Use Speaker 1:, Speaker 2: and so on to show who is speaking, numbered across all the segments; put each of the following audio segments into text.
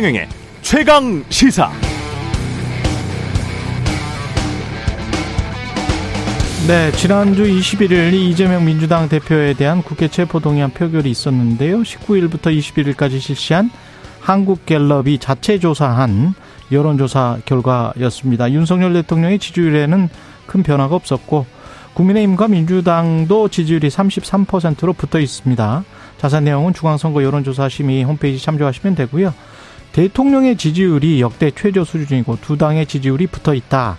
Speaker 1: 최경영의 최강 시사.
Speaker 2: 네, 지난주 21일 이재명 민주당 대표에 대한 국회 체포동의안 표결이 있었는데요. 19일부터 21일까지 실시한 한국갤럽이 자체 조사한 여론조사 결과였습니다. 윤석열 대통령의 지지율에는 큰 변화가 없었고 국민의힘과 민주당도 지지율이 33%로 붙어 있습니다. 자세한 내용은 중앙선거 여론조사심의 홈페이지 참조하시면 되고요. 대통령의 지지율이 역대 최저 수준이고 두 당의 지지율이 붙어 있다.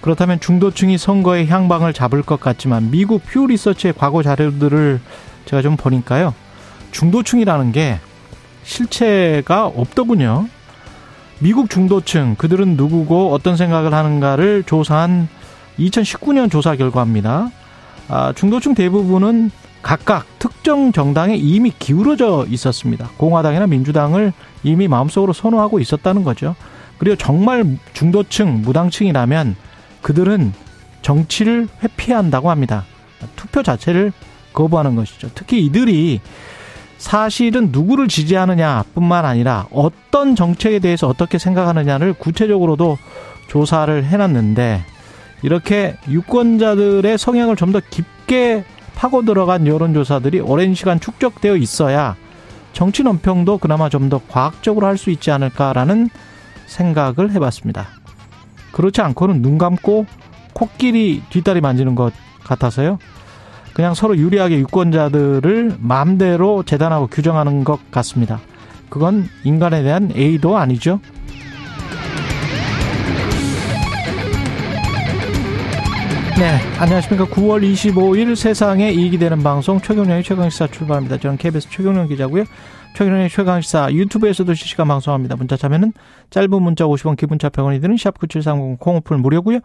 Speaker 2: 그렇다면 중도층이 선거의 향방을 잡을 것 같지만 미국 퓨 리서치의 과거 자료들을 제가 좀 보니까요. 중도층이라는 게 실체가 없더군요. 미국 중도층 그들은 누구고 어떤 생각을 하는가를 조사한 2019년 조사 결과입니다. 아, 중도층 대부분은 각각 특정 정당에 이미 기울어져 있었습니다. 공화당이나 민주당을 이미 마음속으로 선호하고 있었다는 거죠. 그리고 정말 중도층, 무당층이라면 그들은 정치를 회피한다고 합니다. 투표 자체를 거부하는 것이죠. 특히 이들이 사실은 누구를 지지하느냐뿐만 아니라 어떤 정책에 대해서 어떻게 생각하느냐를 구체적으로도 조사를 해놨는데 이렇게 유권자들의 성향을 좀 더 깊게 파고 들어간 여론조사들이 오랜 시간 축적되어 있어야 정치 논평도 그나마 좀 더 과학적으로 할 수 있지 않을까라는 생각을 해봤습니다. 그렇지 않고는 눈 감고 코끼리 뒷다리 만지는 것 같아서요. 그냥 서로 유리하게 유권자들을 마음대로 재단하고 규정하는 것 같습니다. 그건 인간에 대한 A도 아니죠. 네, 안녕하십니까. 9월 25일 세상에 이익이 되는 방송 최경련의 최강시사 출발합니다. 저는 KBS 최경련 기자고요. 최경련의 최강시사 유튜브에서도 실시간 방송합니다. 문자 참여는 짧은 문자 50원, 기본차 100원이 드는 샵9730 콩오플 무료고요.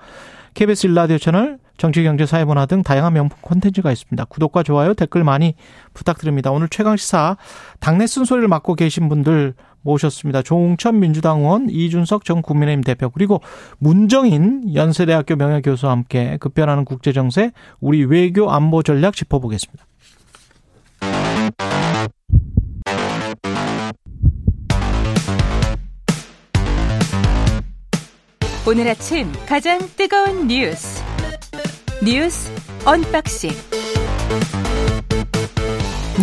Speaker 2: KBS 일라디오 채널 정치, 경제, 사회문화 등 다양한 명품 콘텐츠가 있습니다. 구독과 좋아요, 댓글 많이 부탁드립니다. 오늘 최강시사 당내 순서를 맡고 계신 분들 모셨습니다. 조홍천 민주당 의원, 이준석 전 국민의힘 대표, 그리고 문정인 연세대학교 명예교수와 함께 급변하는 국제정세, 우리 외교 안보 전략 짚어보겠습니다.
Speaker 3: 오늘 아침 가장 뜨거운 뉴스 뉴스 unboxing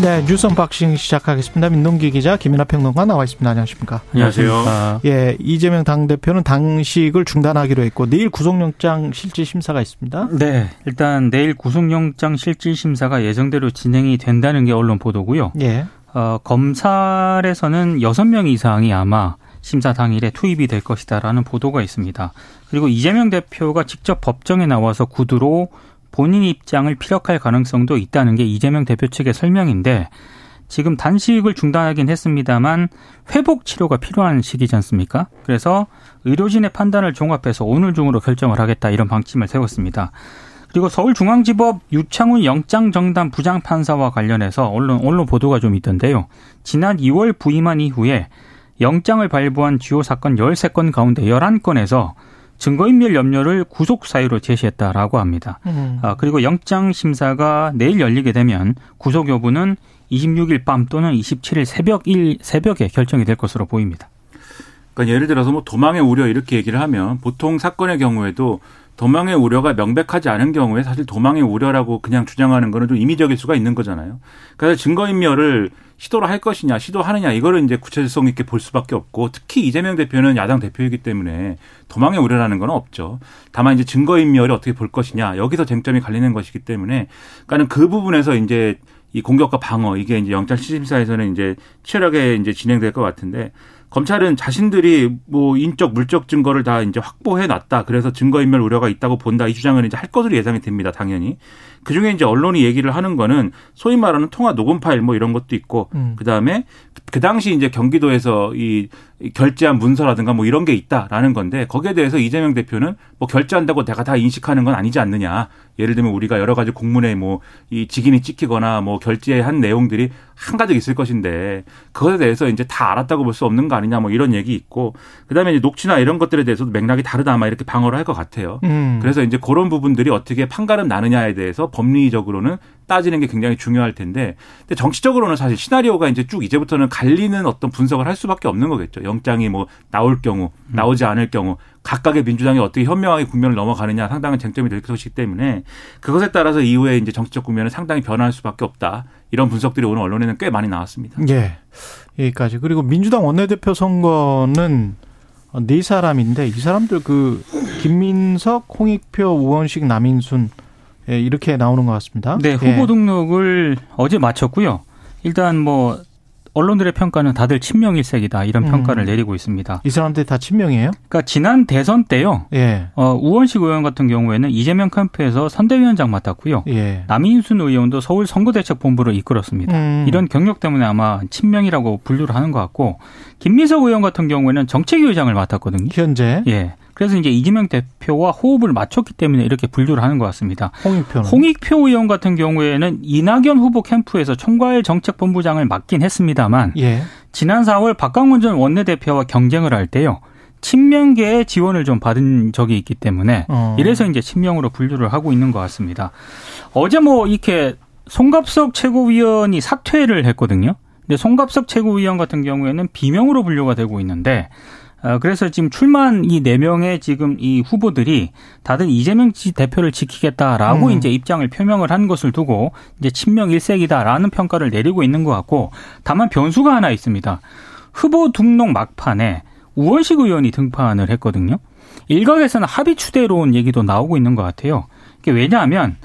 Speaker 2: 네, 뉴스 unboxing 시작하겠습니다. 민동기 기자, 김민아 평론가 나와 있습니다. 안녕하십니까?
Speaker 4: 안녕하세요.
Speaker 2: 예, 이재명 당대표는 단식을 중단하기로 했고, 내일 구속영장 실질 심사가 있습니다.
Speaker 4: 네, 일단 내일 구속영장 실질 심사가 예정대로 진행이 된다는 게 언론 보도고요.
Speaker 2: 예.
Speaker 4: 어, 검찰에서는 여섯 명 이상이 아마 심사 당일에 투입이 될 것이다라는 보도가 있습니다. 그리고 이재명 대표가 직접 법정에 나와서 구두로 본인 입장을 피력할 가능성도 있다는 게 이재명 대표 측의 설명인데 지금 단식을 중단하긴 했습니다만 회복 치료가 필요한 시기지 않습니까? 그래서 의료진의 판단을 종합해서 오늘 중으로 결정을 하겠다 이런 방침을 세웠습니다. 그리고 서울중앙지법 유창훈 영장정당 부장판사와 관련해서 언론 언론 보도가 좀 있던데요. 지난 2월 부임한 이후에 영장을 발부한 주요 사건 13건 가운데 11건에서 증거인멸 염려를 구속 사유로 제시했다라고 합니다. 음. 아, 그리고 영장 심사가 내일 열리게 되면 구속 여부는 26일 밤 또는 27일 새벽 일 새벽에 결정이 될 것으로 보입니다.
Speaker 5: 그러니까 예를 들어서 뭐 도망의 우려 이렇게 얘기를 하면 보통 사건의 경우에도 도망의 우려가 명백하지 않은 경우에 사실 도망의 우려라고 그냥 주장하는 거는 좀 임의적일 수가 있는 거잖아요. 그래서 증거인멸을 시도를 할 것이냐, 시도하느냐 이거를 이제 구체성 있게 볼 수밖에 없고 특히 이재명 대표는 야당 대표이기 때문에 도망의 우려라는 건 없죠. 다만 이제 증거 인멸을 어떻게 볼 것이냐 여기서 쟁점이 갈리는 것이기 때문에 그러니까는 그 부분에서 이제 이 공격과 방어 이게 이제 영장 시심사에서는 이제 치열하게 이제 진행될 것 같은데 검찰은 자신들이 뭐 인적 물적 증거를 다 이제 확보해 놨다. 그래서 증거 인멸 우려가 있다고 본다. 이 주장을 이제 할 것으로 예상이 됩니다. 당연히. 그 중에 이제 언론이 얘기를 하는 거는 소위 말하는 통화 녹음 파일 뭐 이런 것도 있고 음. 그 다음에 그 당시 이제 경기도에서 이 결제한 문서라든가 뭐 이런 게 있다라는 건데 거기에 대해서 이재명 대표는 뭐 결제한다고 내가 다 인식하는 건 아니지 않느냐. 예를 들면 우리가 여러 가지 공문에 뭐 이 직인이 찍히거나 뭐 결제한 내용들이 한가득 있을 것인데 그것에 대해서 이제 다 알았다고 볼 수 없는 거 아니냐 뭐 이런 얘기 있고 그다음에 이제 녹취나 이런 것들에 대해서도 맥락이 다르다 아마 이렇게 방어를 할 것 같아요. 음. 그래서 이제 그런 부분들이 어떻게 판가름 나느냐에 대해서 법리적으로는 따지는 게 굉장히 중요할 텐데 근데 정치적으로는 사실 시나리오가 이제 쭉 이제부터는 갈리는 어떤 분석을 할 수밖에 없는 거겠죠. 영장이 뭐 나올 경우, 나오지 않을 경우 각각의 민주당이 어떻게 현명하게 국면을 넘어가느냐 상당한 쟁점이 될 것이기 때문에 그것에 따라서 이후에 이제 정치적 국면은 상당히 변할 수밖에 없다. 이런 분석들이 오늘 언론에는 꽤 많이 나왔습니다.
Speaker 2: 예. 여기까지. 그리고 민주당 원내대표 선거는 네 사람인데 이 사람들 그 김민석, 홍익표, 우원식, 남인순 예, 이렇게 나오는 것 같습니다.
Speaker 4: 네, 후보
Speaker 2: 예.
Speaker 4: 등록을 어제 마쳤고요. 일단 뭐 언론들의 평가는 다들 친명일색이다 이런
Speaker 2: 음.
Speaker 4: 평가를 내리고 있습니다.
Speaker 2: 이 사람들 다 친명이에요?
Speaker 4: 그러니까 지난 대선 때요.
Speaker 2: 예.
Speaker 4: 어, 우원식 의원 같은 경우에는 이재명 캠프에서 선대위원장 맡았고요.
Speaker 2: 예.
Speaker 4: 남인순 의원도 서울 선거대책본부를 이끌었습니다.
Speaker 2: 음.
Speaker 4: 이런 경력 때문에 아마 친명이라고 분류를 하는 것 같고 김민석 의원 같은 경우에는 정책위 의장을 맡았거든요.
Speaker 2: 현재
Speaker 4: 예. 그래서 이제 이재명 대표와 호흡을 맞췄기 때문에 이렇게 분류를 하는 것 같습니다.
Speaker 2: 홍익표는
Speaker 4: 홍익표 의원 같은 경우에는 이낙연 후보 캠프에서 총괄 정책본부장을 맡긴 했습니다만
Speaker 2: 예.
Speaker 4: 지난 4월 박광원 전 원내대표와 경쟁을 할 때요. 친명계의 지원을 좀 받은 적이 있기 때문에
Speaker 2: 어.
Speaker 4: 이래서 이제 친명으로 분류를 하고 있는 것 같습니다. 어제 뭐 이렇게 송갑석 최고위원이 사퇴를 했거든요. 근데 송갑석 최고위원 같은 경우에는 비명으로 분류가 되고 있는데 어, 그래서 지금 출마한 이 네 명의 지금 이 후보들이 다들 이재명 지 대표를 지키겠다라고
Speaker 2: 음.
Speaker 4: 이제 입장을 표명을 한 것을 두고 이제 친명 일색이다라는 평가를 내리고 있는 것 같고 다만 변수가 하나 있습니다. 후보 등록 막판에 우원식 의원이 등판을 했거든요. 일각에서는 합의 추대로운 얘기도 나오고 있는 것 같아요. 이게 왜냐하면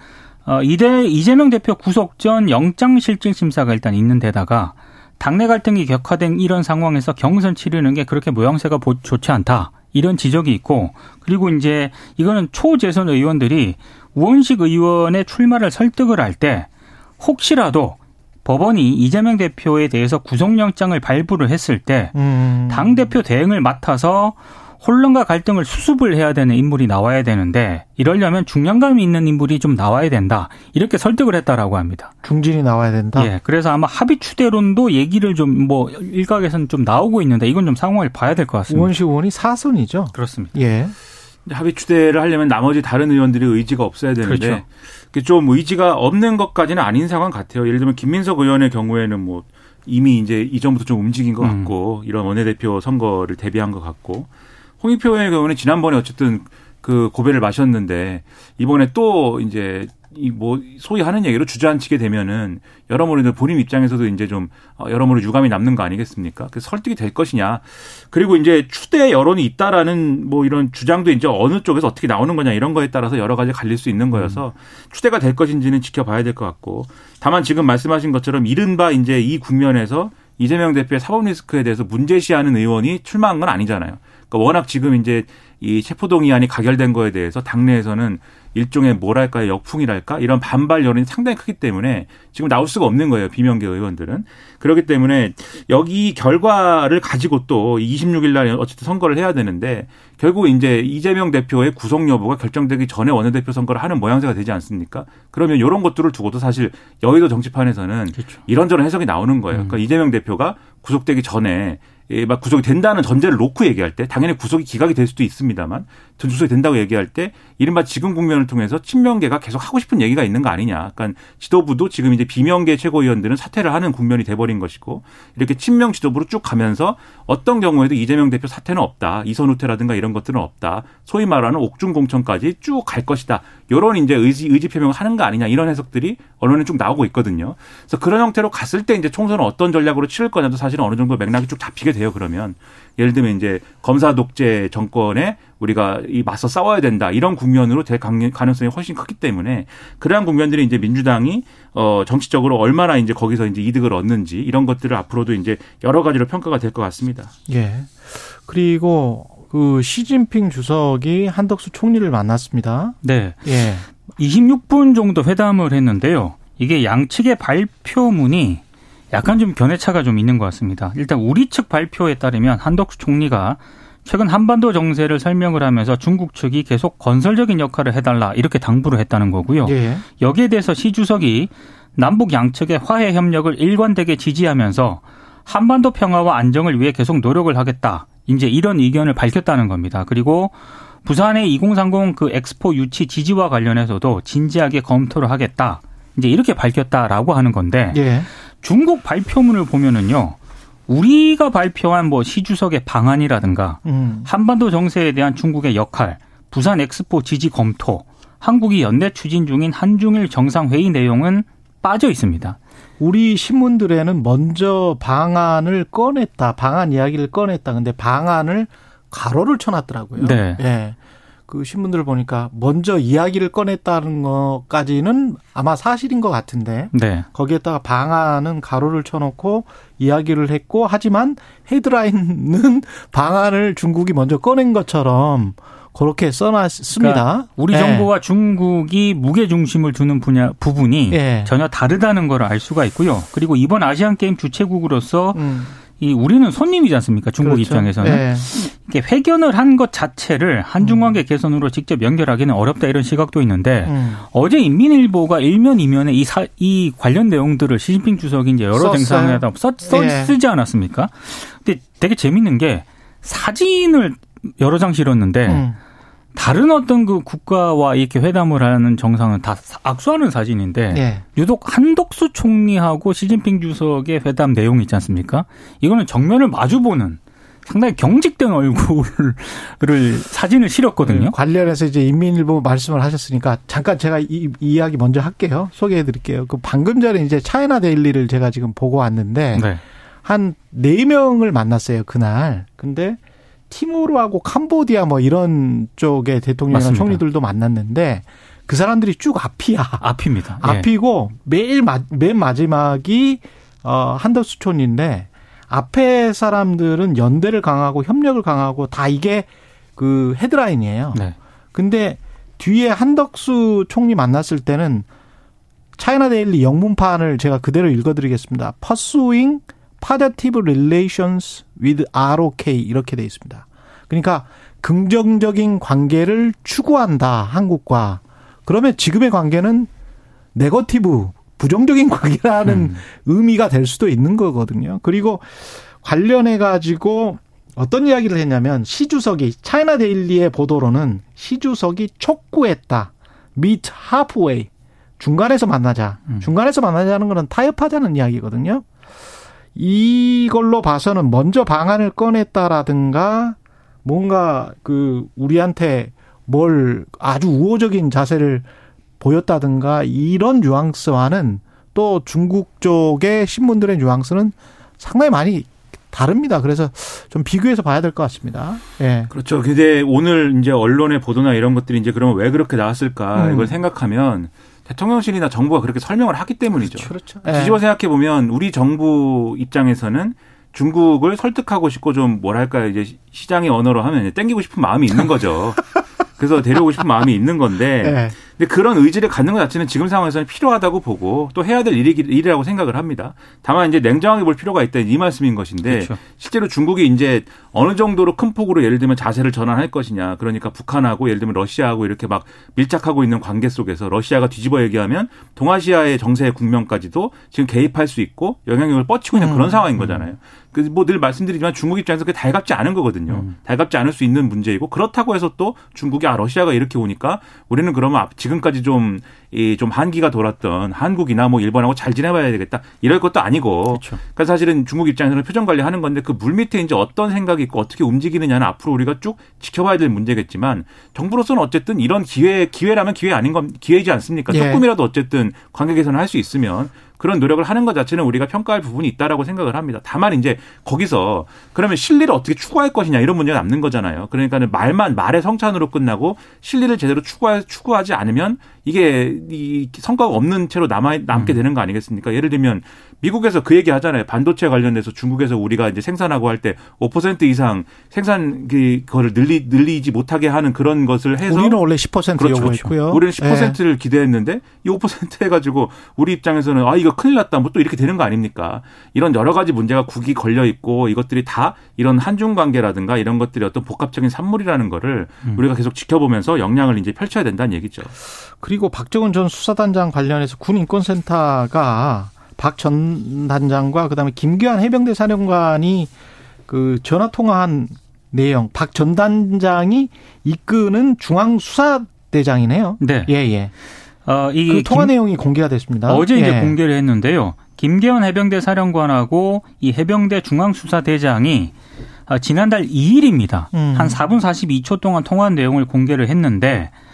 Speaker 4: 어, 이대 이재명 대표 구속 전 영장실질 심사가 일단 있는 데다가 당내 갈등이 격화된 이런 상황에서 경선 치르는 게 그렇게 모양새가 보- 좋지 않다. 이런 지적이 있고 그리고 이제 이거는 초재선 의원들이 우원식 의원의 출마를 설득을 할 때 혹시라도 법원이 이재명 대표에 대해서 구속영장을 발부를 했을 때
Speaker 2: 음.
Speaker 4: 당 대표 대행을 맡아서 혼란과 갈등을 수습을 해야 되는 인물이 나와야 되는데 이러려면 중량감이 있는 인물이 좀 나와야 된다 이렇게 설득을 했다라고 합니다.
Speaker 2: 중진이 나와야 된다.
Speaker 4: 예, 그래서 아마 합의 추대론도 얘기를 좀 뭐 일각에서는 좀 나오고 있는데 이건 좀 상황을 봐야 될 것 같습니다.
Speaker 2: 우원식 의원이 사선이죠.
Speaker 4: 그렇습니다.
Speaker 2: 예.
Speaker 5: 이제 합의 추대를 하려면 나머지 다른 의원들의 의지가 없어야 되는데
Speaker 4: 그렇죠.
Speaker 5: 좀 의지가 없는 것까지는 아닌 상황 같아요. 예를 들면 김민석 의원의 경우에는 뭐 이미 이제 이전부터 좀 움직인 것
Speaker 4: 음.
Speaker 5: 같고 이런 원내대표 선거를 대비한 것 같고 홍익표 의원의 경우는 지난번에 어쨌든 그 고배를 마셨는데 이번에 또 이제 이 뭐 소위 하는 얘기로 주저앉히게 되면은 여러모로 이제 본인 입장에서도 이제 좀 어, 여러모로 유감이 남는 거 아니겠습니까? 그래서 설득이 될 것이냐. 그리고 이제 추대 여론이 있다라는 뭐 이런 주장도 이제 어느 쪽에서 어떻게 나오는 거냐 이런 거에 따라서 여러 가지 갈릴 수 있는 거여서 추대가 될 것인지는 지켜봐야 될 것 같고 다만 지금 말씀하신 것처럼 이른바 이제 이 국면에서 이재명 대표의 사법 리스크에 대해서 문제시하는 의원이 출마한 건 아니잖아요. 그러니까 워낙 지금 이제 이 체포동의안이 가결된 거에 대해서 당내에서는 일종의 뭐랄까요 역풍이랄까 이런 반발 여론이 상당히 크기 때문에 지금 나올 수가 없는 거예요 비명계 의원들은 그렇기 때문에 여기 결과를 가지고 또 26일 날 어쨌든 선거를 해야 되는데 결국 이제 이재명 대표의 구속 여부가 결정되기 전에 원내대표 선거를 하는 모양새가 되지 않습니까? 그러면 이런 것들을 두고도 사실 여의도 정치판에서는 이런저런 해석이 나오는 거예요. 그러니까 이재명 대표가 구속되기 전에 예, 막 구속이 된다는 전제를 놓고 얘기할 때 당연히 구속이 기각이 될 수도 있습니다만 구속이 된다고 얘기할 때 이른바 지금 국면을 통해서 친명계가 계속 하고 싶은 얘기가 있는 거 아니냐. 그러니까 지도부도 지금 이제 비명계 최고위원들은 사퇴를 하는 국면이 돼버린 것이고 이렇게 친명 지도부로 쭉 가면서 어떤 경우에도 이재명 대표 사퇴는 없다. 이선 후퇴라든가 이런 것들은 없다. 소위 말하는 옥중 공천까지 쭉 갈 것이다. 이런 이제 의지 의지 표명을 하는 거 아니냐 이런 해석들이 언론에 쭉 나오고 있거든요. 그래서 그런 형태로 갔을 때 이제 총선을 어떤 전략으로 치를 거냐도 사실은 어느 정도 맥락이 쭉 잡히게 돼요. 그러면 예를 들면 이제 검사 독재 정권에 우리가 이 맞서 싸워야 된다 이런 국면으로 될 가능성이 훨씬 크기 때문에 그러한 국면들이 이제 민주당이 어 정치적으로 얼마나 이제 거기서 이제 이득을 얻는지 이런 것들을 앞으로도 이제 여러 가지로 평가가 될 것 같습니다.
Speaker 2: 예. 그리고 그 시진핑 주석이 한덕수 총리를 만났습니다.
Speaker 4: 네.
Speaker 2: 예.
Speaker 4: 26분 정도 회담을 했는데요. 이게 양측의 발표문이 약간 좀 견해차가 좀 있는 것 같습니다. 일단 우리 측 발표에 따르면 한덕수 총리가 최근 한반도 정세를 설명을 하면서 중국 측이 계속 건설적인 역할을 해달라 이렇게 당부를 했다는 거고요.
Speaker 2: 예.
Speaker 4: 여기에 대해서 시 주석이 남북 양측의 화해 협력을 일관되게 지지하면서 한반도 평화와 안정을 위해 계속 노력을 하겠다. 이제 이런 의견을 밝혔다는 겁니다. 그리고 부산의 2030 그 엑스포 유치 지지와 관련해서도 진지하게 검토를 하겠다. 이제 이렇게 밝혔다라고 하는 건데
Speaker 2: 예.
Speaker 4: 중국 발표문을 보면은요. 우리가 발표한 뭐 시주석의 방안이라든가
Speaker 2: 음.
Speaker 4: 한반도 정세에 대한 중국의 역할, 부산 엑스포 지지 검토, 한국이 연내 추진 중인 한중일 정상회의 내용은 빠져 있습니다.
Speaker 2: 우리 신문들에는 먼저 방안을 꺼냈다. 방안 이야기를 꺼냈다. 근데 방안을 가로를 쳐놨더라고요.
Speaker 4: 네.
Speaker 2: 예. 그 신문들을 보니까 먼저 이야기를 꺼냈다는 것까지는 아마 사실인 것 같은데
Speaker 4: 네.
Speaker 2: 거기에다가 방안은 가로를 쳐놓고 이야기를 했고 하지만 헤드라인은 방안을 중국이 먼저 꺼낸 것처럼 그렇게 써놨습니다.
Speaker 4: 그러니까 우리
Speaker 2: 예.
Speaker 4: 정부와 중국이 무게 중심을 두는 분야 부분이
Speaker 2: 예.
Speaker 4: 전혀 다르다는 걸 알 수가 있고요. 그리고 이번 아시안 게임 주최국으로서
Speaker 2: 음,
Speaker 4: 이 우리는 손님이지 않습니까? 중국
Speaker 2: 그렇죠.
Speaker 4: 입장에서는
Speaker 2: 예.
Speaker 4: 이게 회견을 한 것 자체를 한중 관계 개선으로 직접 연결하기는 어렵다 이런 시각도 있는데
Speaker 2: 음.
Speaker 4: 어제 인민일보가 일면 이면에 이, 사, 이 관련 내용들을 시진핑 주석이 이제 여러. 정상회담 써, 써
Speaker 2: 예.
Speaker 4: 쓰지 않았습니까? 근데 되게 재밌는 게 사진을 여러 장 실었는데
Speaker 2: 음.
Speaker 4: 다른 어떤 그 국가와 이렇게 회담을 하는 정상은 다 악수하는 사진인데
Speaker 2: 예.
Speaker 4: 유독 한덕수 총리하고 시진핑 주석의 회담 내용이 있지 않습니까? 이거는 정면을 마주보는 상당히 경직된 얼굴을 사진을 실었거든요.
Speaker 2: 그 관련해서 이제 인민일보 말씀을 하셨으니까 잠깐 제가 이, 이 이야기 먼저 할게요. 소개해 드릴게요. 그 방금 전에 이제 차이나 데일리를 제가 지금 보고 왔는데
Speaker 4: 네.
Speaker 2: 한 네 명을 만났어요, 그날. 근데 티모르하고 캄보디아 뭐 이런 쪽의 대통령이나
Speaker 4: 맞습니다.
Speaker 2: 총리들도 만났는데 그 사람들이 쭉 앞이야.
Speaker 4: 앞입니다. 예.
Speaker 2: 앞이고 매일 마, 맨 마지막이 어 한덕수 촌인데 앞에 사람들은 연대를 강하고 협력을 강하고 다 이게 그 헤드라인이에요.
Speaker 4: 네.
Speaker 2: 근데 뒤에 한덕수 총리 만났을 때는 차이나 데일리 영문판을 제가 그대로 읽어드리겠습니다. Pursuing Positive Relations with ROK 이렇게 돼 있습니다. 그러니까 긍정적인 관계를 추구한다 한국과 그러면 지금의 관계는 네거티브 부정적인 관계라는
Speaker 4: 음.
Speaker 2: 의미가 될 수도 있는 거거든요. 그리고 관련해 가지고 어떤 이야기를 했냐면 시 주석이 차이나 데일리의 보도로는 시 주석이 촉구했다. meet halfway. 중간에서 만나자.
Speaker 4: 음.
Speaker 2: 중간에서 만나자는 거는 타협하자는 이야기거든요. 이걸로 봐서는 먼저 방안을 꺼냈다라든가 뭔가 그 우리한테 뭘 아주 우호적인 자세를 보였다든가 이런 뉘앙스와는 또 중국 쪽의 신문들의 뉘앙스는 상당히 많이 다릅니다. 그래서 좀 비교해서 봐야 될 것 같습니다. 예.
Speaker 5: 그렇죠. 근데 오늘 이제 언론의 보도나 이런 것들이 이제 그러면 왜 그렇게 나왔을까
Speaker 2: 음.
Speaker 5: 이걸 생각하면 대통령실이나 정부가 그렇게 설명을 하기 때문이죠.
Speaker 2: 그렇죠.
Speaker 5: 뒤집어 생각해 보면 우리 정부 입장에서는 중국을 설득하고 싶고 좀 뭐랄까 이제 시장의 언어로 하면 땡기고 싶은 마음이 있는 거죠. 그래서 데려오고 싶은 마음이 있는 건데
Speaker 2: 예.
Speaker 5: 근데 그런 의지를 갖는 것 자체는 지금 상황에서는 필요하다고 보고 또 해야 될 일이, 일이라고 생각을 합니다. 다만 이제 냉정하게 볼 필요가 있다 이 말씀인 것인데
Speaker 4: 그렇죠.
Speaker 5: 실제로 중국이 이제 어느 정도로 큰 폭으로 예를 들면 자세를 전환할 것이냐. 그러니까 북한하고 예를 들면 러시아하고 이렇게 막 밀착하고 있는 관계 속에서 러시아가 뒤집어 얘기하면 동아시아의 정세 국면까지도 지금 개입할 수 있고 영향력을 뻗치고 있는 그런 상황인 거잖아요. 그뭐늘 말씀드리지만 중국 입장에서 그게 달갑지 않은 거거든요. 달갑지 않을 수 있는 문제이고 그렇다고 해서 또 중국이 아 러시아가 이렇게 오니까 우리는 그러면 앞- 지금까지 좀 이 좀 한기가 돌았던 한국이나 뭐 일본하고 잘 지내봐야 되겠다 이럴 것도 아니고
Speaker 4: 그렇죠.
Speaker 5: 그러니까 사실은 중국 입장에서는 표정 관리하는 건데 그 물 밑에 이제 어떤 생각이 있고 어떻게 움직이느냐는 앞으로 우리가 쭉 지켜봐야 될 문제겠지만 정부로서는 어쨌든 이런 기회 기회라면 기회 아닌 건 기회이지 않습니까?
Speaker 2: 예.
Speaker 5: 조금이라도 어쨌든 관계 개선을 할수 있으면 그런 노력을 하는 것 자체는 우리가 평가할 부분이 있다라고 생각을 합니다. 다만 이제 거기서 그러면 실리를 어떻게 추구할 것이냐 이런 문제가 남는 거잖아요. 그러니까는 말만 말의 성찬으로 끝나고 실리를 제대로 추구하, 추구하지 않으면 이게 이 성과가 없는 채로 남아 남게 되는 거 아니겠습니까? 예를 들면 미국에서 그 얘기 하잖아요. 반도체 관련해서 중국에서 우리가 이제 생산하고 할 때 5% 이상 생산 그 거를 늘리 늘리지 못하게 하는 그런 것을 해서
Speaker 2: 우리는 원래 10%
Speaker 5: 그렇죠.
Speaker 2: 요구했고요.
Speaker 5: 우리는
Speaker 2: 예.
Speaker 5: 10%를 기대했는데 이 5% 해가지고 우리 입장에서는 아 이거 큰일 났다 뭐 또 이렇게 되는 거 아닙니까? 이런 여러 가지 문제가 국이 걸려 있고 이것들이 다 이런 한중 관계라든가 이런 것들이 어떤 복합적인 산물이라는 거를
Speaker 2: 음.
Speaker 5: 우리가 계속 지켜보면서 역량을 이제 펼쳐야 된다는 얘기죠.
Speaker 2: 그리고 박정은 전 수사단장 관련해서 군인권센터가 박 전 단장과 그다음에 김규환 해병대 사령관이 그 전화 통화한 내용 박 전 단장이 이끄는 중앙 수사대장이네요.
Speaker 4: 네.
Speaker 2: 예, 예. 어, 이 그 통화 김, 내용이 공개가 됐습니다.
Speaker 4: 어제 이제 예. 공개를 했는데요. 김계원 해병대 사령관하고 이 해병대 중앙수사대장이 어, 지난달 2일입니다. 음. 한 4분 42초 동안 통화한 내용을 공개를 했는데 어,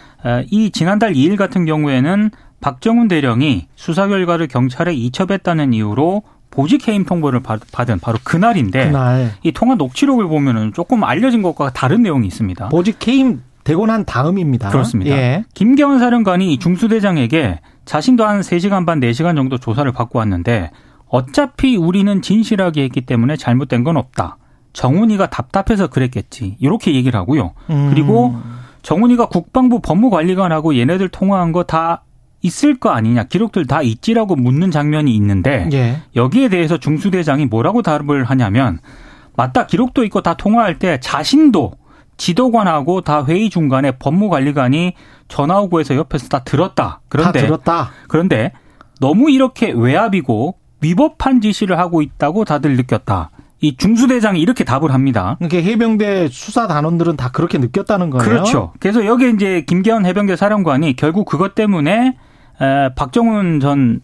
Speaker 4: 이 지난달 2일 같은 경우에는 박정훈 대령이 수사 결과를 경찰에 이첩했다는 이유로 보직 해임 통보를 받은 바로 그날인데 그날. 이 통화 녹취록을 보면은 조금 알려진 것과 다른 내용이 있습니다.
Speaker 2: 보직 해임 되고 난 다음입니다.
Speaker 4: 그렇습니다. 예. 김경은 사령관이 중수대장에게 자신도 한 3시간 반, 4시간 정도 조사를 받고 왔는데 어차피 우리는 진실하게 했기 때문에 잘못된 건 없다. 정훈이가 답답해서 그랬겠지. 이렇게 얘기를 하고요. 음. 그리고 정훈이가 국방부 법무관리관하고 얘네들 통화한 거 다 있을 거 아니냐. 기록들 다 있지라고 묻는 장면이 있는데 예. 여기에 대해서 중수대장이 뭐라고 답을 하냐면 맞다. 기록도 있고 다 통화할 때 자신도 지도관하고 다 회의 중간에 법무관리관이 전화 오고 해서 옆에서 다 들었다. 그런데
Speaker 2: 다 들었다.
Speaker 4: 그런데 너무 이렇게 외압이고 위법한 지시를 하고 있다고 다들 느꼈다. 이 중수대장이 이렇게 답을 합니다.
Speaker 2: 그러니까 해병대 수사 단원들은 다 그렇게 느꼈다는 거예요.
Speaker 4: 그렇죠. 그래서 여기 이제 김계원 해병대 사령관이 결국 그것 때문에 에, 박정훈 전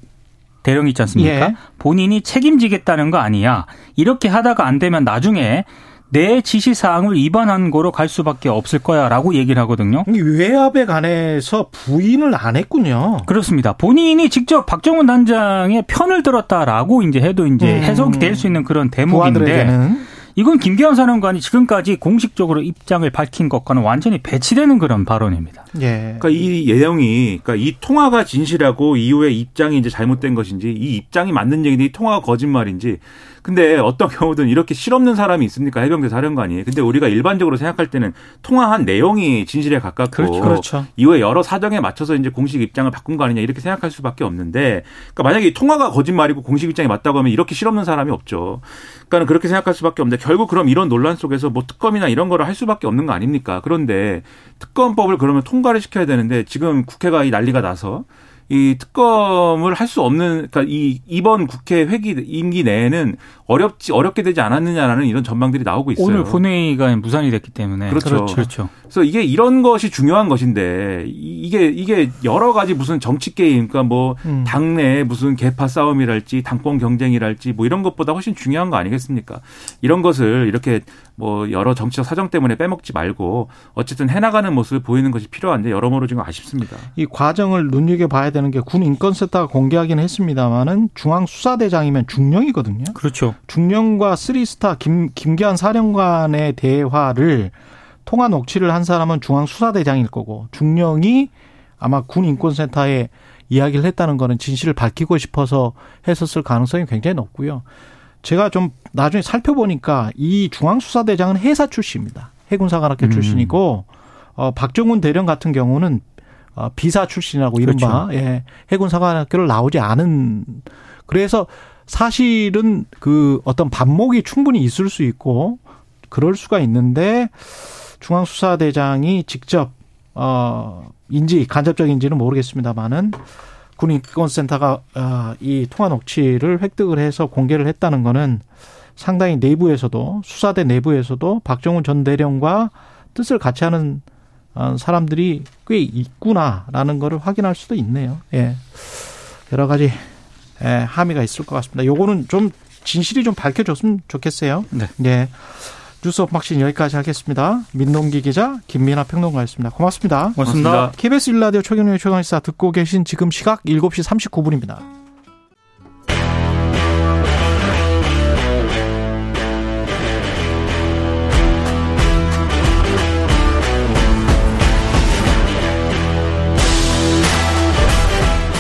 Speaker 4: 대령 있지 않습니까? 예. 본인이 책임지겠다는 거 아니야. 이렇게 하다가 안 되면 나중에 내 지시 사항을 위반한 거로 갈 수밖에 없을 거야라고 얘기를 하거든요.
Speaker 2: 외압에 관해서 부인을 안 했군요.
Speaker 4: 그렇습니다. 본인이 직접 박정훈 단장의 편을 들었다라고 이제 해도 이제 음. 해석이 될수 있는 그런 대목인데 이건 김기현 사령관이 지금까지 공식적으로 입장을 밝힌 것과는 완전히 배치되는 그런 발언입니다.
Speaker 5: 예. 그러니까 이 내용이 그러니까 이 통화가 진실하고 이후에 입장이 이제 잘못된 것인지 이 입장이 맞는 얘기인데 이 통화가 거짓말인지 근데 어떤 경우든 이렇게 실없는 사람이 있습니까? 해병대 사령관이. 근데 우리가 일반적으로 생각할 때는 통화한 내용이 진실에 가깝고 그렇죠. 그렇죠. 이후에 여러 사정에 맞춰서 이제 공식 입장을 바꾼 거 아니냐 이렇게 생각할 수밖에 없는데 그러니까 만약에 통화가 거짓말이고 공식 입장이 맞다고 하면 이렇게 실없는 사람이 없죠. 그러니까 그렇게 생각할 수밖에 없는데 결국 그럼 이런 논란 속에서 뭐 특검이나 이런 거를 할 수밖에 없는 거 아닙니까? 그런데 특검법을 그러면 통과를 시켜야 되는데 지금 국회가 이 난리가 나서 이 특검을 할 수 없는 그러니까 이 이번 국회 회기 임기 내에는 어렵지 어렵게 되지 않았느냐라는 이런 전망들이 나오고 있어요.
Speaker 4: 오늘 본회의가 무산이 됐기 때문에
Speaker 5: 그렇죠. 그렇죠. 그렇죠. 그래서 이게 이런 것이 중요한 것인데 이게 이게 여러 가지 무슨 정치 게임 그러니까 뭐 음. 당내 무슨 개파 싸움이랄지 당권 경쟁이랄지 뭐 이런 것보다 훨씬 중요한 거 아니겠습니까? 이런 것을 이렇게 뭐 여러 정치적 사정 때문에 빼먹지 말고 어쨌든 해나가는 모습을 보이는 것이 필요한데 여러모로 지금 아쉽습니다.
Speaker 2: 이 과정을 눈여겨 봐야 되는 게 군 인권센터가 공개하긴 했습니다만은 중앙 수사대장이면 중령이거든요.
Speaker 4: 그렇죠.
Speaker 2: 중령과 쓰리스타 김 김기환 사령관의 대화를 통화 녹취를 한 사람은 중앙 수사대장일 거고 중령이 아마 군 인권센터에 이야기를 했다는 거는 진실을 밝히고 싶어서 했었을 가능성이 굉장히 높고요. 제가 좀 나중에 살펴보니까 이 중앙수사대장은 해사 출신입니다. 해군사관학교 음. 출신이고 어 박정훈 대령 같은 경우는 어 비사 출신이라고 이른바 그렇죠. 예, 해군사관학교를 나오지 않은 그래서 사실은 그 어떤 반목이 충분히 있을 수 있고 그럴 수가 있는데 중앙수사대장이 직접 어 인지 간접적 인지는 모르겠습니다만은 군인권센터가 어, 이 통화 녹취를 획득을 해서 공개를 했다는 거는 상당히 내부에서도 수사대 내부에서도 박정훈 전 대령과 뜻을 같이 하는 어, 사람들이 꽤 있구나라는 거를 확인할 수도 있네요. 예. 여러 가지 예, 함의가 있을 것 같습니다. 요거는 좀 진실이 좀 밝혀졌으면 좋겠어요. 네. 예. 뉴스 언박싱 여기까지 하겠습니다. 민동기 기자, 김민아 평론가였습니다. 고맙습니다.
Speaker 4: 고맙습니다.
Speaker 2: KBS 일라디오 최경영의 최강시사 듣고 계신 지금 시각 7시 39분입니다.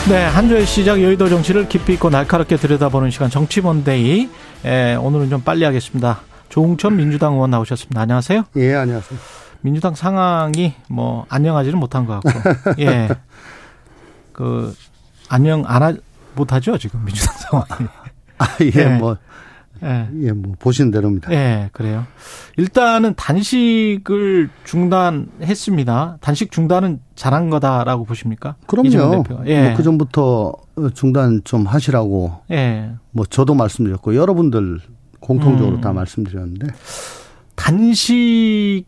Speaker 2: 네, 한 주의 시작 여의도 정치를 깊이 있고 날카롭게 들여다보는 시간 정치본데이. 예, 오늘은 좀 빨리 하겠습니다. 조홍천 민주당 의원 나오셨습니다. 안녕하세요.
Speaker 6: 예, 안녕하세요.
Speaker 2: 민주당 상황이 뭐 안녕하지는 못한 것 같고, 예, 그 안녕 안 하, 못하죠 지금 민주당 상황이.
Speaker 6: 아, 예, 예. 뭐 예. 예, 뭐 보시는 대로입니다.
Speaker 2: 예, 그래요. 일단은 단식을 중단했습니다. 단식 중단은 잘한 거다라고 보십니까?
Speaker 6: 그럼요. 예. 뭐 그 전부터 중단 좀 하시라고. 예. 뭐 저도 말씀드렸고 여러분들 공통적으로 음. 다 말씀드렸는데
Speaker 2: 단식에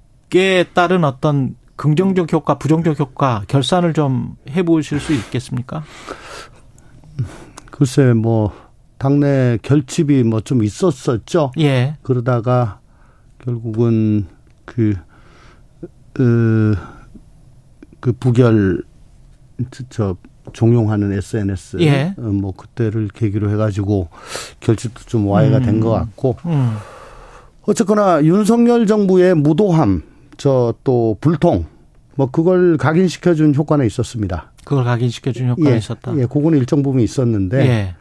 Speaker 2: 따른 어떤 긍정적 효과, 부정적 효과 결산을 좀 해보실 수 있겠습니까?
Speaker 6: 글쎄 뭐 당내 결집이 뭐 좀 있었었죠. 예. 그러다가 결국은 그, 그, 그 부결, 저, 종용하는 SNS. 예. 어, 뭐, 그때를 계기로 해가지고 결집도 좀 와해가 음. 된것 같고. 음. 어쨌거나 윤석열 정부의 무도함, 저 또 불통, 뭐, 그걸 각인시켜준 효과는 있었습니다.
Speaker 2: 그걸 각인시켜준 효과가
Speaker 6: 예,
Speaker 2: 있었다.
Speaker 6: 예, 그거는 일정 부분 있었는데. 예.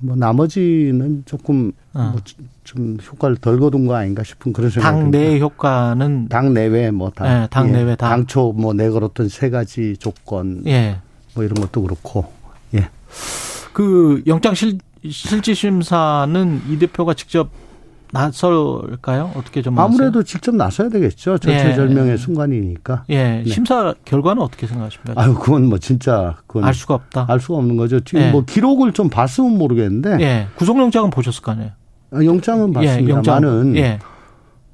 Speaker 6: 뭐 나머지는 조금 어. 뭐좀 효과를 덜 거둔 거 아닌가 싶은 그런 생각이
Speaker 2: 당내 효과는
Speaker 6: 당 내외 뭐다
Speaker 2: 네, 당 내외 예. 다
Speaker 6: 당초 뭐 내걸었던 세 가지 조건 예. 뭐 이런 것도 그렇고 예.
Speaker 2: 그 영장 실 실질 심사는 이 대표가 직접 나설까요? 어떻게 좀
Speaker 6: 아무래도 직접 나서야 되겠죠. 절체절명의 예. 순간이니까.
Speaker 2: 예. 네. 심사 결과는 어떻게 생각하십니까?
Speaker 6: 아유, 그건 뭐 진짜 그건
Speaker 2: 알 수가 없다.
Speaker 6: 알 수가 없는 거죠. 지금 예. 뭐 기록을 좀 봤으면 모르겠는데.
Speaker 2: 예. 구속영장은 보셨을 거 아니에요?
Speaker 6: 아, 영장은 예, 봤습니다만은 예.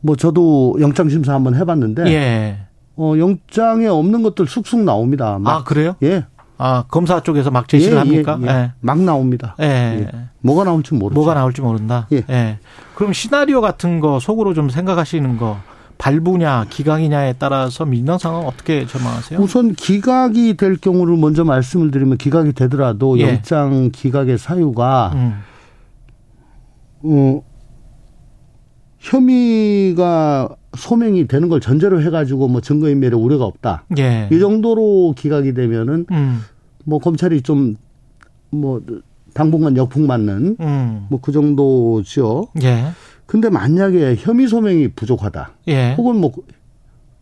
Speaker 6: 뭐 저도 영장 심사 한번 해봤는데. 예. 어, 영장에 없는 것들 쑥쑥 나옵니다.
Speaker 2: 막. 아, 그래요?
Speaker 6: 예.
Speaker 2: 아, 검사 쪽에서 막 제시를 예, 예 합니까?
Speaker 6: 예, 예. 막 나옵니다. 예. 예. 뭐가 나올지 모르죠.
Speaker 2: 뭐가 나올지 모른다. 예. 예. 그럼 시나리오 같은 거 속으로 좀 생각하시는 거 발부냐 기각이냐에 따라서 민당 상황 어떻게 전망하세요?
Speaker 6: 우선 기각이 될 경우를 먼저 말씀을 드리면 기각이 되더라도 예. 영장 기각의 사유가 음. 어, 혐의가 소명이 되는 걸 전제로 해가지고 뭐 증거인멸에 우려가 없다. 예. 이 정도로 기각이 되면은 음. 뭐 검찰이 좀 뭐 당분간 역풍 맞는 음. 뭐그 정도죠. 예. 근데 만약에 혐의 소명이 부족하다. 예. 혹은 뭐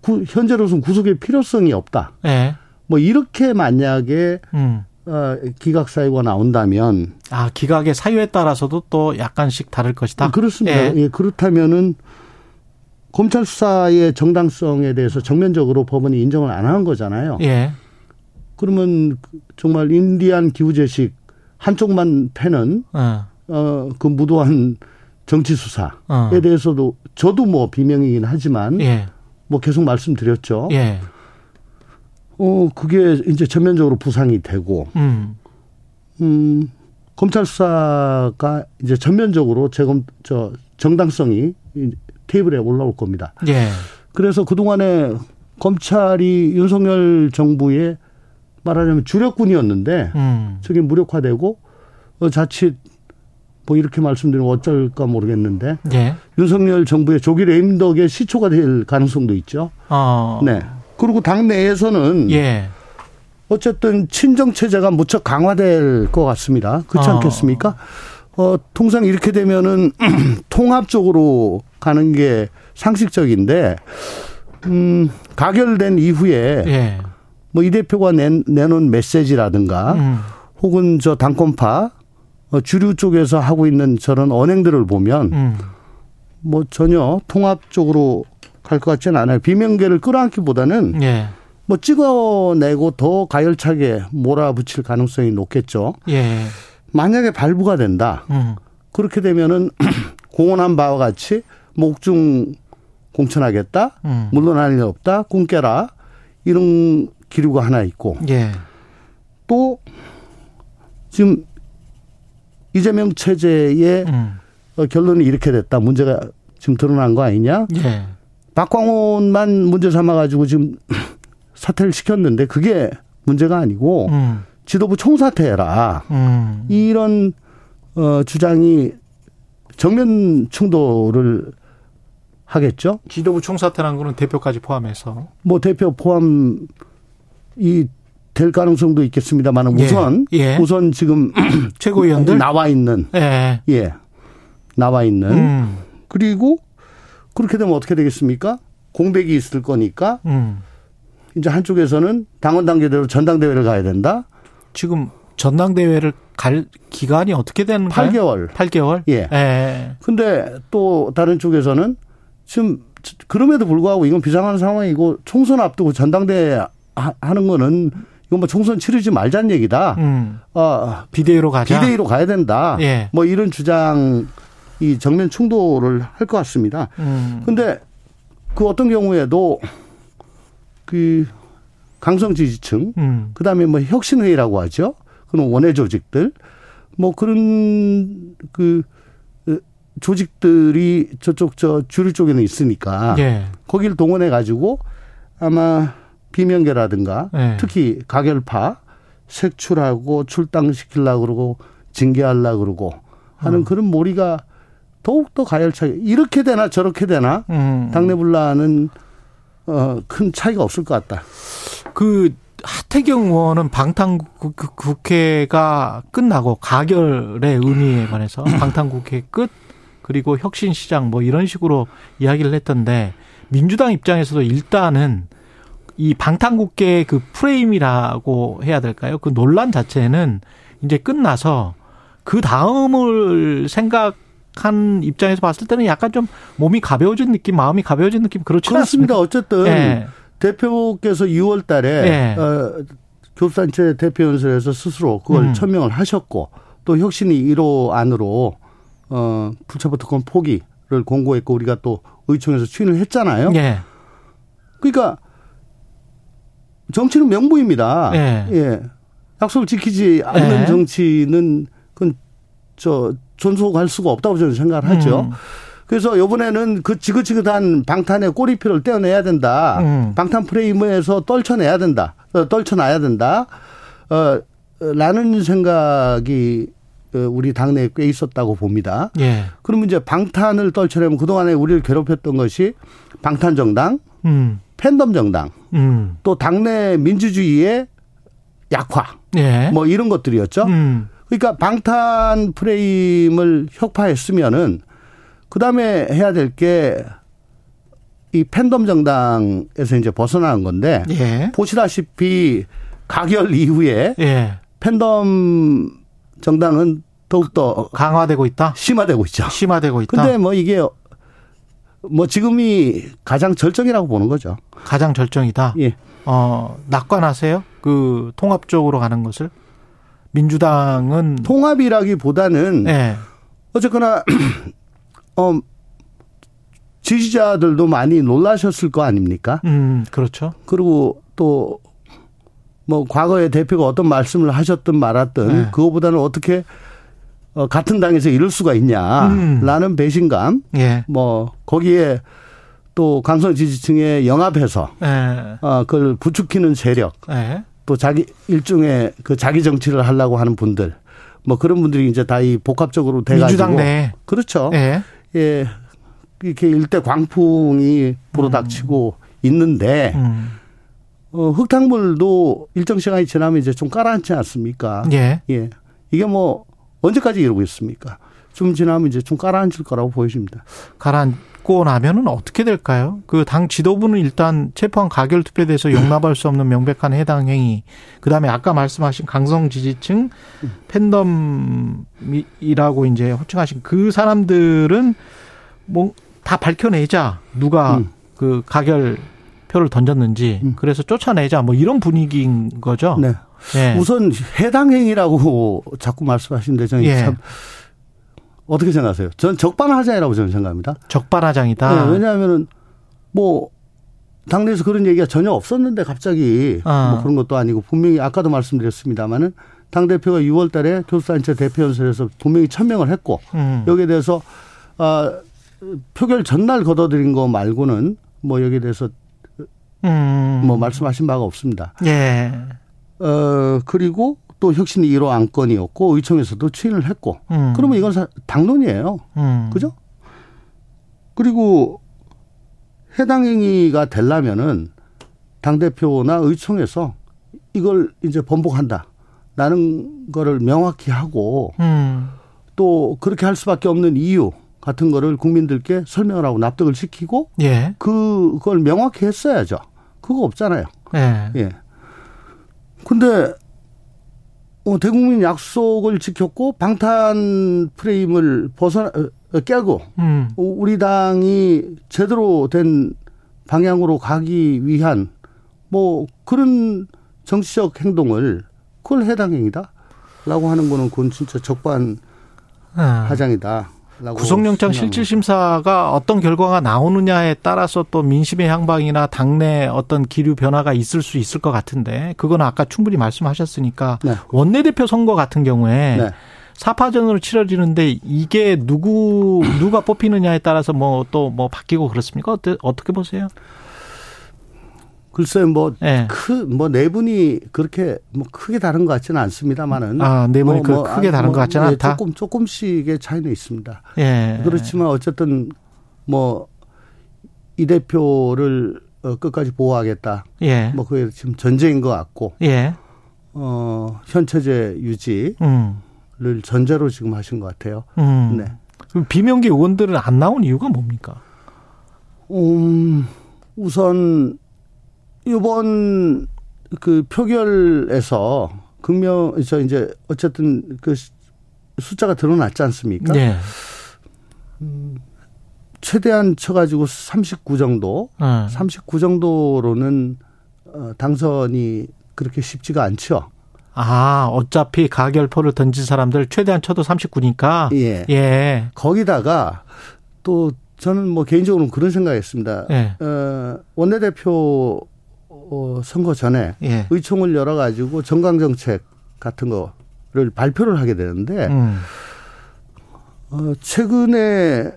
Speaker 6: 구, 현재로서는 구속의 필요성이 없다. 예. 뭐 이렇게 만약에 음. 어, 기각 사유가 나온다면
Speaker 2: 아 기각의 사유에 따라서도 또 약간씩 다를 것이다.
Speaker 6: 그렇습니다. 예. 예 그렇다면은 검찰 수사의 정당성에 대해서 정면적으로 법원이 인정을 안 한 거잖아요. 예. 그러면 정말 인디안 기후제식 한쪽만 패는 어. 어, 그 무도한 정치 수사에 어. 대해서도 저도 뭐 비명이긴 하지만 예. 뭐 계속 말씀드렸죠. 예. 어 그게 이제 전면적으로 부상이 되고 음, 음 검찰 수사가 이제 전면적으로 재검 저 정당성이 테이블에 올라올 겁니다. 예. 그래서 그동안에 검찰이 윤석열 정부의 말하자면 주력군이었는데 음. 저게 무력화되고 어, 자칫 뭐 이렇게 말씀드리면 어쩔까 모르겠는데 예. 윤석열 정부의 조기 레임덕의 시초가 될 가능성도 있죠. 어. 네. 그리고 당 내에서는 예. 어쨌든 친정 체제가 무척 강화될 것 같습니다. 그렇지 어. 않겠습니까? 어, 통상 이렇게 되면은 통합적으로 가는 게 상식적인데, 음, 가결된 이후에 예. 뭐이 대표가 낸, 내놓은 메시지라든가 음. 혹은 저 당권파 어, 주류 쪽에서 하고 있는 저런 언행들을 보면 음. 뭐 전혀 통합적으로 갈 것 같지는 않아요. 비명계를 끌어안기보다는 예. 뭐 찍어내고 더 가열차게 몰아붙일 가능성이 높겠죠. 예. 만약에 발부가 된다. 음. 그렇게 되면은 공언한 바와 같이 목중 공천하겠다. 음. 물러날 일 없다. 꿈 깨라. 이런 기류가 하나 있고. 예. 또 지금 이재명 체제의 음. 어, 결론이 이렇게 됐다. 문제가 지금 드러난 거 아니냐? 예. 박광훈만 문제 삼아 가지고 지금 사퇴를 시켰는데 그게 문제가 아니고 음. 지도부 총사퇴해라. 음. 이런 어, 주장이 정면 충돌을 하겠죠.
Speaker 2: 지도부 총사퇴라는 거는 대표까지 포함해서.
Speaker 6: 뭐 대표 포함 이 될 가능성도 있겠습니다만 예. 우선 예. 예. 우선 지금
Speaker 2: 최고위원들
Speaker 6: 나와 있는 예, 예. 나와 있는 음. 그리고 그렇게 되면 어떻게 되겠습니까? 공백이 있을 거니까 음. 이제 한쪽에서는 당원 단계대로 전당대회를 가야 된다.
Speaker 2: 지금 전당대회를 갈 기간이 어떻게 되는가요?
Speaker 6: 8개월.
Speaker 2: 8개월?
Speaker 6: 예. 예. 근데 또 다른 쪽에서는 지금 그럼에도 불구하고 이건 비상한 상황이고 총선 앞두고 전당대회 하는 거는 이건 뭐 총선 치르지 말자는 얘기다. 음.
Speaker 2: 어, 비대위로 가자.
Speaker 6: 비대위로 가야 된다. 예. 뭐 이런 주장 이 정면 충돌을 할 것 같습니다. 음. 근데 그 어떤 경우에도 그 강성 지지층, 음. 그다음에 뭐 혁신회의라고 하죠. 그런 원외 조직들, 뭐 그런 그 어, 조직들이 저쪽 저 주류 쪽에는 있으니까 예. 거기를 동원해 가지고 아마 비명계라든가 예. 특히 가결파 색출하고 출당시키려고 그러고 징계하려고 그러고 하는 음. 그런 몰이가 더욱더 가열차게 이렇게 되나 저렇게 되나 음. 당내 분란은 어, 큰 차이가 없을 것 같다.
Speaker 2: 그 하태경 의원은 방탄국회가 끝나고 가결의 의미에 관해서 방탄국회 끝 그리고 혁신 시장 뭐 이런 식으로 이야기를 했던데 민주당 입장에서도 일단은 이 방탄국회의 그 프레임이라고 해야 될까요? 그 논란 자체는 이제 끝나서 그 다음을 생각한 입장에서 봤을 때는 약간 좀 몸이 가벼워진 느낌, 마음이 가벼워진 느낌 그렇지
Speaker 6: 않습니다. 어쨌든 네. 대표께서 6월 달에 네. 어, 교수단체 대표연설에서 스스로 그걸 음. 천명을 하셨고 또 혁신이 1호 안으로 어, 불체포 특권 포기를 공고했고 우리가 또 의총에서 추인을 했잖아요. 네. 그러니까 정치는 명부입니다. 네. 예. 약속을 지키지 않는 네. 정치는 그건 저 존속할 수가 없다고 저는 생각을 하죠. 음. 그래서 이번에는 그 지긋지긋한 방탄의 꼬리표를 떼어내야 된다. 음. 방탄 프레임에서 떨쳐내야 된다. 어, 떨쳐놔야 된다. 어, 라는 생각이 어, 우리 당내에 꽤 있었다고 봅니다. 예. 그러면 이제 방탄을 떨쳐내면 그동안에 우리를 괴롭혔던 것이 방탄 정당, 음. 팬덤 정당, 음. 또 당내 민주주의의 약화, 예. 뭐 이런 것들이었죠. 음. 그러니까 방탄 프레임을 혁파했으면은 그 다음에 해야 될 게 이 팬덤 정당에서 이제 벗어나는 건데 예. 보시다시피 가결 이후에 예. 팬덤 정당은 더욱더
Speaker 2: 강화되고 있다.
Speaker 6: 심화되고 있죠.
Speaker 2: 심화되고 있다.
Speaker 6: 근데 뭐 이게 뭐 지금이 가장 절정이라고 보는 거죠.
Speaker 2: 가장 절정이다. 예. 어, 낙관하세요? 그 통합적으로 가는 것을? 민주당은
Speaker 6: 통합이라기보다는 예. 어쨌거나 어 지지자들도 많이 놀라셨을 거 아닙니까?
Speaker 2: 음, 그렇죠.
Speaker 6: 그리고 또 뭐 과거에 대표가 어떤 말씀을 하셨든 말았든 네. 그거보다는 어떻게 어, 같은 당에서 이럴 수가 있냐라는 음. 배신감, 예. 뭐 거기에 또 강성 지지층에 영합해서 예. 어, 그걸 부추기는 세력, 예. 또 자기 일종의 그 자기 정치를 하려고 하는 분들, 뭐 그런 분들이 이제 다 이 복합적으로 돼가지고
Speaker 2: 민주당 내
Speaker 6: 그렇죠. 예. 예. 이렇게 일대 광풍이 불어닥치고 음. 있는데 음. 어, 흙탕물도 일정 시간이 지나면 이제 좀 가라앉지 않습니까? 예. 예. 이게 뭐 언제까지 이러고 있습니까? 좀 지나면 이제 좀 가라앉을 거라고 보여집니다.
Speaker 2: 가라앉고 나면은 어떻게 될까요? 그 당 지도부는 일단 체포한 가결 투표에 대해서 용납할 수 없는 명백한 해당 행위. 그 다음에 아까 말씀하신 강성 지지층 팬덤이라고 이제 호칭하신 그 사람들은 뭐 다 밝혀내자. 누가 음. 그 가결 표를 던졌는지 음. 그래서 쫓아내자 뭐 이런 분위기인 거죠.
Speaker 6: 네. 예. 우선 해당 행위라고 자꾸 말씀하시는 데 저는 예. 참 어떻게 생각하세요? 전 적반하장이라고 저는 생각합니다.
Speaker 2: 적반하장이다.
Speaker 6: 네, 왜냐하면은 뭐 당내에서 그런 얘기가 전혀 없었는데 갑자기 아. 뭐 그런 것도 아니고 분명히 아까도 말씀드렸습니다마는 당 대표가 6월달에 교수단체 대표연설에서 분명히 천명을 했고 음. 여기에 대해서 아 표결 전날 걷어들인 거 말고는 뭐 여기에 대해서 음. 뭐 말씀하신 바가 없습니다. 예. 어 그리고 또 혁신이 1호 안건이었고 의총에서도 추인을 했고 음. 그러면 이건 당론이에요. 음. 그죠? 그리고 해당 행위가 되려면은 당 대표나 의총에서 이걸 이제 번복한다. 라는 거를 명확히 하고 음. 또 그렇게 할 수밖에 없는 이유 같은 거를 국민들께 설명을 하고 납득을 시키고 예. 그걸 명확히 했어야죠. 그거 없잖아요. 예. 예. 근데 어, 대국민 약속을 지켰고 방탄 프레임을 벗어나 어, 깨고 음. 우리 당이 제대로 된 방향으로 가기 위한 뭐 그런 정치적 행동을 그걸 해당 행위다라고 하는 거는 그건 진짜 적반 아. 하장이다.
Speaker 2: 구속영장 실질심사가 어떤 결과가 나오느냐에 따라서 또 민심의 향방이나 당내 어떤 기류 변화가 있을 수 있을 것 같은데 그거는 아까 충분히 말씀하셨으니까 네. 원내대표 선거 같은 경우에 네. 사파전으로 치러지는데 이게 누구 누가 뽑히느냐에 따라서 뭐 또뭐 뭐 바뀌고 그렇습니까? 어때, 어떻게 보세요?
Speaker 6: 글쎄 뭐 크뭐 네. 네 분이 그렇게 뭐 크게 다른 것 같지는 않습니다만은
Speaker 2: 아네 분이 뭐, 뭐, 크게 다른 뭐, 것 같지는 네, 않다.
Speaker 6: 조금 조금씩의 차이는 있습니다. 예. 그렇지만 어쨌든 뭐 이 대표를 어, 끝까지 보호하겠다. 예. 뭐 그게 지금 전쟁인 것 같고. 예. 어 현체제 유지를 음. 전제로 지금 하신 것 같아요. 음.
Speaker 2: 네. 비명계 의원들은 안 나온 이유가 뭡니까?
Speaker 6: 음 우선 이번 그 표결에서 극명 저 이제 어쨌든 그 숫자가 드러났지 않습니까? 네. 음, 최대한 쳐가지고 39 정도, 네. 39 정도로는 어, 당선이 그렇게 쉽지가 않죠.
Speaker 2: 아, 어차피 가결포를 던진 사람들 최대한 쳐도 39니까.
Speaker 6: 예. 예. 거기다가 또 저는 뭐 개인적으로는 그런 생각했습니다. 예. 어, 원내대표 어, 선거 전에 예. 의총을 열어 가지고 정강 정책 같은 거를 발표를 하게 되는데 음. 어, 최근에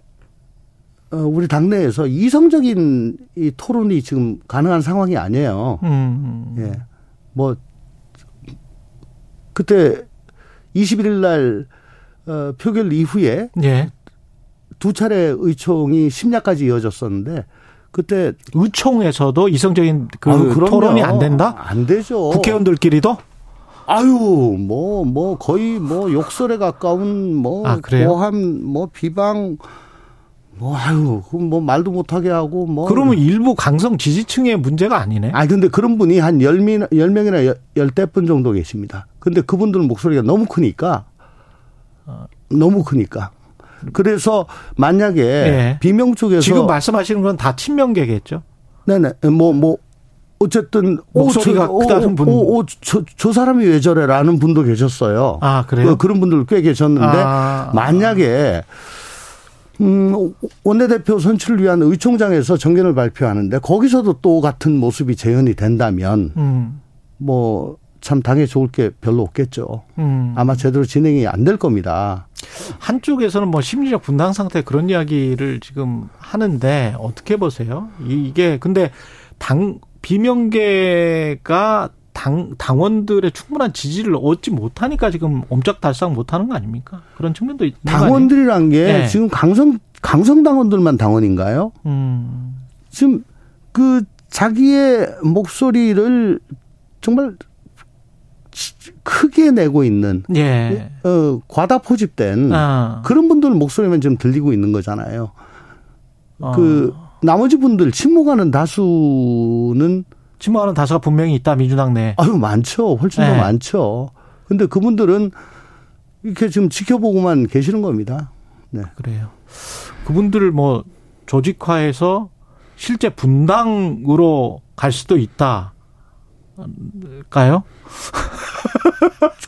Speaker 6: 어, 우리 당내에서 이성적인 이 토론이 지금 가능한 상황이 아니에요. 음. 예. 뭐 그때 21일 날 어, 표결 이후에 예. 두 차례 의총이 심야까지 이어졌었는데 그때
Speaker 2: 의총에서도 이성적인 그 아유, 토론이 안 된다?
Speaker 6: 안 되죠.
Speaker 2: 국회의원들끼리도?
Speaker 6: 아유, 뭐, 뭐, 거의 뭐, 욕설에 가까운 뭐, 아, 고함, 뭐, 비방, 뭐, 아유, 뭐, 말도 못하게 하고, 뭐.
Speaker 2: 그러면 일부 강성 지지층의 문제가 아니네?
Speaker 6: 아 근데 그런 분이 한 10명, 10명이나 10대 분 정도 계십니다. 근데 그분들은 목소리가 너무 크니까, 너무 크니까. 그래서 만약에 네. 비명 쪽에서
Speaker 2: 지금 말씀하시는 건 다 친명계겠죠?
Speaker 6: 네네. 뭐, 뭐, 어쨌든
Speaker 2: 목소리가 오, 크다는 분,
Speaker 6: 오, 오, 저, 저 사람이 왜 저래라는 분도 계셨어요.
Speaker 2: 아 그래요?
Speaker 6: 그런 분들 꽤 계셨는데 아, 만약에 음, 원내대표 선출을 위한 의총장에서 정견을 발표하는데 거기서도 또 같은 모습이 재현이 된다면 음. 뭐 참 당에 좋을 게 별로 없겠죠. 음. 아마 제대로 진행이 안 될 겁니다.
Speaker 2: 한쪽에서는 뭐 심리적 분당 상태 그런 이야기를 지금 하는데 어떻게 보세요? 이게 근데 당 비명계가 당 당원들의 충분한 지지를 얻지 못하니까 지금 옴짝달싹 못하는 거 아닙니까? 그런 측면도 있는
Speaker 6: 당원들이란 게 네. 지금 강성 강성 당원들만 당원인가요? 음. 지금 그 자기의 목소리를 정말 크게 내고 있는 예. 어, 과다 포집된 아. 그런 분들 목소리만 지금 들리고 있는 거잖아요. 아. 그 나머지 분들 침묵하는 다수는
Speaker 2: 침묵하는 다수가 분명히 있다 민주당 내.
Speaker 6: 아유 많죠. 훨씬 더 네. 많죠. 근데 그분들은 이렇게 지금 지켜보고만 계시는 겁니다.
Speaker 2: 네. 그래요. 그분들을 뭐 조직화해서 실제 분당으로 갈 수도 있다. 까요?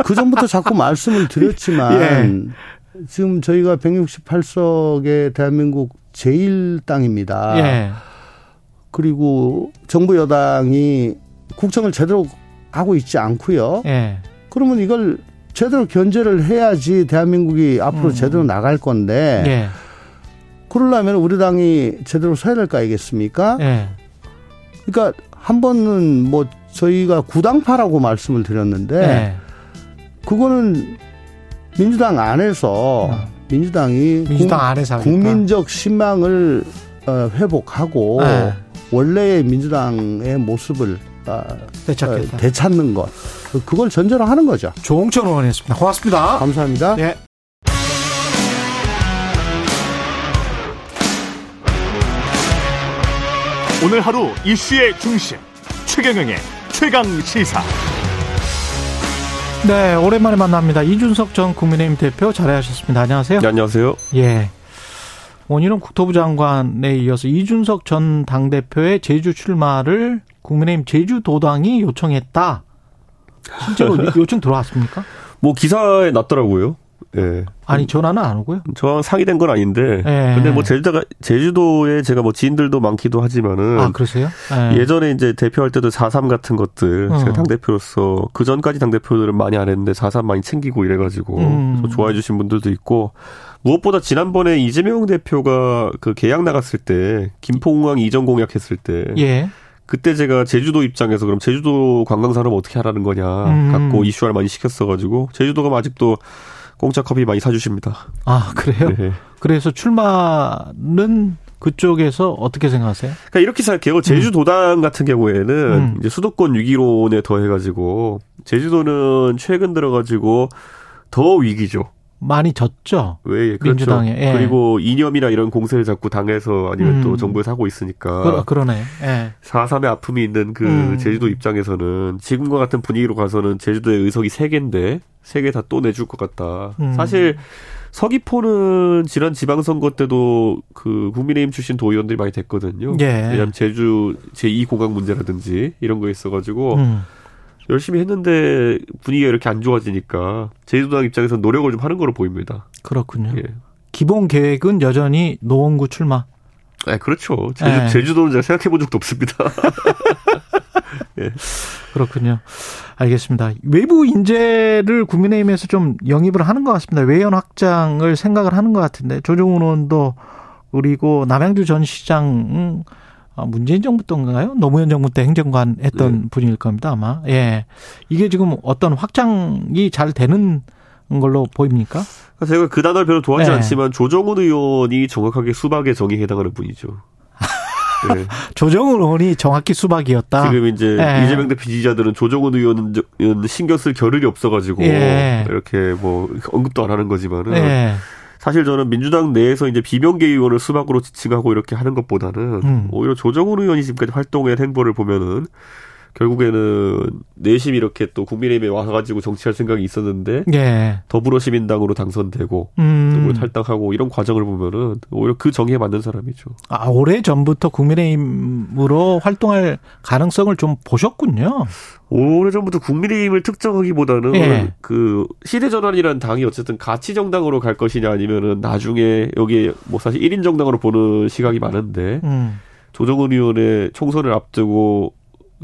Speaker 6: 그 전부터 자꾸 말씀을 드렸지만 예. 지금 저희가 168석의 대한민국 제1당입니다. 예. 그리고 정부 여당이 국정을 제대로 하고 있지 않고요. 예. 그러면 이걸 제대로 견제를 해야지 대한민국이 앞으로 음. 제대로 나갈 건데 예. 그러려면 우리 당이 제대로 서야 될 거 아니겠습니까? 예. 그러니까 한 번은 뭐 저희가 구당파라고 말씀을 드렸는데 네. 그거는 민주당 안에서 어. 민주당이
Speaker 2: 민주당 안에서
Speaker 6: 국민적 신망을 어, 회복하고 네. 원래의 민주당의 모습을 어, 되찾겠다. 되찾는 것 그걸 전제로 하는 거죠.
Speaker 2: 조홍천 의원이었습니다. 고맙습니다.
Speaker 6: 감사합니다. 네.
Speaker 1: 오늘 하루 이슈의 중심 최경영의 최강 시사.
Speaker 2: 네, 오랜만에 만납니다. 이준석 전 국민의힘 대표 자리하셨습니다. 안녕하세요.
Speaker 7: 네, 안녕하세요.
Speaker 2: 예. 원희룡 국토부 장관에 이어서 이준석 전 당대표의 제주 출마를 국민의힘 제주도당이 요청했다. 실제로 요청 들어왔습니까?
Speaker 7: 뭐 기사에 났더라고요.
Speaker 2: 예. 아니 전화는 안 오고요.
Speaker 7: 저랑 상의된 건 아닌데. 예. 근데 뭐 제주도가 제주도에 제가 뭐 지인들도 많기도 하지만은.
Speaker 2: 아 그러세요?
Speaker 7: 예. 전에 이제 대표할 때도 4.3 같은 것들 어. 제가 당 대표로서 그 전까지 당 대표들은 많이 안 했는데 4.3 많이 챙기고 이래가지고 음. 좋아해 주신 분들도 있고 무엇보다 지난번에 이재명 대표가 그 계약 나갔을 때 김포공항 이전 공약했을 때. 예. 그때 제가 제주도 입장에서 그럼 제주도 관광 산업 어떻게 하라는 거냐 음. 갖고 이슈화를 많이 시켰어가지고 제주도가 아직도 공짜 커피 많이 사주십니다.
Speaker 2: 아 그래요? 네. 그래서 출마는 그쪽에서 어떻게 생각하세요?
Speaker 7: 그러니까 이렇게 생각해요. 제주도당 음. 같은 경우에는 음. 이제 수도권 위기론에 더해가지고 제주도는 최근 들어가지고 더 위기죠.
Speaker 2: 많이 졌죠.
Speaker 7: 왜 그렇죠. 민주당에 예. 그리고 이념이나 이런 공세를 자꾸 당해서 아니면 음. 또 정부에서 하고 있으니까
Speaker 2: 그러, 네
Speaker 7: 예. 4.3의 아픔이 있는 그 음. 제주도 입장에서는 지금과 같은 분위기로 가서는 제주도의 의석이 3 개인데 3개 다 또 내줄 것 같다. 음. 사실 서귀포는 지난 지방선거 때도 그 국민의힘 출신 도의원들이 많이 됐거든요. 예. 왜냐하면 제주 제2공항 문제라든지 이런 거 있어가지고 음. 열심히 했는데 분위기가 이렇게 안 좋아지니까 제주도당 입장에서 노력을 좀 하는 거로 보입니다.
Speaker 2: 그렇군요. 예. 기본 계획은 여전히 노원구 출마.
Speaker 7: 네, 그렇죠. 제주, 네. 제주도는 제가 생각해 본 적도 없습니다.
Speaker 2: 예. 그렇군요. 알겠습니다. 외부 인재를 국민의힘에서 좀 영입을 하는 것 같습니다. 외연 확장을 생각을 하는 것 같은데 조정훈 의원도 그리고 남양주 전 시장 아, 문재인 정부 때인가요? 노무현 정부 때 행정관 했던 네. 분일 겁니다, 아마. 예. 이게 지금 어떤 확장이 잘 되는 걸로 보입니까?
Speaker 7: 제가 그 단어를 별로 좋아하지 네. 않지만 조정훈 의원이 정확하게 수박의 정의에 해당하는 분이죠.
Speaker 2: 네. 조정훈 의원이 정확히 수박이었다.
Speaker 7: 지금 이제 네. 이재명 대표 지지자들은 조정훈 의원은 신경 쓸 겨를이 없어가지고 예. 이렇게 뭐 언급도 안 하는 거지만은 예. 사실 저는 민주당 내에서 이제 비명계 의원을 수박으로 지칭하고 이렇게 하는 것보다는 음. 오히려 조정훈 의원이 지금까지 활동한 행보를 보면은 결국에는 내심 이렇게 또 국민의힘에 와가지고 정치할 생각이 있었는데 예. 더불어시민당으로 당선되고 음. 또 탈당하고 이런 과정을 보면은 오히려 그 정의에 맞는 사람이죠.
Speaker 2: 아 오래 전부터 국민의힘으로 활동할 가능성을 좀 보셨군요.
Speaker 7: 오래 전부터 국민의힘을 특정하기보다는 예. 그 시대전환이라는 당이 어쨌든 가치 정당으로 갈 것이냐 아니면은 나중에 여기 뭐 사실 1인 정당으로 보는 시각이 많은데. 음. 조정은 의원의 총선을 앞두고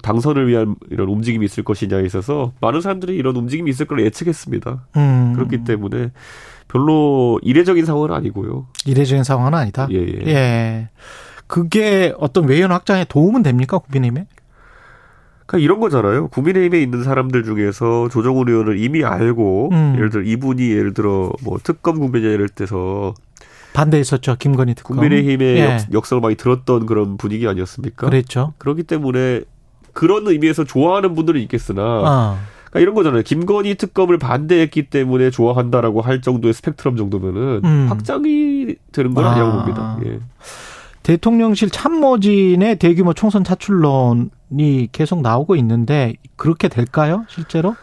Speaker 7: 당선을 위한 이런 움직임이 있을 것이냐에 있어서 많은 사람들이 이런 움직임이 있을 걸 예측했습니다. 음. 그렇기 때문에 별로 이례적인 상황은 아니고요.
Speaker 2: 이례적인 상황은 아니다. 예, 예. 예. 그게 어떤 외연 확장에 도움은 됩니까 국민의힘에?
Speaker 7: 그러니까 이런 거잖아요. 국민의힘에 있는 사람들 중에서 조정훈 의원을 이미 알고 음. 예를 들어 이분이 예를 들어 뭐 특검 국민자 예를 들어서
Speaker 2: 반대했었죠. 김건희 특검.
Speaker 7: 국민의힘의 예. 역, 성을 많이 들었던 그런 분위기 아니었습니까?
Speaker 2: 그랬죠.
Speaker 7: 그렇기 때문에 그런 의미에서 좋아하는 분들은 있겠으나 아. 그러니까 이런 거잖아요. 김건희 특검을 반대했기 때문에 좋아한다라고 할 정도의 스펙트럼 정도면은 음. 확장이 되는 건 아. 니라고 봅니다. 예.
Speaker 2: 대통령실 참모진의 대규모 총선 차출론이 계속 나오고 있는데 그렇게 될까요, 실제로?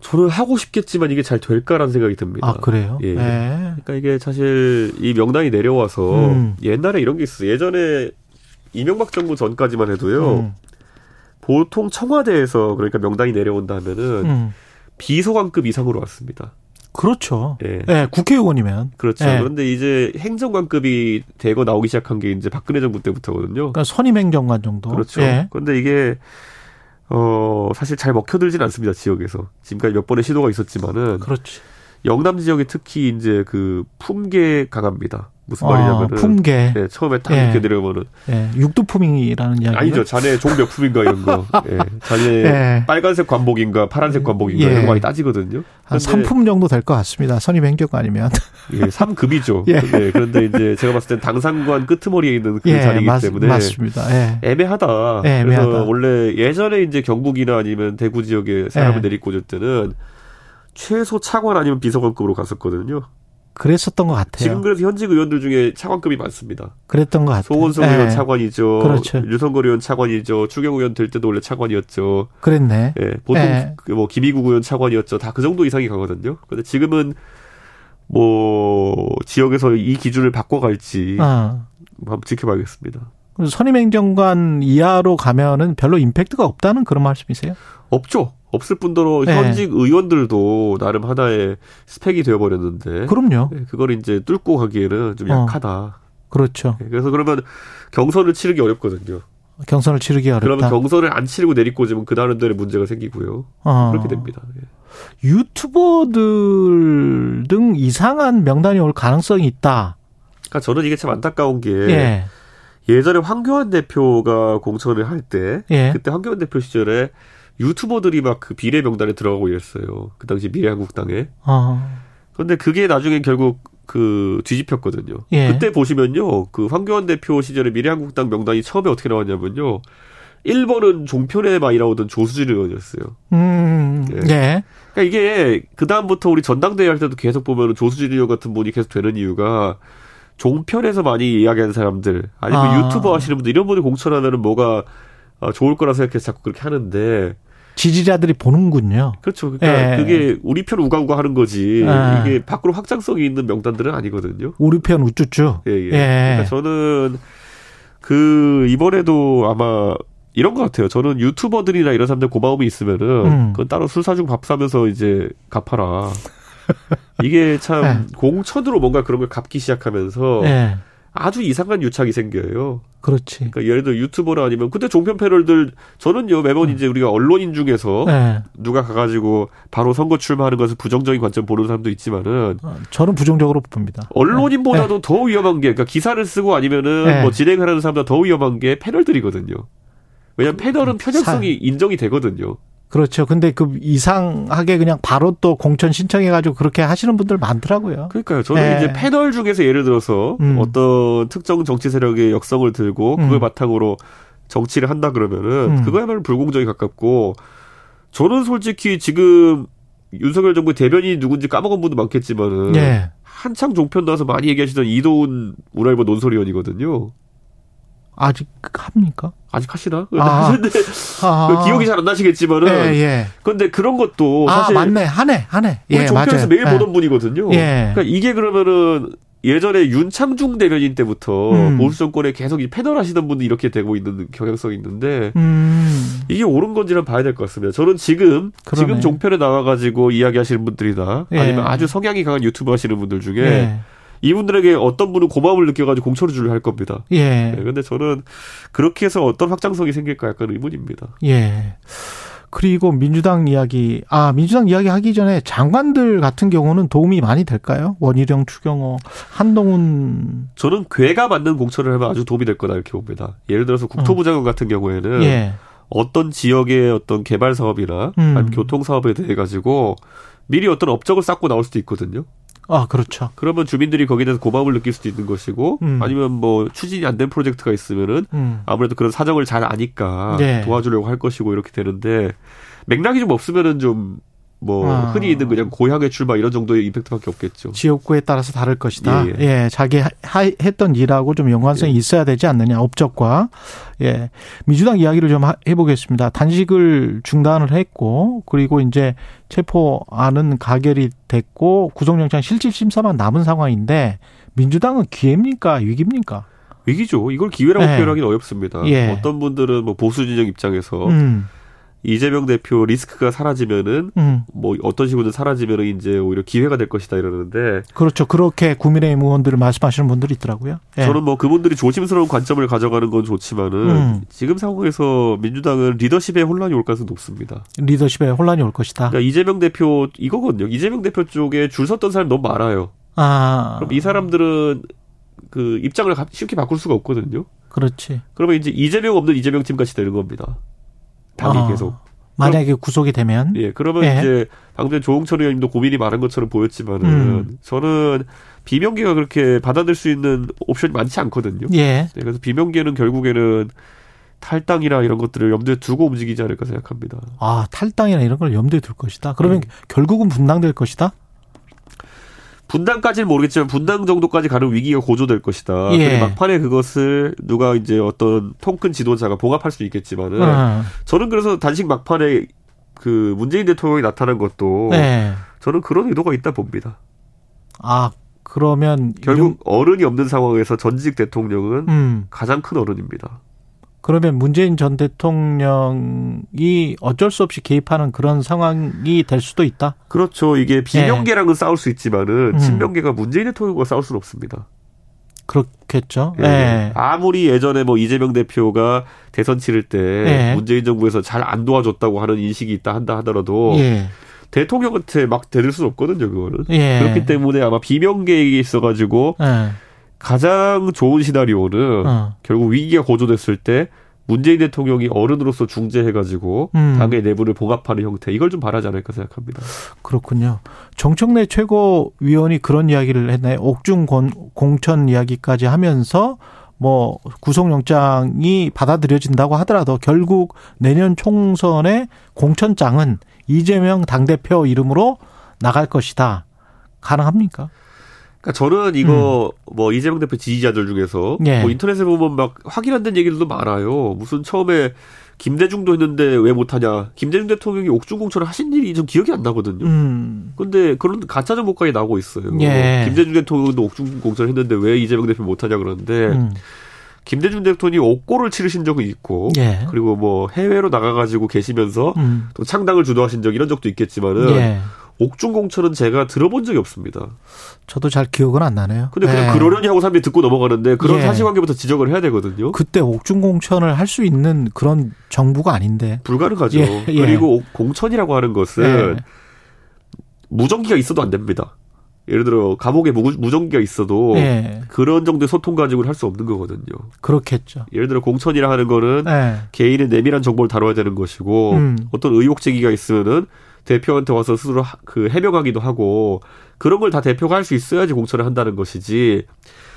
Speaker 7: 저는 하고 싶겠지만 이게 잘 될까라는 생각이 듭니다.
Speaker 2: 아, 그래요?
Speaker 7: 예. 네. 그러니까 이게 사실 이 명단이 내려와서 음. 옛날에 이런 게 있어요. 예전에 이명박 정부 전까지만 해도요. 음. 보통 청와대에서 그러니까 명단이 내려온다면은 음. 비서관급 이상으로 왔습니다.
Speaker 2: 그렇죠. 예. 네, 국회의원이면.
Speaker 7: 그렇죠. 네. 그런데 이제 행정관급이 되고 나오기 시작한 게 이제 박근혜 정부 때부터거든요.
Speaker 2: 그러니까 선임 행정관 정도.
Speaker 7: 그렇죠. 네. 그런데 이게 어 사실 잘 먹혀들진 않습니다 지역에서 지금까지 몇 번의 시도가 있었지만은.
Speaker 2: 그렇지.
Speaker 7: 영남 지역에 특히 이제 그 품계 강합니다. 무슨 말이냐면은 아,
Speaker 2: 품계.
Speaker 7: 네, 처음에 딱 예. 이렇게 내려오면은
Speaker 2: 예. 육두품이라는 이야기
Speaker 7: 아니죠. 자네 종몇 품인가 이런 거. 예. 자네 예. 빨간색 관복인가 파란색 관복인가 예. 이런 거 많이 따지거든요.
Speaker 2: 한 3품 정도 될 것 같습니다. 선임 행정 아니면.
Speaker 7: 예, 3급이죠. 예. 네, 그런데 이제 제가 봤을 땐 당상관 끄트머리에 있는 그 예, 자리이기 맞, 때문에
Speaker 2: 맞습니다. 예.
Speaker 7: 애매하다. 예, 애매하다. 그래서 원래 예전에 이제 경북이나 아니면 대구 지역에 사람을 내리고 올 때는 최소 차관 아니면 비서관급으로 갔었거든요.
Speaker 2: 그랬었던 것 같아요.
Speaker 7: 지금 그래서 현직 의원들 중에 차관급이 많습니다.
Speaker 2: 그랬던 것 같아요.
Speaker 7: 송원석 네. 의원 차관이죠. 그렇죠. 유성걸 의원 차관이죠. 추경 의원 될 때도 원래 차관이었죠.
Speaker 2: 그랬네.
Speaker 7: 예, 보통 네. 뭐 김희국 의원 차관이었죠. 다 그 정도 이상이 가거든요. 근데 지금은 뭐 지역에서 이 기준을 바꿔갈지 어. 한번 지켜봐야겠습니다.
Speaker 2: 선임행정관 이하로 가면은 별로 임팩트가 없다는 그런 말씀이세요?
Speaker 7: 없죠. 없을 뿐더러 네. 현직 의원들도 나름 하나의 스펙이 되어버렸는데.
Speaker 2: 그럼요.
Speaker 7: 네, 그걸 이제 뚫고 가기에는 좀 어. 약하다. 어.
Speaker 2: 그렇죠.
Speaker 7: 네, 그래서 그러면 경선을 치르기 어렵거든요.
Speaker 2: 경선을 치르기 어렵다.
Speaker 7: 그러면 경선을 안 치르고 내리꽂으면 그 나름대로 문제가 생기고요. 어. 그렇게 됩니다. 예.
Speaker 2: 유튜버들 등 이상한 명단이 올 가능성이 있다.
Speaker 7: 그러니까 저는 이게 참 안타까운 게 예. 예전에 황교안 대표가 공천을 할때 예. 그때 황교안 대표 시절에 유튜버들이 막 그 비례 명단에 들어가고 이랬어요. 그 당시 미래한국당에. 어. 그런데 그게 나중에 결국 그 뒤집혔거든요. 예. 그때 보시면요. 그 황교안 대표 시절에 미래한국당 명단이 처음에 어떻게 나왔냐면요. 1번은 종편에 많이 나오던 조수진 의원이었어요. 음, 예. 네. 그러니까 이게 그다음부터 우리 전당대회 할 때도 계속 보면 조수진 의원 같은 분이 계속 되는 이유가 종편에서 많이 이야기하는 사람들 아니면 아. 유튜버 하시는 분들 이런 분이 공천하면은 뭐가 어, 좋을 거라 생각해서 자꾸 그렇게 하는데
Speaker 2: 지지자들이 보는군요.
Speaker 7: 그렇죠. 그러니까 예. 그게 우리 편 우가우가 하는 거지 예. 이게 밖으로 확장성이 있는 명단들은 아니거든요.
Speaker 2: 우리 편 우쭈쭈.
Speaker 7: 예, 예. 예. 그러니까 저는 그 이번에도 아마 이런 것 같아요. 저는 유튜버들이나 이런 사람들 고마움이 있으면은 음. 그건 따로 술 사주고 밥 사면서 이제 갚아라. 이게 참 네. 공천으로 뭔가 그런 걸 갚기 시작하면서 네. 아주 이상한 유착이 생겨요.
Speaker 2: 그렇지.
Speaker 7: 그러니까 예를 들어 유튜버나 아니면 그때 종편 패널들 저는요 매번 음. 이제 우리가 언론인 중에서 네. 누가 가가지고 바로 선거 출마하는 것을 부정적인 관점 보는 사람도 있지만은
Speaker 2: 어, 저는 부정적으로 봅니다.
Speaker 7: 언론인보다도 네. 더 위험한 게 그러니까 기사를 쓰고 아니면은 네. 뭐 진행하는 사람보다 더 위험한 게 패널들이거든요. 왜냐하면 그, 패널은 편협성이 인정이 되거든요.
Speaker 2: 그렇죠. 근데 그 이상하게 그냥 바로 또 공천 신청해가지고 그렇게 하시는 분들 많더라고요.
Speaker 7: 그러니까요. 저는 네. 이제 패널 중에서 예를 들어서 음. 어떤 특정 정치 세력의 역성을 들고 그걸 음. 바탕으로 정치를 한다 그러면은 음. 그거야말로 불공정에 가깝고 저는 솔직히 지금 윤석열 정부 대변인이 누군지 까먹은 분도 많겠지만은 네. 한창 종편 나와서 많이 얘기하시던 이도훈 문화일보 논설위원이거든요.
Speaker 2: 아직 합니까?
Speaker 7: 아직 하시나? 아. 근데 아. 기억이 잘 안 나시겠지만은. 예, 예. 근데 그런 것도
Speaker 2: 아, 사실 맞네. 하네. 하네.
Speaker 7: 예, 우리 종편에서 매일 예. 보던 분이거든요. 예. 그러니까 이게 그러면은 예전에 윤창중 대변인 때부터 음. 보수 정권에 계속 패널 하시던 분이 이렇게 되고 있는 경향성이 있는데 음. 이게 옳은 건지는 봐야 될 것 같습니다. 저는 지금 그러네. 지금 종편에 나와 가지고 이야기하시는 분들이나 예. 아니면 아주 성향이 강한 유튜버 하시는 분들 중에 예. 이분들에게 어떤 분은 고마움을 느껴가지고 공천을 할 겁니다. 예. 네, 근데 저는 그렇게 해서 어떤 확장성이 생길까 약간 의문입니다.
Speaker 2: 예. 그리고 민주당 이야기, 아, 민주당 이야기 하기 전에 장관들 같은 경우는 도움이 많이 될까요? 원희룡, 추경호, 한동훈.
Speaker 7: 저는 괴가 맞는 공천을 하면 아주 도움이 될 거다 이렇게 봅니다. 예를 들어서 국토부 장관 같은 경우에는 예. 어떤 지역의 어떤 개발 사업이나 음. 교통 사업에 대해 가지고 미리 어떤 업적을 쌓고 나올 수도 있거든요.
Speaker 2: 아, 그렇죠.
Speaker 7: 그러면 주민들이 거기에 대해서 고마움을 느낄 수도 있는 것이고, 음. 아니면 뭐 추진이 안 된 프로젝트가 있으면은 음. 아무래도 그런 사정을 잘 아니까 네. 도와주려고 할 것이고 이렇게 되는데 맥락이 좀 없으면은 좀 뭐 아. 흔히 있는 그냥 고향의 출마 이런 정도의 임팩트밖에 없겠죠.
Speaker 2: 지역구에 따라서 다를 것이다. 예, 예. 예 자기 하, 했던 일하고 좀 연관성이 예. 있어야 되지 않느냐 업적과 예 민주당 이야기를 좀 해보겠습니다. 단식을 중단을 했고 그리고 이제 체포안은 가결이 됐고 구속영장 실질 심사만 남은 상황인데 민주당은 기회입니까 위기입니까?
Speaker 7: 위기죠. 이걸 기회라고 예. 표현하기는 어렵습니다. 예. 어떤 분들은 뭐 보수 진영 입장에서 음. 이재명 대표 리스크가 사라지면은 음. 뭐 어떤 식으로든 사라지면은 이제 오히려 기회가 될 것이다 이러는데
Speaker 2: 그렇죠. 그렇게 국민의힘 의원들을 말씀하시는 분들이 있더라고요.
Speaker 7: 예. 저는 뭐 그분들이 조심스러운 관점을 가져가는 건 좋지만은 음. 지금 상황에서 민주당은 리더십에 혼란이 올 가능성이 높습니다.
Speaker 2: 리더십에 혼란이 올 것이다.
Speaker 7: 그러니까 이재명 대표 이거거든요. 이재명 대표 쪽에 줄 섰던 사람이 너무 많아요. 아. 그럼 이 사람들은 그 입장을 쉽게 바꿀 수가 없거든요.
Speaker 2: 그렇지.
Speaker 7: 그러면 이제 이재명 없는 이재명 팀 같이 되는 겁니다. 당이 어. 계속.
Speaker 2: 만약에 구속이 되면
Speaker 7: 예 그러면 예. 이제 방금 조홍철 의원님도 고민이 많은 것처럼 보였지만은 음. 저는 비명계가 그렇게 받아들일 수 있는 옵션이 많지 않거든요. 예. 네, 그래서 비명계는 결국에는 탈당이나 이런 것들을 염두에 두고 움직이지 않을까 생각합니다.
Speaker 2: 아 탈당이나 이런 걸 염두에 둘 것이다. 그러면 네. 결국은 분당될 것이다.
Speaker 7: 분당까지는 모르겠지만 분당 정도까지 가는 위기가 고조될 것이다. 예. 막판에 그것을 누가 이제 어떤 통큰 지도자가 봉합할 수 있겠지만은 어. 저는 그래서 단식 막판에 그 문재인 대통령이 나타난 것도 예. 저는 그런 의도가 있다 봅니다.
Speaker 2: 아 그러면
Speaker 7: 결국 어른이 없는 상황에서 전직 대통령은 음. 가장 큰 어른입니다.
Speaker 2: 그러면 문재인 전 대통령이 어쩔 수 없이 개입하는 그런 상황이 될 수도 있다.
Speaker 7: 그렇죠. 이게 비명계랑은 네. 싸울 수 있지만은 음. 친명계가 문재인 대통령과 싸울 수는 없습니다.
Speaker 2: 그렇겠죠.
Speaker 7: 예. 네. 아무리 예전에 뭐 이재명 대표가 대선 치를 때 네. 문재인 정부에서 잘 안 도와줬다고 하는 인식이 있다 한다 하더라도 예. 대통령한테 막 대들 수는 없거든요, 그거는. 예. 그렇기 때문에 아마 비명 계획이 있어가지고 예. 가장 좋은 시나리오는 어. 결국 위기가 고조됐을 때 문재인 대통령이 어른으로서 중재해가지고 음. 당의 내부를 봉합하는 형태 이걸 좀 바라지 않을까 생각합니다.
Speaker 2: 그렇군요. 정청래 최고위원이 그런 이야기를 했나요? 옥중 공천 이야기까지 하면서 뭐 구속영장이 받아들여진다고 하더라도 결국 내년 총선의 공천장은 이재명 당대표 이름으로 나갈 것이다. 가능합니까?
Speaker 7: 그러니까 저는 이거 음. 뭐 이재명 대표 지지자들 중에서 예. 뭐 인터넷에 보면 막 확인 안 된 얘기들도 많아요. 무슨 처음에 김대중도 했는데 왜 못하냐. 김대중 대통령이 옥중 공천을 하신 일이 좀 기억이 안 나거든요. 음. 근데 그런 가짜 정보까지 나오고 있어요. 예. 김대중 대통령도 옥중 공천을 했는데 왜 이재명 대표 못하냐 그러는데 음. 김대중 대통령이 옥고를 치르신 적이 있고 예. 그리고 뭐 해외로 나가가지고 계시면서 음. 또 창당을 주도하신 적 이런 적도 있겠지만은 예. 옥중공천은 제가 들어본 적이 없습니다.
Speaker 2: 저도 잘 기억은 안 나네요.
Speaker 7: 근데 그냥 예. 그러려니 하고 사람들이 듣고 넘어가는데 그런 예. 사실관계부터 지적을 해야 되거든요.
Speaker 2: 그때 옥중공천을 할 수 있는 그런 정부가 아닌데.
Speaker 7: 불가능하죠. 예. 예. 그리고 공천이라고 하는 것은 예. 무전기가 있어도 안 됩니다. 예를 들어 감옥에 무전기가 있어도 예. 그런 정도의 소통 가지고는 할 수 없는 거거든요.
Speaker 2: 그렇겠죠.
Speaker 7: 예를 들어 공천이라 하는 거는 예. 개인의 내밀한 정보를 다뤄야 되는 것이고 음. 어떤 의혹 제기가 있으면은 대표한테 와서 스스로 그 해명하기도 하고 그런 걸 다 대표가 할 수 있어야지 공천을 한다는 것이지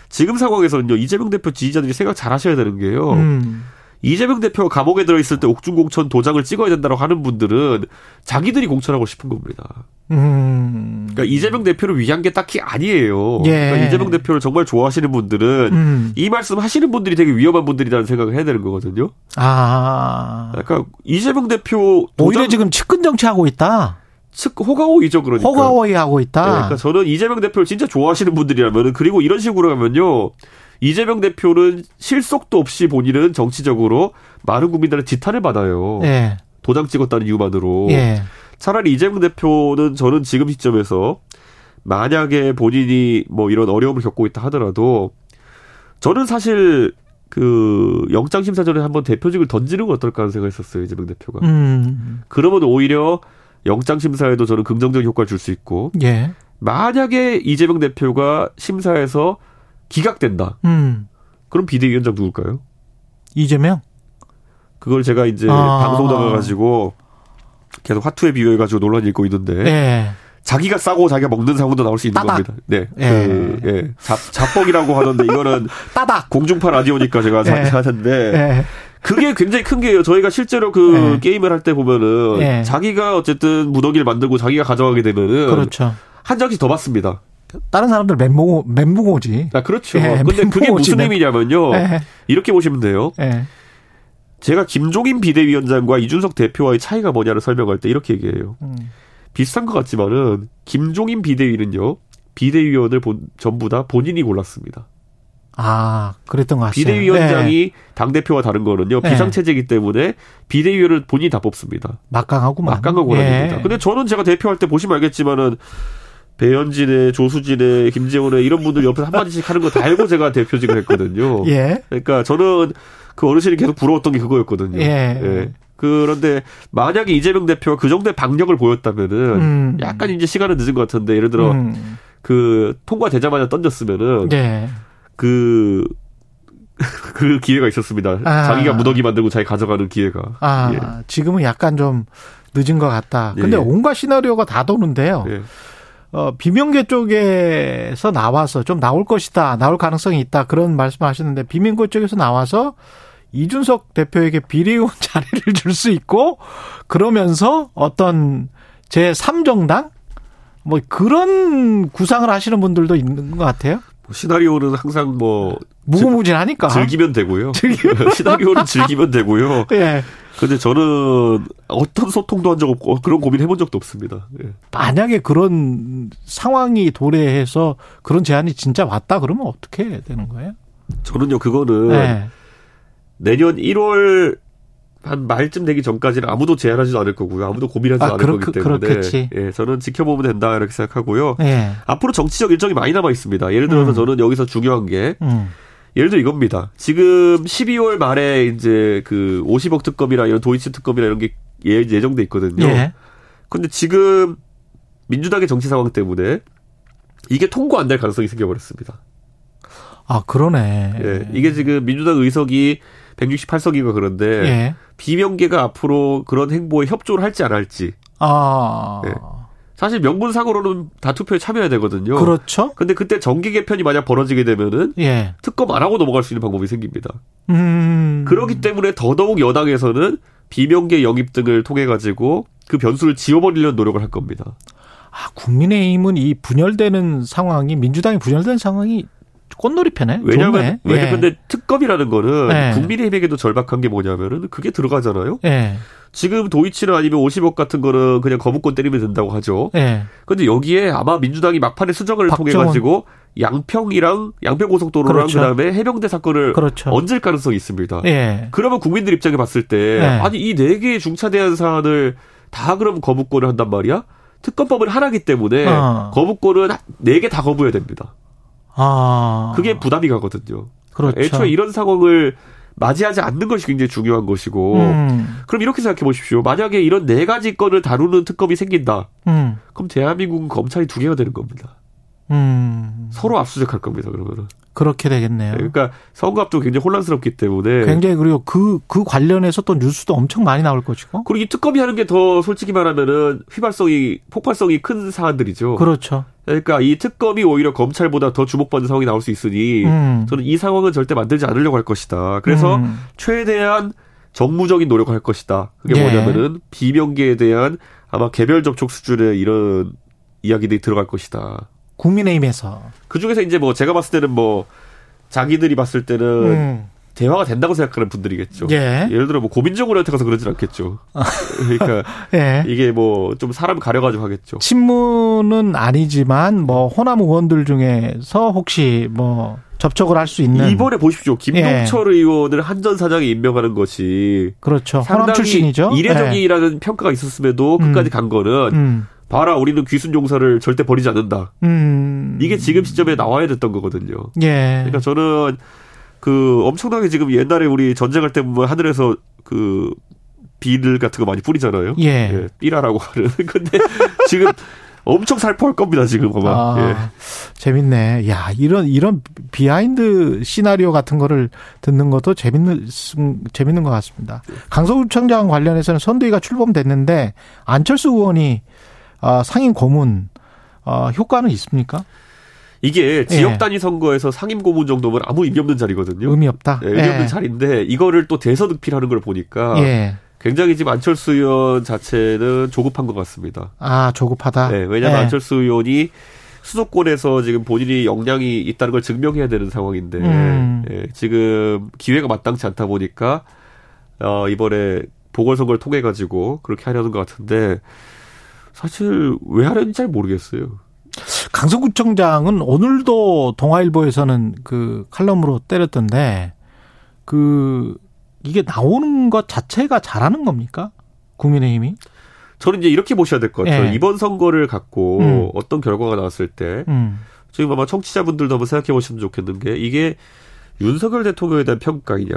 Speaker 7: 지금 상황에서는요 이재명 대표 지지자들이 생각 잘 하셔야 되는 게요. 음. 이재명 대표가 감옥에 들어있을 때 옥중공천 도장을 찍어야 된다고 하는 분들은 자기들이 공천하고 싶은 겁니다. 음. 그러니까 이재명 대표를 위한 게 딱히 아니에요. 예. 그러니까 이재명 대표를 정말 좋아하시는 분들은 음. 이 말씀 하시는 분들이 되게 위험한 분들이라는 생각을 해야 되는 거거든요. 아. 그러니까 이재명 대표
Speaker 2: 오히려 지금 측근 정치하고 있다.
Speaker 7: 측 호가호이죠 그러니까.
Speaker 2: 호가호이 하고 있다. 네,
Speaker 7: 그러니까 저는 이재명 대표를 진짜 좋아하시는 분들이라면 그리고 이런 식으로 하면요. 이재명 대표는 실속도 없이 본인은 정치적으로 많은 국민들의 지탄을 받아요. 네. 도장 찍었다는 이유만으로. 네. 차라리 이재명 대표는 저는 지금 시점에서 만약에 본인이 뭐 이런 어려움을 겪고 있다 하더라도 저는 사실 그 영장 심사 전에 한번 대표직을 던지는 거 어떨까 하는 생각했었어요 이재명 대표가. 음. 그러면 오히려 영장 심사에도 저는 긍정적 효과를 줄 수 있고. 예. 만약에 이재명 대표가 심사에서 기각된다. 음. 그럼 비대위원장 누굴까요?
Speaker 2: 이재명?
Speaker 7: 그걸 제가 이제 아. 방송 나가가지고 계속 화투에 비유해가지고 논란이 있고 있는데. 예. 자기가 싸고 자기가 먹는 상황도 나올 수 있는 따닥. 겁니다. 네. 예. 그, 예. 잡, 잡뻑이라고 하던데 이거는 따닥. 공중파 라디오니까 제가 예. 하는데 예. 그게 굉장히 큰 게요. 저희가 실제로 그 예. 게임을 할 때 보면은 예. 자기가 어쨌든 무더기를 만들고 자기가 가져가게 되면은 그렇죠. 한 장씩 더 받습니다.
Speaker 2: 다른 사람들 멘붕 멘붕오지.
Speaker 7: 아 그렇죠. 예, 근데 그게 무슨 의미냐면요. 예. 이렇게 보시면 돼요. 예. 제가 김종인 비대위원장과 이준석 대표와의 차이가 뭐냐를 설명할 때 이렇게 얘기해요. 음. 비슷한 것 같지만은 김종인 비대위는요. 비대위원을 본, 전부 다 본인이 골랐습니다.
Speaker 2: 아, 그랬던 것 같아요.
Speaker 7: 비대위원장이 네. 당대표와 다른 거는요. 네. 비상체제이기 때문에 비대위원을 본인이 다 뽑습니다.
Speaker 2: 막강하고
Speaker 7: 막강하고 고난입니다. 네. 근데 저는 제가 대표할 때 보시면 알겠지만은 배현진의 조수진의 김재원의 이런 분들 옆에서 한마디씩 하는 거 다 알고 제가 대표직을 했거든요. 예. 그러니까 저는 그 어르신이 계속 부러웠던 게 그거였거든요. 예. 예. 그런데 만약에 이재명 대표가 그 정도의 박력을 보였다면은 음. 약간 이제 시간은 늦은 것 같은데 예를 들어 음. 그 통과되자마자 던졌으면은 네. 그, 그 기회가 있었습니다. 아. 자기가 무더기 만들고 자기 가져가는 기회가.
Speaker 2: 아, 예. 지금은 약간 좀 늦은 것 같다. 근데 예. 온갖 시나리오가 다 도는데요. 예. 어, 비명계 쪽에서 나와서 좀 나올 것이다, 나올 가능성이 있다, 그런 말씀 하셨는데, 비명계 쪽에서 나와서 이준석 대표에게 비리의원 자리를 줄 수 있고, 그러면서 어떤 제 3정당? 뭐 그런 구상을 하시는 분들도 있는 것 같아요.
Speaker 7: 뭐 시나리오는 항상 뭐
Speaker 2: 무궁무진하니까
Speaker 7: 즐기면 되고요. 즐기면. 시나리오는 즐기면 되고요. 예. 근데 저는 어떤 소통도 한 적 없고 그런 고민 해본 적도 없습니다. 예.
Speaker 2: 만약에 그런 상황이 도래해서 그런 제안이 진짜 왔다 그러면 어떻게 되는 거예요?
Speaker 7: 저는요 그거는 네. 내년 1월 한 말쯤 되기 전까지는 아무도 제안하지도 않을 거고요. 아무도 고민하지 아, 않을 그렇, 거기 때문에 그렇겠지. 예, 저는 지켜보면 된다 이렇게 생각하고요. 예. 앞으로 정치적 일정이 많이 남아 있습니다. 예를 들어서 음. 저는 여기서 중요한 게 음. 예를 들어 이겁니다. 지금 12월 말에 이제 그 50억 특검이나 이런 도이치 특검이나 이런 게 예, 예정돼 있거든요. 예. 근데 지금 민주당의 정치 상황 때문에 이게 통과 안 될 가능성이 생겨버렸습니다.
Speaker 2: 아, 그러네.
Speaker 7: 예. 이게 지금 민주당 의석이 168석이가 그런데 예. 비명계가 앞으로 그런 행보에 협조를 할지 안 할지. 아. 예. 사실 명분상으로는 다 투표에 참여해야 되거든요.
Speaker 2: 그렇죠.
Speaker 7: 근데 그때 정기 개편이 만약 벌어지게 되면은 예. 특검 안 하고 넘어갈 수 있는 방법이 생깁니다. 음. 그렇기 때문에 더더욱 여당에서는 비명계 영입 등을 통해 가지고 그 변수를 지워버리려는 노력을 할 겁니다.
Speaker 2: 아, 국민의힘은 이 분열되는 상황이 민주당이 분열된 상황이 꽃놀이 편에
Speaker 7: 왜냐하면 왜냐 예. 근데 특검이라는 거는 예. 국민의힘에게도 절박한 게 뭐냐면은 그게 들어가잖아요. 예. 지금 도이치나 아니면 50억 같은 거는 그냥 거부권 때리면 된다고 하죠. 예. 근데 여기에 아마 민주당이 막판에 수정을 통해 가지고 양평이랑 양평 고속도로랑 그렇죠. 그다음에 해병대 사건을 그렇죠. 얹을 가능성이 있습니다. 예. 그러면 국민들 입장에 봤을 때 예. 아니 이 네 개의 중차 대한 사안을 다 그럼 거부권을 한단 말이야? 특검법을 하나기 때문에 어. 거부권은 네 개 다 거부해야 됩니다. 아. 그게 부담이 가거든요. 그렇죠. 애초에 이런 상황을 맞이하지 않는 것이 굉장히 중요한 것이고 음. 그럼 이렇게 생각해 보십시오. 만약에 이런 네 가지 건을 다루는 특검이 생긴다. 음. 그럼 대한민국은 검찰이 두 개가 되는 겁니다. 음. 서로 압수수색할 겁니다. 그러면은.
Speaker 2: 그렇게 되겠네요. 네,
Speaker 7: 그러니까 선거 앞두고 굉장히 혼란스럽기 때문에
Speaker 2: 굉장히 그리고 그그 그 관련해서 또 뉴스도 엄청 많이 나올 것이고
Speaker 7: 그리고 이 특검이 하는 게 더 솔직히 말하면은 휘발성이 폭발성이 큰 사안들이죠.
Speaker 2: 그렇죠.
Speaker 7: 그러니까 이 특검이 오히려 검찰보다 더 주목받는 상황이 나올 수 있으니 음. 저는 이 상황은 절대 만들지 않으려고 할 것이다. 그래서 음. 최대한 정무적인 노력을 할 것이다. 그게 예. 뭐냐면은 비명계에 대한 아마 개별 접촉 수준의 이런 이야기들이 들어갈 것이다.
Speaker 2: 국민의힘에서.
Speaker 7: 그 중에서 이제 뭐 제가 봤을 때는 뭐 자기들이 봤을 때는 음. 대화가 된다고 생각하는 분들이겠죠. 예. 예를 들어 뭐 고민정으로한테 가서 그러진 않겠죠. 그러니까 예. 이게 뭐 좀 사람 가려가지고 하겠죠.
Speaker 2: 친문은 아니지만 뭐 호남 의원들 중에서 혹시 뭐 접촉을 할 수 있는
Speaker 7: 이번에 보십시오. 김동철 예. 의원을 한전 사장이 임명하는 것이
Speaker 2: 그렇죠. 호남 출신이죠.
Speaker 7: 이례적이라는 예. 평가가 있었음에도 끝까지 음. 간 거는 음. 봐라 우리는 귀순 용사를 절대 버리지 않는다. 음. 이게 지금 시점에 나와야 됐던 거거든요. 예. 그러니까 저는 그 엄청나게 지금 옛날에 우리 전쟁할 때 보면 하늘에서 그 비늘 같은 거 많이 뿌리잖아요. 예. 예 삐라라고 하는. 근데 지금 엄청 살포할 겁니다 지금 아마. 아, 예.
Speaker 2: 재밌네. 야 이런 이런 behind 시나리오 같은 거를 듣는 것도 재밌는 재밌는 것 같습니다. 강서구청장 관련해서는 선대위가 출범됐는데 안철수 의원이 아, 상임 고문 어, 효과는 있습니까?
Speaker 7: 이게 지역 예. 단위 선거에서 상임 고문 정도면 아무 의미 없는 자리거든요.
Speaker 2: 의미 없다.
Speaker 7: 네, 의미 없는 예. 자리인데 이거를 또 대서득필하는 걸 보니까 예. 굉장히 지금 안철수 의원 자체는 조급한 것 같습니다.
Speaker 2: 아 조급하다.
Speaker 7: 네, 왜냐하면 예. 안철수 의원이 수도권에서 지금 본인이 역량이 있다는 걸 증명해야 되는 상황인데 음. 예, 지금 기회가 마땅치 않다 보니까 어, 이번에 보궐선거를 통해 가지고 그렇게 하려는 것 같은데 사실 왜 하려는지 잘 모르겠어요.
Speaker 2: 강서구청장은 오늘도 동아일보에서는 그 칼럼으로 때렸던데 그 이게 나오는 것 자체가 잘하는 겁니까? 국민의힘이?
Speaker 7: 저는 이제 이렇게 보셔야 될 것 같아요. 예. 이번 선거를 갖고 음. 어떤 결과가 나왔을 때 음. 지금 아마 청취자분들도 한번 생각해 보시면 좋겠는 게 이게 윤석열 대통령에 대한 평가이냐,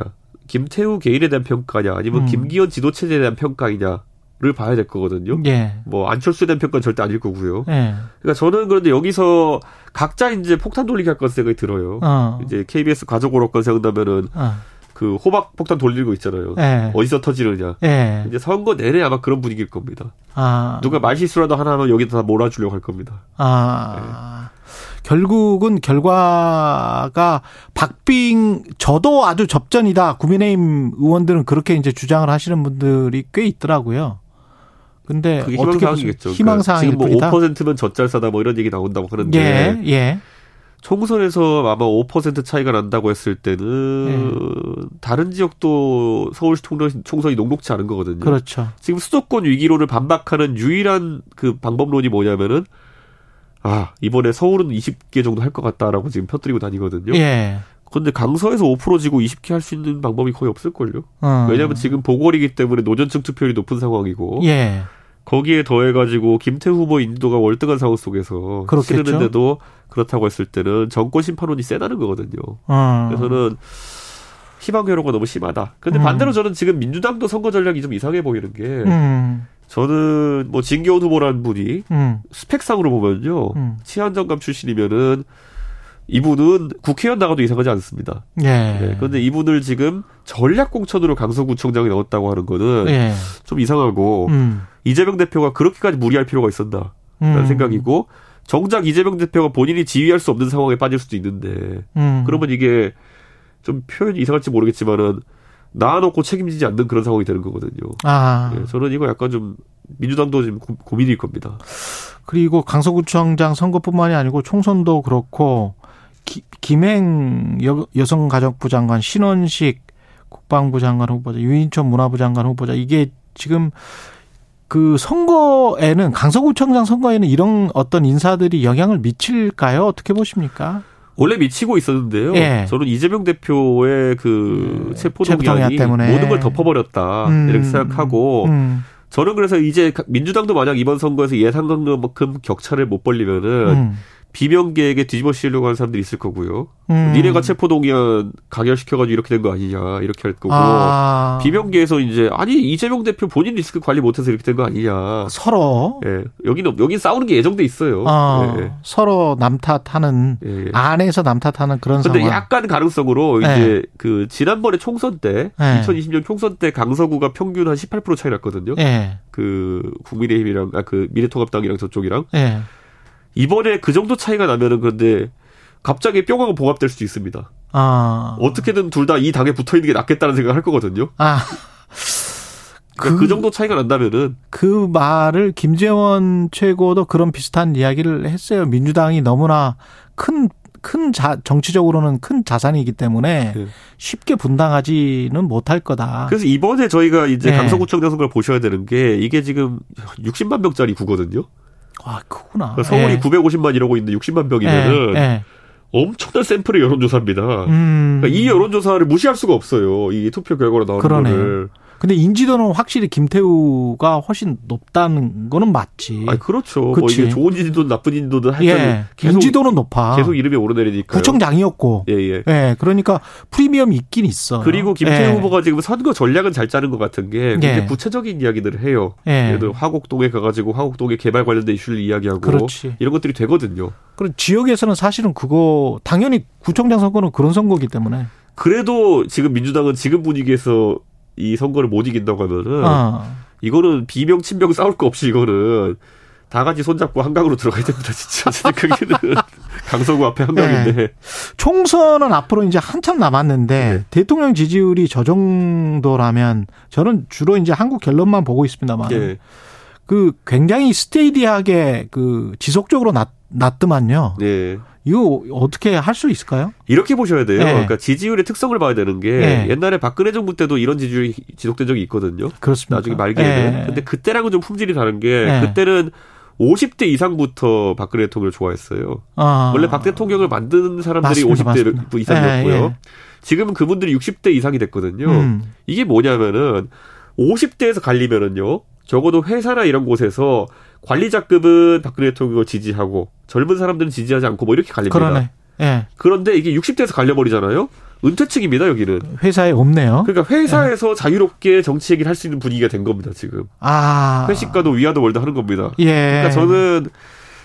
Speaker 7: 김태우 개인에 대한 평가냐, 아니면 음. 김기현 지도체제에 대한 평가이냐 를 봐야 될 거거든요. 예. 뭐 대한 평가는 절대 아닐 거고요. 예. 그러니까 저는 그런데 여기서 각자 이제 폭탄 돌리기 할것 생각이 들어요. 어. 이제 KBS 가족 오락건 생각나면은 어. 그 호박 폭탄 돌리고 있잖아요. 예. 어디서 터지느냐. 예. 이제 선거 내내 아마 그런 분위기일 겁니다. 아. 누가 말실수라도 하나 하면 여기다 다 몰아주려고 할 겁니다. 아.
Speaker 2: 예. 결국은 결과가 박빙 저도 아주 접전이다. 국민의힘 의원들은 그렇게 이제 주장을 하시는 분들이 꽤 있더라고요. 근데
Speaker 7: 그게 희망사항이겠죠. 희망사항일
Speaker 2: 그러니까 지금 뭐
Speaker 7: 뿐이다. 5%면 젖잘싸다 뭐 이런 얘기 나온다고 하는데
Speaker 2: 예, 예.
Speaker 7: 총선에서 아마 5% 차이가 난다고 했을 때는 네. 다른 지역도 서울시 총선 이 녹록치 않은 거거든요.
Speaker 2: 그렇죠.
Speaker 7: 지금 수도권 위기론을 반박하는 유일한 그 방법론이 뭐냐면은 아 이번에 서울은 20개 정도 할 것 같다라고 지금 펴뜨리고 다니거든요. 예. 그런데 강서에서 5% 지고 20개 할 수 있는 방법이 거의 없을걸요. 어. 왜냐하면 지금 보궐이기 때문에 노전층 투표율이 높은 상황이고. 예. 거기에 더해가지고 김태 후보 인도가 월등한 상황 속에서 그렇겠죠? 치르는데도 그렇다고 했을 때는 정권 심판론이 세다는 거거든요. 어. 그래서는 희망 회로가 너무 심하다. 근데 음. 반대로 저는 지금 민주당도 선거 전략이 좀 이상해 보이는 게 음. 저는 뭐 진교훈 후보라는 분이 음. 스펙상으로 보면요 음. 치안정감 출신이면은 이분은 국회의원 나가도 이상하지 않습니다. 예. 네, 그런데 이분을 지금 전략 공천으로 강서구청장에 넣었다고 하는 거는 예. 좀 이상하고 음. 이재명 대표가 그렇게까지 무리할 필요가 있었나라는 음. 생각이고 정작 이재명 대표가 본인이 지휘할 수 없는 상황에 빠질 수도 있는데 음. 그러면 이게 좀 표현이 이상할지 모르겠지만은 나눠놓고 책임지지 않는 그런 상황이 되는 거거든요. 아. 네, 저는 이거 약간 좀 민주당도 지금 고, 민일 겁니다.
Speaker 2: 그리고 강서구청장 선거뿐만이 아니고 총선도 그렇고 기, 김행 여, 여성가족부 장관, 신원식 국방부 장관 후보자, 유인천 문화부 장관 후보자 이게 지금 그 선거에는 강서구청장 선거에는 이런 어떤 인사들이 영향을 미칠까요? 어떻게 보십니까?
Speaker 7: 원래 미치고 있었는데요. 예. 저는 이재명 대표의 그 음, 체포동의안이 때문에 모든 걸 덮어버렸다 음. 이렇게 생각하고 음. 저는 그래서 이제 민주당도 만약 이번 선거에서 예상만큼 격차를 못 벌리면은 음. 비명계에게 뒤집어 씌우려고 하는 사람들이 있을 거고요. 음. 니네가 체포동의안 가결시켜가지고 이렇게 된 거 아니냐 이렇게 할 거고 아. 비명계에서 이제 아니 이재명 대표 본인 리스크 관리 못해서 이렇게 된 거 아니냐
Speaker 2: 서로
Speaker 7: 예 여기는 여기 싸우는 게 예정돼 있어요. 아.
Speaker 2: 예. 서로 남 탓하는 예. 안에서 남 탓하는 그런
Speaker 7: 근데 상황. 약간 가능성으로 예. 이제 그 지난번에 총선 때 2020년 예. 총선 때 강서구가 평균 한 18% 차이 났거든요. 예. 그 국민의힘이랑 아 그 미래통합당이랑 저쪽이랑. 이번에 그 정도 차이가 나면은 그런데 갑자기 뿅하고 봉합될 수도 있습니다. 아. 어떻게든 둘 다 이 당에 붙어 있는 게 낫겠다는 생각을 할 거거든요. 아. 그러니까 그, 그, 정도 차이가 난다면은
Speaker 2: 그 말을 김재원 최고도 그런 비슷한 이야기를 했어요. 민주당이 너무나 큰 큰 자, 정치적으로는 큰 자산이기 때문에 네. 쉽게 분당하지는 못할 거다.
Speaker 7: 그래서 이번에 저희가 이제 네. 강서구청 장 선거를 보셔야 되는 게 이게 지금 60만 명짜리 구거든요.
Speaker 2: 아, 크구나.
Speaker 7: 그러니까 서울이 예. 950만 이라고 있는데 60만 병이면은 예. 예. 엄청난 샘플의 여론조사입니다. 음. 그러니까 이 여론조사를 무시할 수가 없어요. 이 투표 결과로 나오는. 거를.
Speaker 2: 근데 인지도는 확실히 김태우가 훨씬 높다는 거는 맞지.
Speaker 7: 아, 그렇죠. 뭐 이게 좋은 인지도, 나쁜 인지도든 하여튼
Speaker 2: 예, 계속 인지도는 높아.
Speaker 7: 계속 이름이 오르내리니까.
Speaker 2: 구청장이었고. 예, 예. 예, 그러니까 프리미엄이 있긴 있어.
Speaker 7: 그리고 김태우 예. 후보가 지금 선거 전략은 잘 짜는 것 같은 게 예. 구체적인 이야기들을 해요. 예. 예를 들어 화곡동에 가가지고 화곡동에 개발 관련된 이슈를 이야기하고 그렇지. 이런 것들이 되거든요.
Speaker 2: 그럼 지역에서는 사실은 그거 당연히 구청장 선거는 그런 선거기 때문에.
Speaker 7: 그래도 지금 민주당은 지금 분위기에서 이 선거를 못 이긴다고 하면은 어. 이거는 비명 친명 싸울 거 없이 이거는 다 같이 손잡고 한강으로 들어가야 됩니다, 진짜. 그게는 강서구 앞에 한강인데. 네.
Speaker 2: 총선은 앞으로 이제 한참 남았는데 네. 대통령 지지율이 저 정도라면 저는 주로 이제 한국 갤럽만 보고 있습니다만 네. 그 굉장히 스테이디하게 그 지속적으로 낮, 낮더만요. 네. 이거 어떻게 할 수 있을까요?
Speaker 7: 이렇게 보셔야 돼요. 네. 그러니까 지지율의 특성을 봐야 되는 게 네. 옛날에 박근혜 정부 때도 이런 지지율이 지속된 적이 있거든요.
Speaker 2: 그렇습니다.
Speaker 7: 나중에 말기에는. 네. 근데 그때랑은 좀 품질이 다른 게 네. 그때는 50대 이상부터 박근혜 대통령을 좋아했어요. 아. 원래 박 대통령을 만드는 사람들이 맞습니다, 50대 맞습니다. 이상이었고요. 네, 네. 지금은 그분들이 60대 이상이 됐거든요. 음. 이게 뭐냐면은 50대에서 갈리면은요. 적어도 회사나 이런 곳에서 관리자급은 박근혜 대통령을 지지하고 젊은 사람들은 지지하지 않고 뭐 이렇게 갈립니다. 그러네. 예. 그런데 이게 60대에서 갈려버리잖아요. 은퇴층입니다 여기는
Speaker 2: 회사에 없네요.
Speaker 7: 그러니까 회사에서 예. 자유롭게 정치 얘기를 할 수 있는 분위기가 된 겁니다 지금. 아 회식과도 위아더 월드 하는 겁니다. 예. 그러니까 저는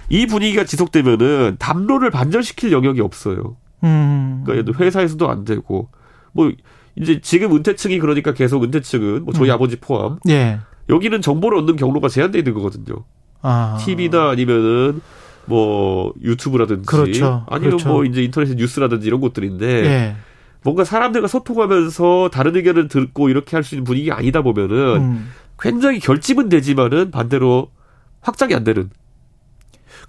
Speaker 7: 이 분위기가 지속되면은 담론을 반전시킬 영역이 없어요. 음. 그러니까 회사에서도 안 되고 뭐 이제 지금 은퇴층이 그러니까 계속 은퇴층은 뭐 저희 음. 아버지 포함. 예. 여기는 정보를 얻는 경로가 제한되어 있는 거거든요. 아. TV나 아니면은 뭐 유튜브라든지 그렇죠. 아니면 그렇죠. 뭐 이제 인터넷 뉴스라든지 이런 것들인데 예. 뭔가 사람들과 소통하면서 다른 의견을 듣고 이렇게 할 수 있는 분위기 아니다 보면은 음. 굉장히 결집은 되지만은 반대로 확장이 안 되는.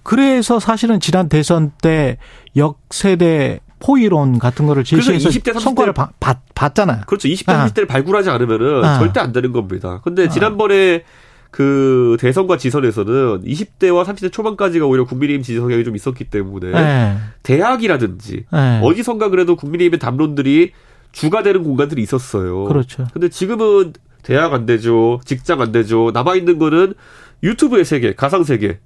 Speaker 2: 그래서 사실은 지난 대선 때 역세대 포이론 같은 거를 제시해서 20대, 30대 성과를 바, 봤, 봤잖아요.
Speaker 7: 그렇죠. 20대, 30대를 아. 발굴하지 않으면은 아. 절대 안 되는 겁니다. 근데 아. 지난번에 그 대선과 지선에서는 20대와 30대 초반까지가 오히려 국민의힘 지지 성향이 좀 있었기 때문에 네. 대학이라든지 네. 어디선가 그래도 국민의힘의 담론들이 주가 되는 공간들이 있었어요.
Speaker 2: 그렇죠.
Speaker 7: 근데 지금은 대학 안 되죠. 직장 안 되죠. 남아 있는 거는 유튜브의 세계, 가상 세계.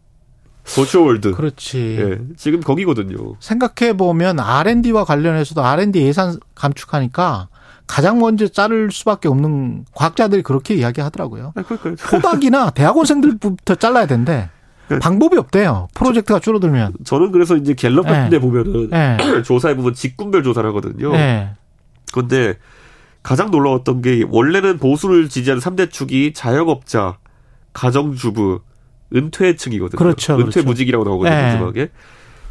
Speaker 7: social world.
Speaker 2: 그렇지.
Speaker 7: 예, 지금 거기거든요.
Speaker 2: 생각해 보면 R&D와 관련해서도 R&D 예산 감축하니까 가장 먼저 자를 수밖에 없는 과학자들이 그렇게 이야기하더라고요. 아, postdoc이나 대학원생들부터 잘라야 된대. 그 방법이 없대요. 프로젝트가 줄어들면.
Speaker 7: 저는 그래서 이제 갤럽 같은 데 네. 보면은 네. 조사해 보면 직군별 조사를 하거든요. 네. 그런데 가장 놀라웠던 게 원래는 보수를 지지하는 3대 축이 자영업자, 가정주부, 은퇴층이거든요.
Speaker 2: 그렇죠.
Speaker 7: 은퇴무직이라고 그렇죠. 나오거든요, 네. 마지막에.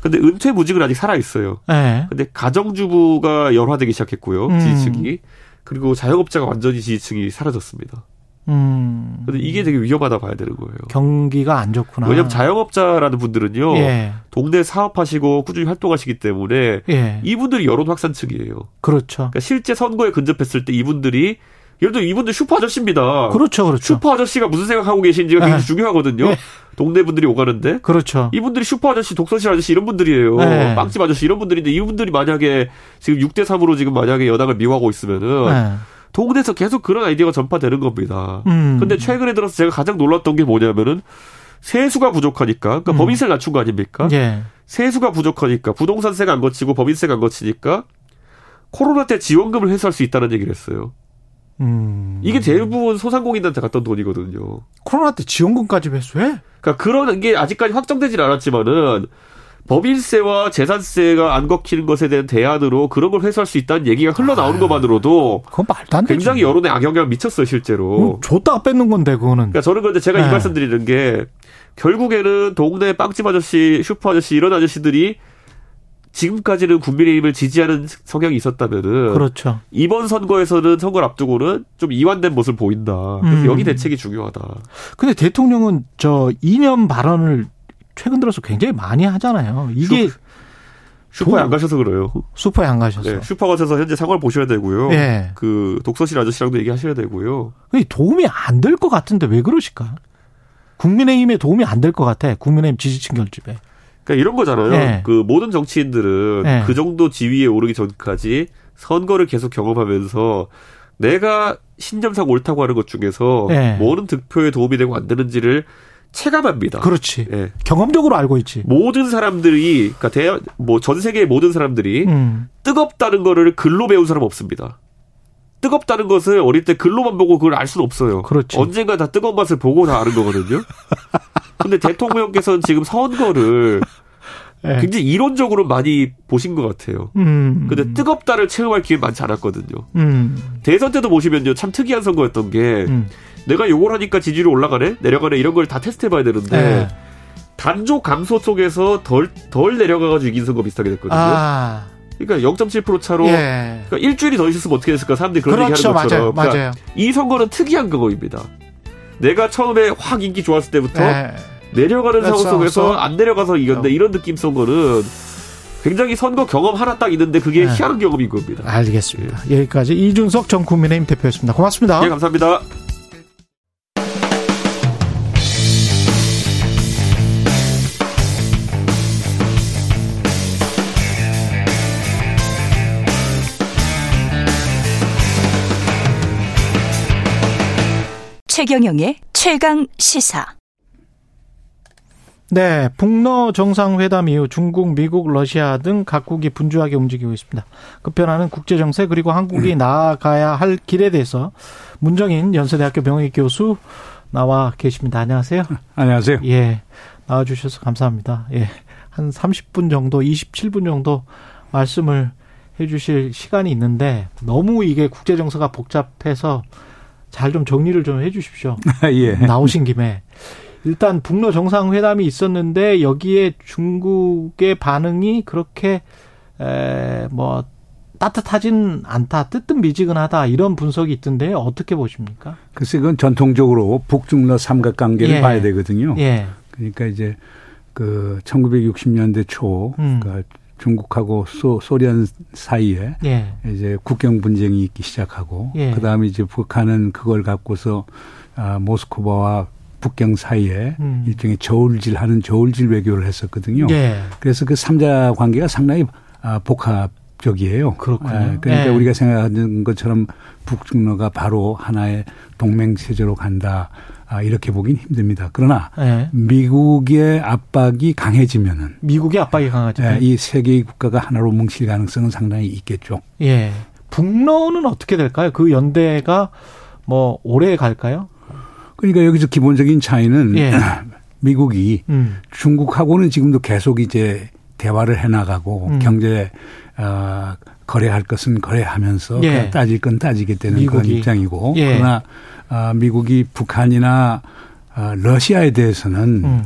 Speaker 7: 근데 은퇴 무직은 아직 살아 있어요. 네. 근데 가정주부가 열화되기 시작했고요. 음. 지지층이. 그리고 자영업자가 완전히 지지층이 사라졌습니다. 음. 근데 이게 되게 위험하다 봐야 되는 거예요.
Speaker 2: 경기가 안 좋구나.
Speaker 7: 왜냐면 자영업자라는 분들은요. 예. 동네 사업하시고 꾸준히 활동하시기 때문에 예. 이분들이 여론 확산층이에요.
Speaker 2: 그렇죠.
Speaker 7: 그러니까 실제 선거에 근접했을 때 이분들이 예를 들어 이분들 슈퍼 아저씨입니다.
Speaker 2: 그렇죠, 그렇죠.
Speaker 7: 슈퍼 아저씨가 무슨 생각하고 계신지가 굉장히 네. 중요하거든요. 네. 동네 분들이 오가는데.
Speaker 2: 그렇죠.
Speaker 7: 이분들이 슈퍼 아저씨, 독서실 아저씨 이런 분들이에요. 네. 빵집 아저씨 이런 분들인데 이분들이 만약에 지금 6대 3으로 지금 만약에 여당을 미워하고 있으면은 네. 동네에서 계속 그런 아이디어가 전파되는 겁니다. 음. 근데 최근에 들어서 제가 가장 놀랐던 게 뭐냐면은 세수가 부족하니까, 그러니까 음. 법인세를 낮춘 거 아닙니까? 예. 세수가 부족하니까 부동산세가 안 걷히고 법인세가 안 걷히니까 코로나 때 지원금을 회수할 수 있다는 얘기를 했어요. 음. 이게 대부분 소상공인한테 갔던 돈이거든요.
Speaker 2: 코로나 때 지원금까지 회수해?
Speaker 7: 그러니까 그런 게 아직까지 확정되질 않았지만은 법인세와 재산세가 안 거치는 것에 대한 대안으로 그런 걸 회수할 수 있다는 얘기가 흘러나오는 아, 것만으로도
Speaker 2: 그건 말도 안
Speaker 7: 굉장히. 여론에 악영향을 미쳤어요 실제로.
Speaker 2: 음, 줬다가 뺏는 건데 그거는.
Speaker 7: 그러니까 저는 근데 제가 네. 이 말씀드리는 게 결국에는 동네 빵집 아저씨, 슈퍼 아저씨 이런 아저씨들이 지금까지는 국민의힘을 지지하는 성향이 있었다면은
Speaker 2: 그렇죠.
Speaker 7: 이번 선거에서는 선거를 앞두고는 좀 이완된 모습을 보인다. 그래서 음. 여기 대책이 중요하다.
Speaker 2: 근데 대통령은 저 이념 발언을 최근 들어서 굉장히 많이 하잖아요. 이게 슈,
Speaker 7: 슈퍼에 안 가셔서 그래요.
Speaker 2: 슈퍼에 안 가셔서.
Speaker 7: 네, 슈퍼 가셔서 현재 상황을 보셔야 되고요. 네. 그 독서실 아저씨랑도 얘기하셔야 되고요.
Speaker 2: 도움이 안 될 것 같은데 왜 그러실까? 국민의힘에 도움이 안 될 것 같아. 국민의힘 지지층 결집에.
Speaker 7: 그러니까 이런 거잖아요. 네. 그 모든 정치인들은 네. 그 정도 지위에 오르기 전까지 선거를 계속 경험하면서 내가 신념상 옳다고 하는 것 중에서 네. 뭐는 득표에 도움이 되고 안 되는지를 체감합니다.
Speaker 2: 그렇지. 예. 경험적으로 알고 있지.
Speaker 7: 모든 사람들이 그러니까 대 뭐전 세계의 모든 사람들이 음. 뜨겁다는 거를 글로 배운 사람 없습니다. 뜨겁다는 것을 어릴 때 글로만 보고 그걸 알 수는 없어요.
Speaker 2: 그렇죠.
Speaker 7: 언젠가 다 뜨거운 맛을 보고 다 아는 거거든요. 근데 대통령께서는 지금 선거를 네. 굉장히 이론적으로 많이 보신 것 같아요. 음. 근데 뜨겁다를 체험할 기회 많지 않았거든요. 음. 대선 때도 보시면요, 참 특이한 선거였던 게 음. 내가 요걸 하니까 지지율이 올라가네, 내려가네 이런 걸 다 테스트 해봐야 되는데 네. 단조 감소 속에서 덜 덜 내려가가지고 이긴 선거 비슷하게 됐거든요. 아. 그러니까 0.7% 차로 예. 그러니까 일주일이 더 있었으면 어떻게 됐을까 사람들이 그런 그렇죠, 얘기하는 것처럼
Speaker 2: 맞아요, 그러니까 맞아요.
Speaker 7: 이 선거는 특이한 그거입니다. 내가 처음에 확 인기 좋았을 때부터 예. 내려가는 상황 속에서 안 내려가서 이겼는데 이런 느낌 쏜 거는 굉장히 선거 경험 하나 딱 있는데 그게 네. 희한한 경험인 겁니다.
Speaker 2: 알겠습니다. 예. 여기까지 이준석 전 국민의힘 대표였습니다. 고맙습니다.
Speaker 7: 예, 감사합니다.
Speaker 3: 최경영의 최강 시사.
Speaker 2: 네, 북러 정상회담 이후 중국, 미국, 러시아 등 각국이 분주하게 움직이고 있습니다. 급변하는 국제 정세 그리고 한국이 음. 나아가야 할 길에 대해서 문정인 연세대학교 병역 교수 나와 계십니다. 안녕하세요.
Speaker 8: 안녕하세요.
Speaker 2: 예. 나와 주셔서 감사합니다. 예. 한 30분 정도, 27분 정도 말씀을 해 주실 시간이 있는데 너무 이게 국제 정세가 복잡해서 잘 좀 정리를 좀 해 주십시오. 예. 나오신 김에. 일단 북러 정상회담이 있었는데 여기에 중국의 반응이 그렇게 에뭐 따뜻하진 않다, 뜨뜻미지근하다 이런 분석이 있던데 어떻게 보십니까?
Speaker 8: 글쎄 그건 전통적으로 북중러 삼각관계를 예. 봐야 되거든요. 예. 그러니까 이제 그 1960년대 초 음. 그러니까 중국하고 소, 소련 사이에 예. 이제 국경 분쟁이 있기 시작하고 예. 그다음에 이제 북한은 그걸 갖고서 아, 모스크바와 북경 사이에 음. 일종의 저울질 하는 저울질 외교를 했었거든요. 예. 그래서 그 삼자 관계가 상당히 아, 복합적이에요.
Speaker 2: 그렇군요.
Speaker 8: 아, 그러니까 예. 우리가 생각하는 것처럼 북중러가 바로 하나의 동맹 체제로 간다. 아, 이렇게 보긴 힘듭니다. 그러나 네. 미국의 압박이 강해지면은
Speaker 2: 미국의 압박이 강해지면
Speaker 8: 네, 이세 개의 국가가 하나로 뭉칠 가능성은 상당히 있겠죠.
Speaker 2: 예. 북러는 어떻게 될까요? 그 연대가 뭐 오래 갈까요?
Speaker 8: 그러니까 여기서 기본적인 차이는 예. 미국이 음. 중국하고는 지금도 계속 이제 대화를 해나가고 음. 경제 어, 거래할 것은 거래하면서 예. 따질 건 따지게 되는 미국이. 그런 입장이고 예. 그러나 아, 미국이 북한이나 아, 러시아에 대해서는 음.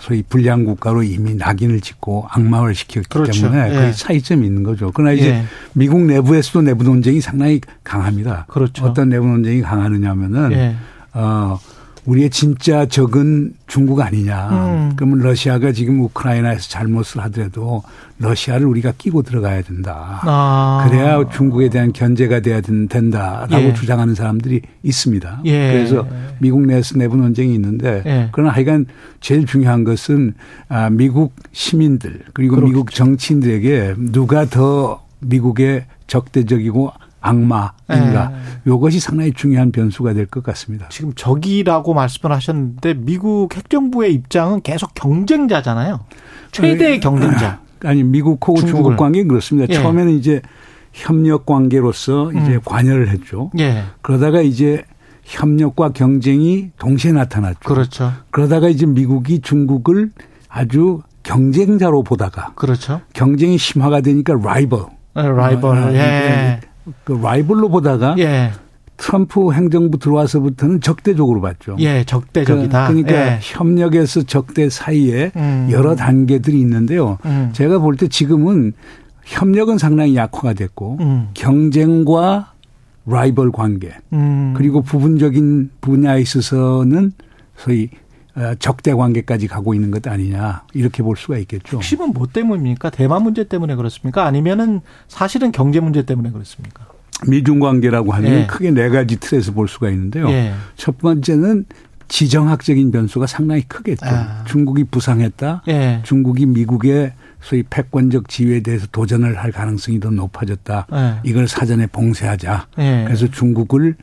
Speaker 8: 소위 불량 국가로 이미 낙인을 찍고 악마를 시켰기 그렇죠. 때문에 예. 그 차이점이 있는 거죠. 그러나 이제 예. 미국 내부에서도 내부 논쟁이 상당히 강합니다.
Speaker 2: 그렇죠.
Speaker 8: 어떤 내부 논쟁이 강하느냐면은 예. 어 우리의 진짜 적은 중국 아니냐. 음. 그러면 러시아가 지금 우크라이나에서 잘못을 하더라도 러시아를 우리가 끼고 들어가야 된다. 아. 그래야 중국에 대한 견제가 돼야 된 다라고 예. 주장하는 사람들이 있습니다. 예. 그래서 미국 내에서 내부 논쟁이 있는데 예. 그러나 하여간 제일 중요한 것은 아, 미국 시민들 그리고 그렇겠죠. 미국 정치인들에게 누가 더 미국의 적대적이고 악마인가 네. 이것이 상당히 중요한 변수가 될 것 같습니다.
Speaker 2: 지금 적이라고 말씀을 하셨는데 미국 핵정부의 입장은 계속 경쟁자잖아요. 최대의 경쟁자.
Speaker 8: 아니 미국하고 중국 관계는 그렇습니다. 예. 처음에는 이제 협력 관계로서 이제 음. 관여를 했죠. 예. 그러다가 이제 협력과 경쟁이 동시에 나타났죠.
Speaker 2: 그렇죠.
Speaker 8: 그러다가 이제 미국이 중국을 아주 경쟁자로 보다가
Speaker 2: 그렇죠.
Speaker 8: 경쟁이 심화가 되니까 라이벌.
Speaker 2: 라이벌. 어, 예.
Speaker 8: 그 라이벌로 보다가 예. 트럼프 행정부 들어와서부터는 적대적으로 봤죠.
Speaker 2: 예, 적대적이다.
Speaker 8: 그, 러니까 예. 협력에서 적대 사이에 음. 여러 단계들이 있는데요. 음. 제가 볼 때 지금은 협력은 상당히 약화가 됐고 음. 경쟁과 라이벌 관계 음. 그리고 부분적인 분야에 있어서는 소위 어, 적대 관계까지 가고 있는 것 아니냐 이렇게 볼 수가 있겠죠.
Speaker 2: 핵심은 뭐 때문입니까? 대만 문제 때문에 그렇습니까? 아니면은 사실은 경제 문제 때문에 그렇습니까?
Speaker 8: 미중 관계라고 하면 예. 크게 네 가지 틀에서 볼 수가 있는데요. 예. 첫 번째는 지정학적인 변수가 상당히 크겠죠. 아. 중국이 부상했다. 예. 중국이 미국의 소위 패권적 지위에 대해서 도전을 할 가능성이 더 높아졌다. 예. 이걸 사전에 봉쇄하자. 예. 그래서 중국을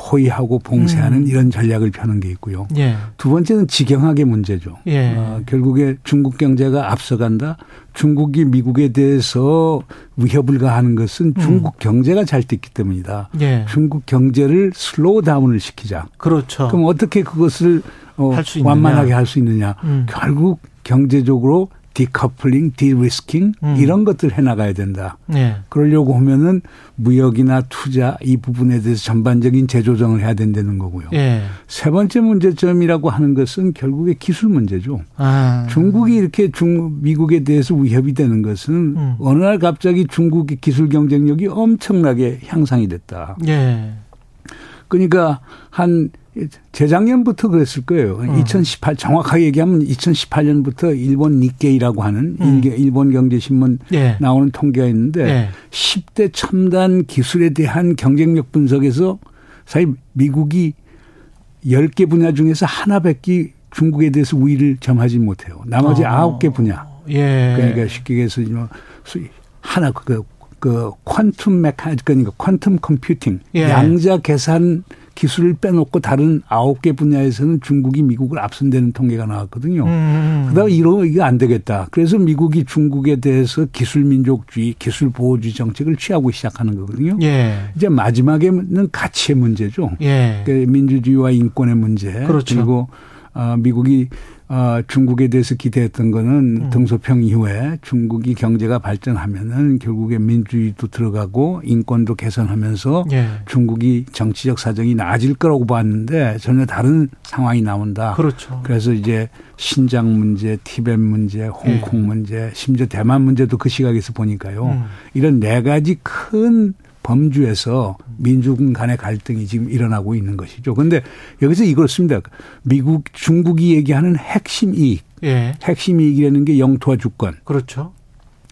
Speaker 8: 포위하고 봉쇄하는 음. 이런 전략을 펴는 게 있고요. 예. 두 번째는 직영학의 문제죠. 예. 어, 결국에 중국 경제가 앞서간다. 중국이 미국에 대해서 위협을 가하는 것은 음. 중국 경제가 잘 됐기 때문이다. 예. 중국 경제를 slow down을 시키자.
Speaker 2: 그렇죠.
Speaker 8: 그럼 어떻게 그것을 어, 완만하게 할 수 있느냐. 음. 결국 경제적으로 decoupling, de-risking 음. 이런 것들 해나가야 된다. 네. 그러려고 하면은 무역이나 투자 이 부분에 대해서 전반적인 재조정을 해야 된다는 거고요. 네. 세 번째 문제점이라고 하는 것은 결국에 기술 문제죠. 아. 중국이 이렇게 중 미국에 대해서 위협이 되는 것은 음. 어느 날 갑자기 중국의 기술 경쟁력이 엄청나게 향상이 됐다. 네. 그러니까 한 재작년부터 그랬을 거예요. 음. 2018 정확하게 얘기하면 2018년부터 일본 니케이라고 하는 음. 일본 경제신문 예. 나오는 통계가 있는데 예. 10대 첨단 기술에 대한 경쟁력 분석에서 사실 미국이 10개 분야 중에서 하나밖에 중국에 대해서 우위를 점하지 못해요. 나머지 어. 9개 분야. 예. 그러니까 쉽게 얘기해서 뭐 하나 그, 그 퀀텀 메카 그러니까 퀀텀 컴퓨팅 예. 양자 계산 기술을 빼놓고 다른 아홉 개 분야에서는 중국이 미국을 앞선다는 통계가 나왔거든요. 음. 그러다가 이러 이게 안 되겠다. 그래서 미국이 중국에 대해서 기술 민족주의, 기술 보호주의 정책을 취하고 시작하는 거거든요. 예. 이제 마지막에는 가치의 문제죠. 예. 그러니까 민주주의와 인권의 문제. 그렇죠. 그리고 어, 미국이 어, 중국에 대해서 기대했던 거는 음. 등소평 이후에 중국이 경제가 발전하면은 결국에 민주주의도 들어가고 인권도 개선하면서 예. 중국이 정치적 사정이 나아질 거라고 봤는데 전혀 다른 상황이 나온다.
Speaker 2: 그렇죠.
Speaker 8: 그래서 이제 신장 문제, 티벳 문제, 홍콩 예. 문제, 심지어 대만 문제도 그 시각에서 보니까요. 음. 이런 네 가지 큰 범주에서 민중 간의 갈등이 지금 일어나고 있는 것이죠. 그런데 여기서 이걸 씁니다. 미국, 중국이 얘기하는 핵심 이익. 예. 핵심 이익이라는 게 영토와 주권.
Speaker 2: 그렇죠.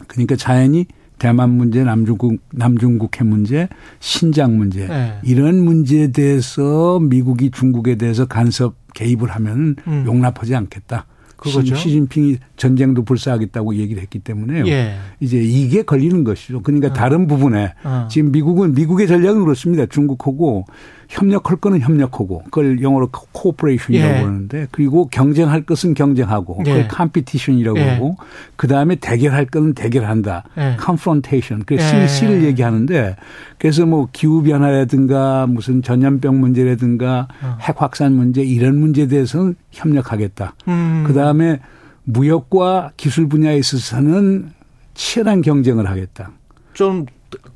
Speaker 8: 그러니까 자연히 대만 문제, 남중국 남중국 핵 문제, 신장 문제 예. 이런 문제에 대해서 미국이 중국에 대해서 간섭 개입을 하면 음. 용납하지 않겠다. 그거죠. 시진핑이 전쟁도 불사하겠다고 얘기를 했기 때문에요. 예. 이제 이게 걸리는 것이죠. 그러니까 어. 다른 부분에 어. 지금 미국은 미국의 전략은 그렇습니다. 중국하고 협력할 거는 협력하고 그걸 영어로 cooperation이라고 예. 하는데 그리고 경쟁할 것은 경쟁하고 예. 그걸 competition이라고 예. 하고 그다음에 대결할 거는 대결한다. 예. confrontation. 그 예. C를 얘기하는데 그래서 뭐 기후 변화라든가 무슨 전염병 문제라든가 어. 핵 확산 문제 이런 문제에 대해서는 협력하겠다. 음. 그다음에 무역과 기술 분야에 있어서는 치열한 경쟁을 하겠다.
Speaker 2: 좀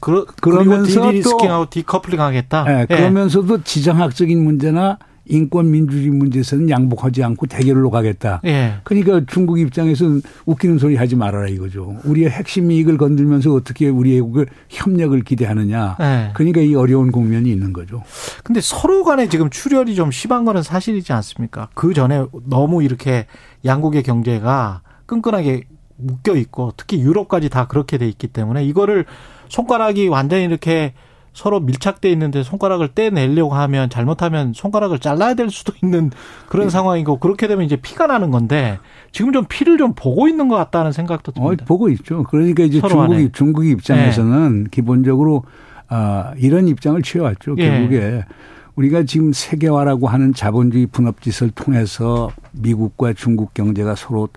Speaker 2: 그러, 그러면서 디리스킹하고 디커플링 하겠다.
Speaker 8: 네, 그러면서도 지정학적인 문제나 인권 민주주의 문제에서는 양복하지 않고 대결로 가겠다. 예. 그러니까 중국 입장에서는 웃기는 소리 하지 말아라 이거죠. 우리의 핵심 이익을 건들면서 어떻게 우리의 그 협력을 기대하느냐. 예. 그러니까 이 어려운 국면이 있는 거죠.
Speaker 2: 근데 서로 간에 지금 출혈이 좀 심한 거는 사실이지 않습니까? 그 전에 너무 이렇게 양국의 경제가 끈끈하게 묶여 있고 특히 유럽까지 다 그렇게 돼 있기 때문에 이거를 손가락이 완전히 이렇게 서로 밀착돼 있는데 손가락을 떼내려고 하면 잘못하면 손가락을 잘라야 될 수도 있는 그런 네. 상황이고 그렇게 되면 이제 피가 나는 건데 지금 좀 피를 좀 보고 있는 것 같다는 생각도 듭니다.
Speaker 8: 어, 보고 있죠. 그러니까 이제 중국이 중국 입장에서는 네. 기본적으로 아 이런 입장을 취해왔죠. 예. 결국에 우리가 지금 세계화라고 하는 자본주의 분업짓을 통해서 미국과 중국 경제가 서로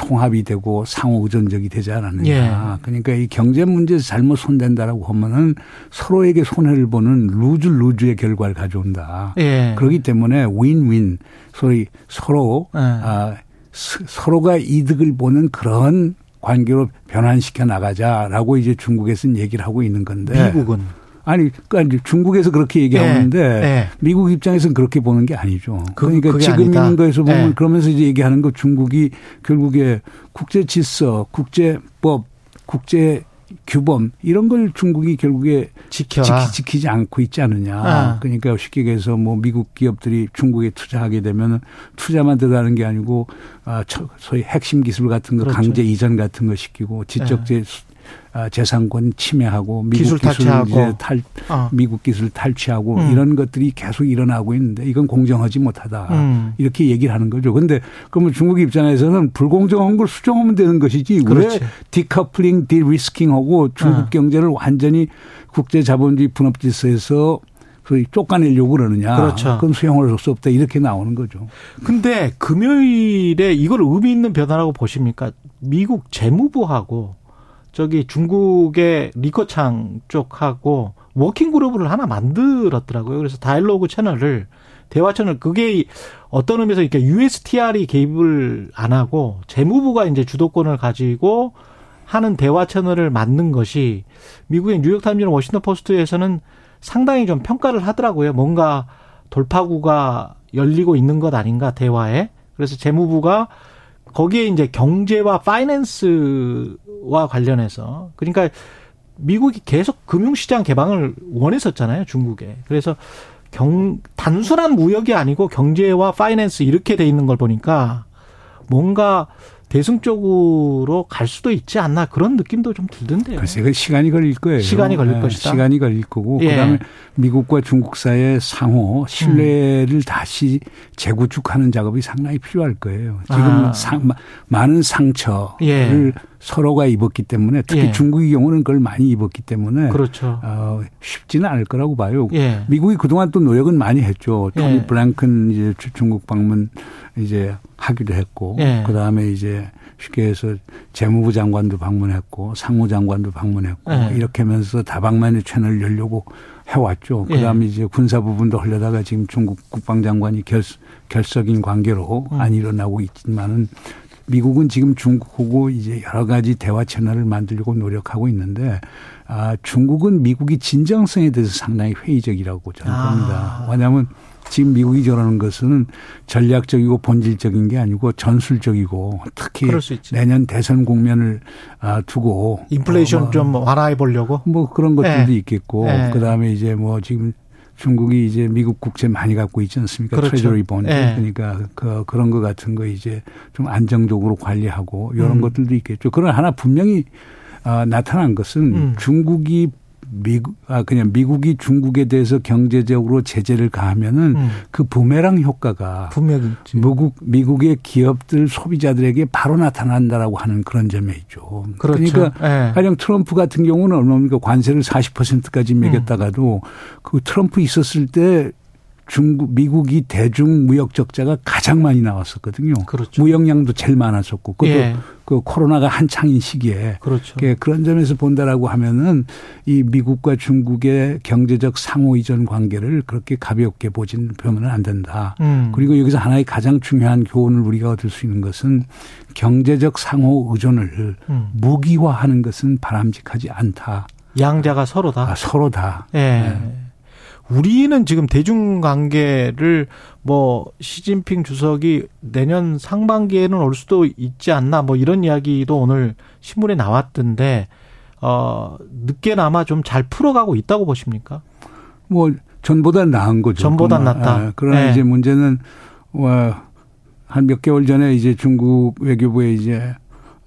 Speaker 8: 통합이 되고 상호 의존적이 되지 않았느냐. 예. 그러니까 이 경제 문제에서 잘못 손댄다라고 하면은 서로에게 손해를 보는 루즈 루즈의 결과를 가져온다. 예. 그렇기 때문에 윈윈 소위 서로 예. 아 서로가 이득을 보는 그런 관계로 변환시켜 나가자라고 이제 중국에서는 얘기를 하고 있는 건데
Speaker 2: 미국은
Speaker 8: 아니, 그러니까 중국에서 그렇게 얘기하는데 네. 네. 미국 입장에서는 그렇게 보는 게 아니죠. 그, 그러니까 지금. 있는 거에서 보면 네. 그러면서 이제 얘기하는 거 중국이 결국에 국제 질서, 국제법, 국제 규범 이런 걸 중국이 결국에 지켜라. 지키, 지 않고 있지 않느냐. 아. 그러니까 쉽게 얘기해서 뭐 미국 기업들이 중국에 투자하게 되면 투자만 들어가는 게 아니고 아 소위 핵심 기술 같은 거 그렇죠. 강제 이전 같은 거 시키고 지적재 네. 아, 재산권 침해하고 미국 기술, 기술 이제 탈 어. 미국 기술 탈취하고 음. 이런 것들이 계속 일어나고 있는데 이건 공정하지 못하다 음. 이렇게 얘기를 하는 거죠. 근데 그러면 중국 입장에서는 불공정한 걸 수정하면 되는 것이지 그렇지. 왜 디커플링, 디리스킹하고 중국 어. 경제를 완전히 국제 자본주의 분업 질서에서 그 쫓아내려고 그러느냐. 그렇죠. 그건 수용할 수 없다. 이렇게 나오는 거죠.
Speaker 2: 근데 금요일에 이걸 의미 있는 변화라고 보십니까? 미국 재무부하고 저기 중국의 리커창 쪽하고 working group을 하나 만들었더라고요. 그래서 dialogue 채널을 대화 채널 그게 어떤 의미에서 이렇게 USTR이 개입을 안 하고 재무부가 이제 주도권을 가지고 하는 대화 채널을 만든 것이 미국의 뉴욕타임즈나 워싱턴 포스트에서는 상당히 좀 평가를 하더라고요. 뭔가 돌파구가 열리고 있는 것 아닌가 대화에. 그래서 재무부가 거기에 이제 경제와 파이낸스 와 관련해서 그러니까 미국이 계속 금융시장 개방을 원했었잖아요, 중국에. 그래서 경 단순한 무역이 아니고 경제와 파이낸스 이렇게 돼 있는 걸 보니까 뭔가 대승적으로 갈 수도 있지 않나 그런 느낌도 좀 들던데요.
Speaker 8: 글쎄, 그 시간이 걸릴 거예요.
Speaker 2: 시간이 걸릴 네, 것이다.
Speaker 8: 시간이 걸릴 거고 예. 그다음에 미국과 중국 사이의 상호 신뢰를 음. 다시 재구축하는 작업이 상당히 필요할 거예요. 지금 아. 상, 많은 상처를 예. 서로가 입었기 때문에 특히 예. 중국의 경우는 그걸 많이 입었기 때문에
Speaker 2: 그렇죠.
Speaker 8: 어, 쉽지는 않을 거라고 봐요. 예. 미국이 그동안 또 노력은 많이 했죠. 토니 예. 블랭큰 이제 중국 방문 이제 하기도 했고 예. 그다음에 이제 쉽게 해서 재무부 장관도 방문했고 상무장관도 방문했고 예. 이렇게 하면서 다방면의 채널을 열려고 해왔죠. 그다음에 예. 이제 군사 부분도 하려다가 지금 중국 국방장관이 결, 결석인 관계로 음. 안 일어나고 있지만은 미국은 지금 중국하고 이제 여러 가지 대화 채널을 만들려고 노력하고 있는데 아 중국은 미국이 진정성에 대해서 상당히 회의적이라고 저는 아. 봅니다. 왜냐하면 지금 미국이 저러는 것은 전략적이고 본질적인 게 아니고 전술적이고 특히 내년 대선 국면을 아, 두고
Speaker 2: 인플레이션 어, 뭐좀 완화해 보려고
Speaker 8: 뭐 그런 것들도 네. 있겠고 네. 그다음에 이제 뭐 지금 중국이 이제 미국 국채 많이 갖고 있지 않습니까? 그렇죠. treasury bond. 네. 그러니까 그 그런 거 같은 거 이제 좀 안정적으로 관리하고 이런 음. 것들도 있겠죠. 그러나 하나 분명히 어, 나타난 것은 음. 중국이 미국 아 그냥 미국이 중국에 대해서 경제적으로 제재를 가하면은 음. 그 부메랑 효과가
Speaker 2: 분명히
Speaker 8: 미국 미국의 기업들 소비자들에게 바로 나타난다라고 하는 그런 점에 있죠. 그렇죠. 그러니까 네. 가령 트럼프 같은 경우는 얼마입니까 관세를 40%까지 매겼다가도 음. 그 트럼프 있었을 때 중국 미국이 대중 무역 적자가 가장 많이 나왔었거든요. 그렇죠. 무역량도 제일 많았었고 그것도 예. 그 코로나가 한창인 시기에 그렇죠. 그런 점에서 본다라고 하면은 이 미국과 중국의 경제적 상호 이전 관계를 그렇게 가볍게 보진 보면은 안 된다. 음. 그리고 여기서 하나의 가장 중요한 교훈을 우리가 얻을 수 있는 것은 경제적 상호 의존을 음. 무기화하는 것은 바람직하지 않다.
Speaker 2: 양자가 서로다.
Speaker 8: 아, 서로다. 예. 네.
Speaker 2: 우리는 지금 대중 관계를 뭐 시진핑 주석이 내년 상반기에는 올 수도 있지 않나 뭐 이런 이야기도 오늘 신문에 나왔던데 어 늦게나마 좀 잘 풀어가고 있다고 보십니까?
Speaker 8: 뭐 전보다 나은 거죠.
Speaker 2: 전보다 낫다. 아,
Speaker 8: 그러나 네. 이제 문제는 한몇 개월 전에 이제 중국 외교부에 이제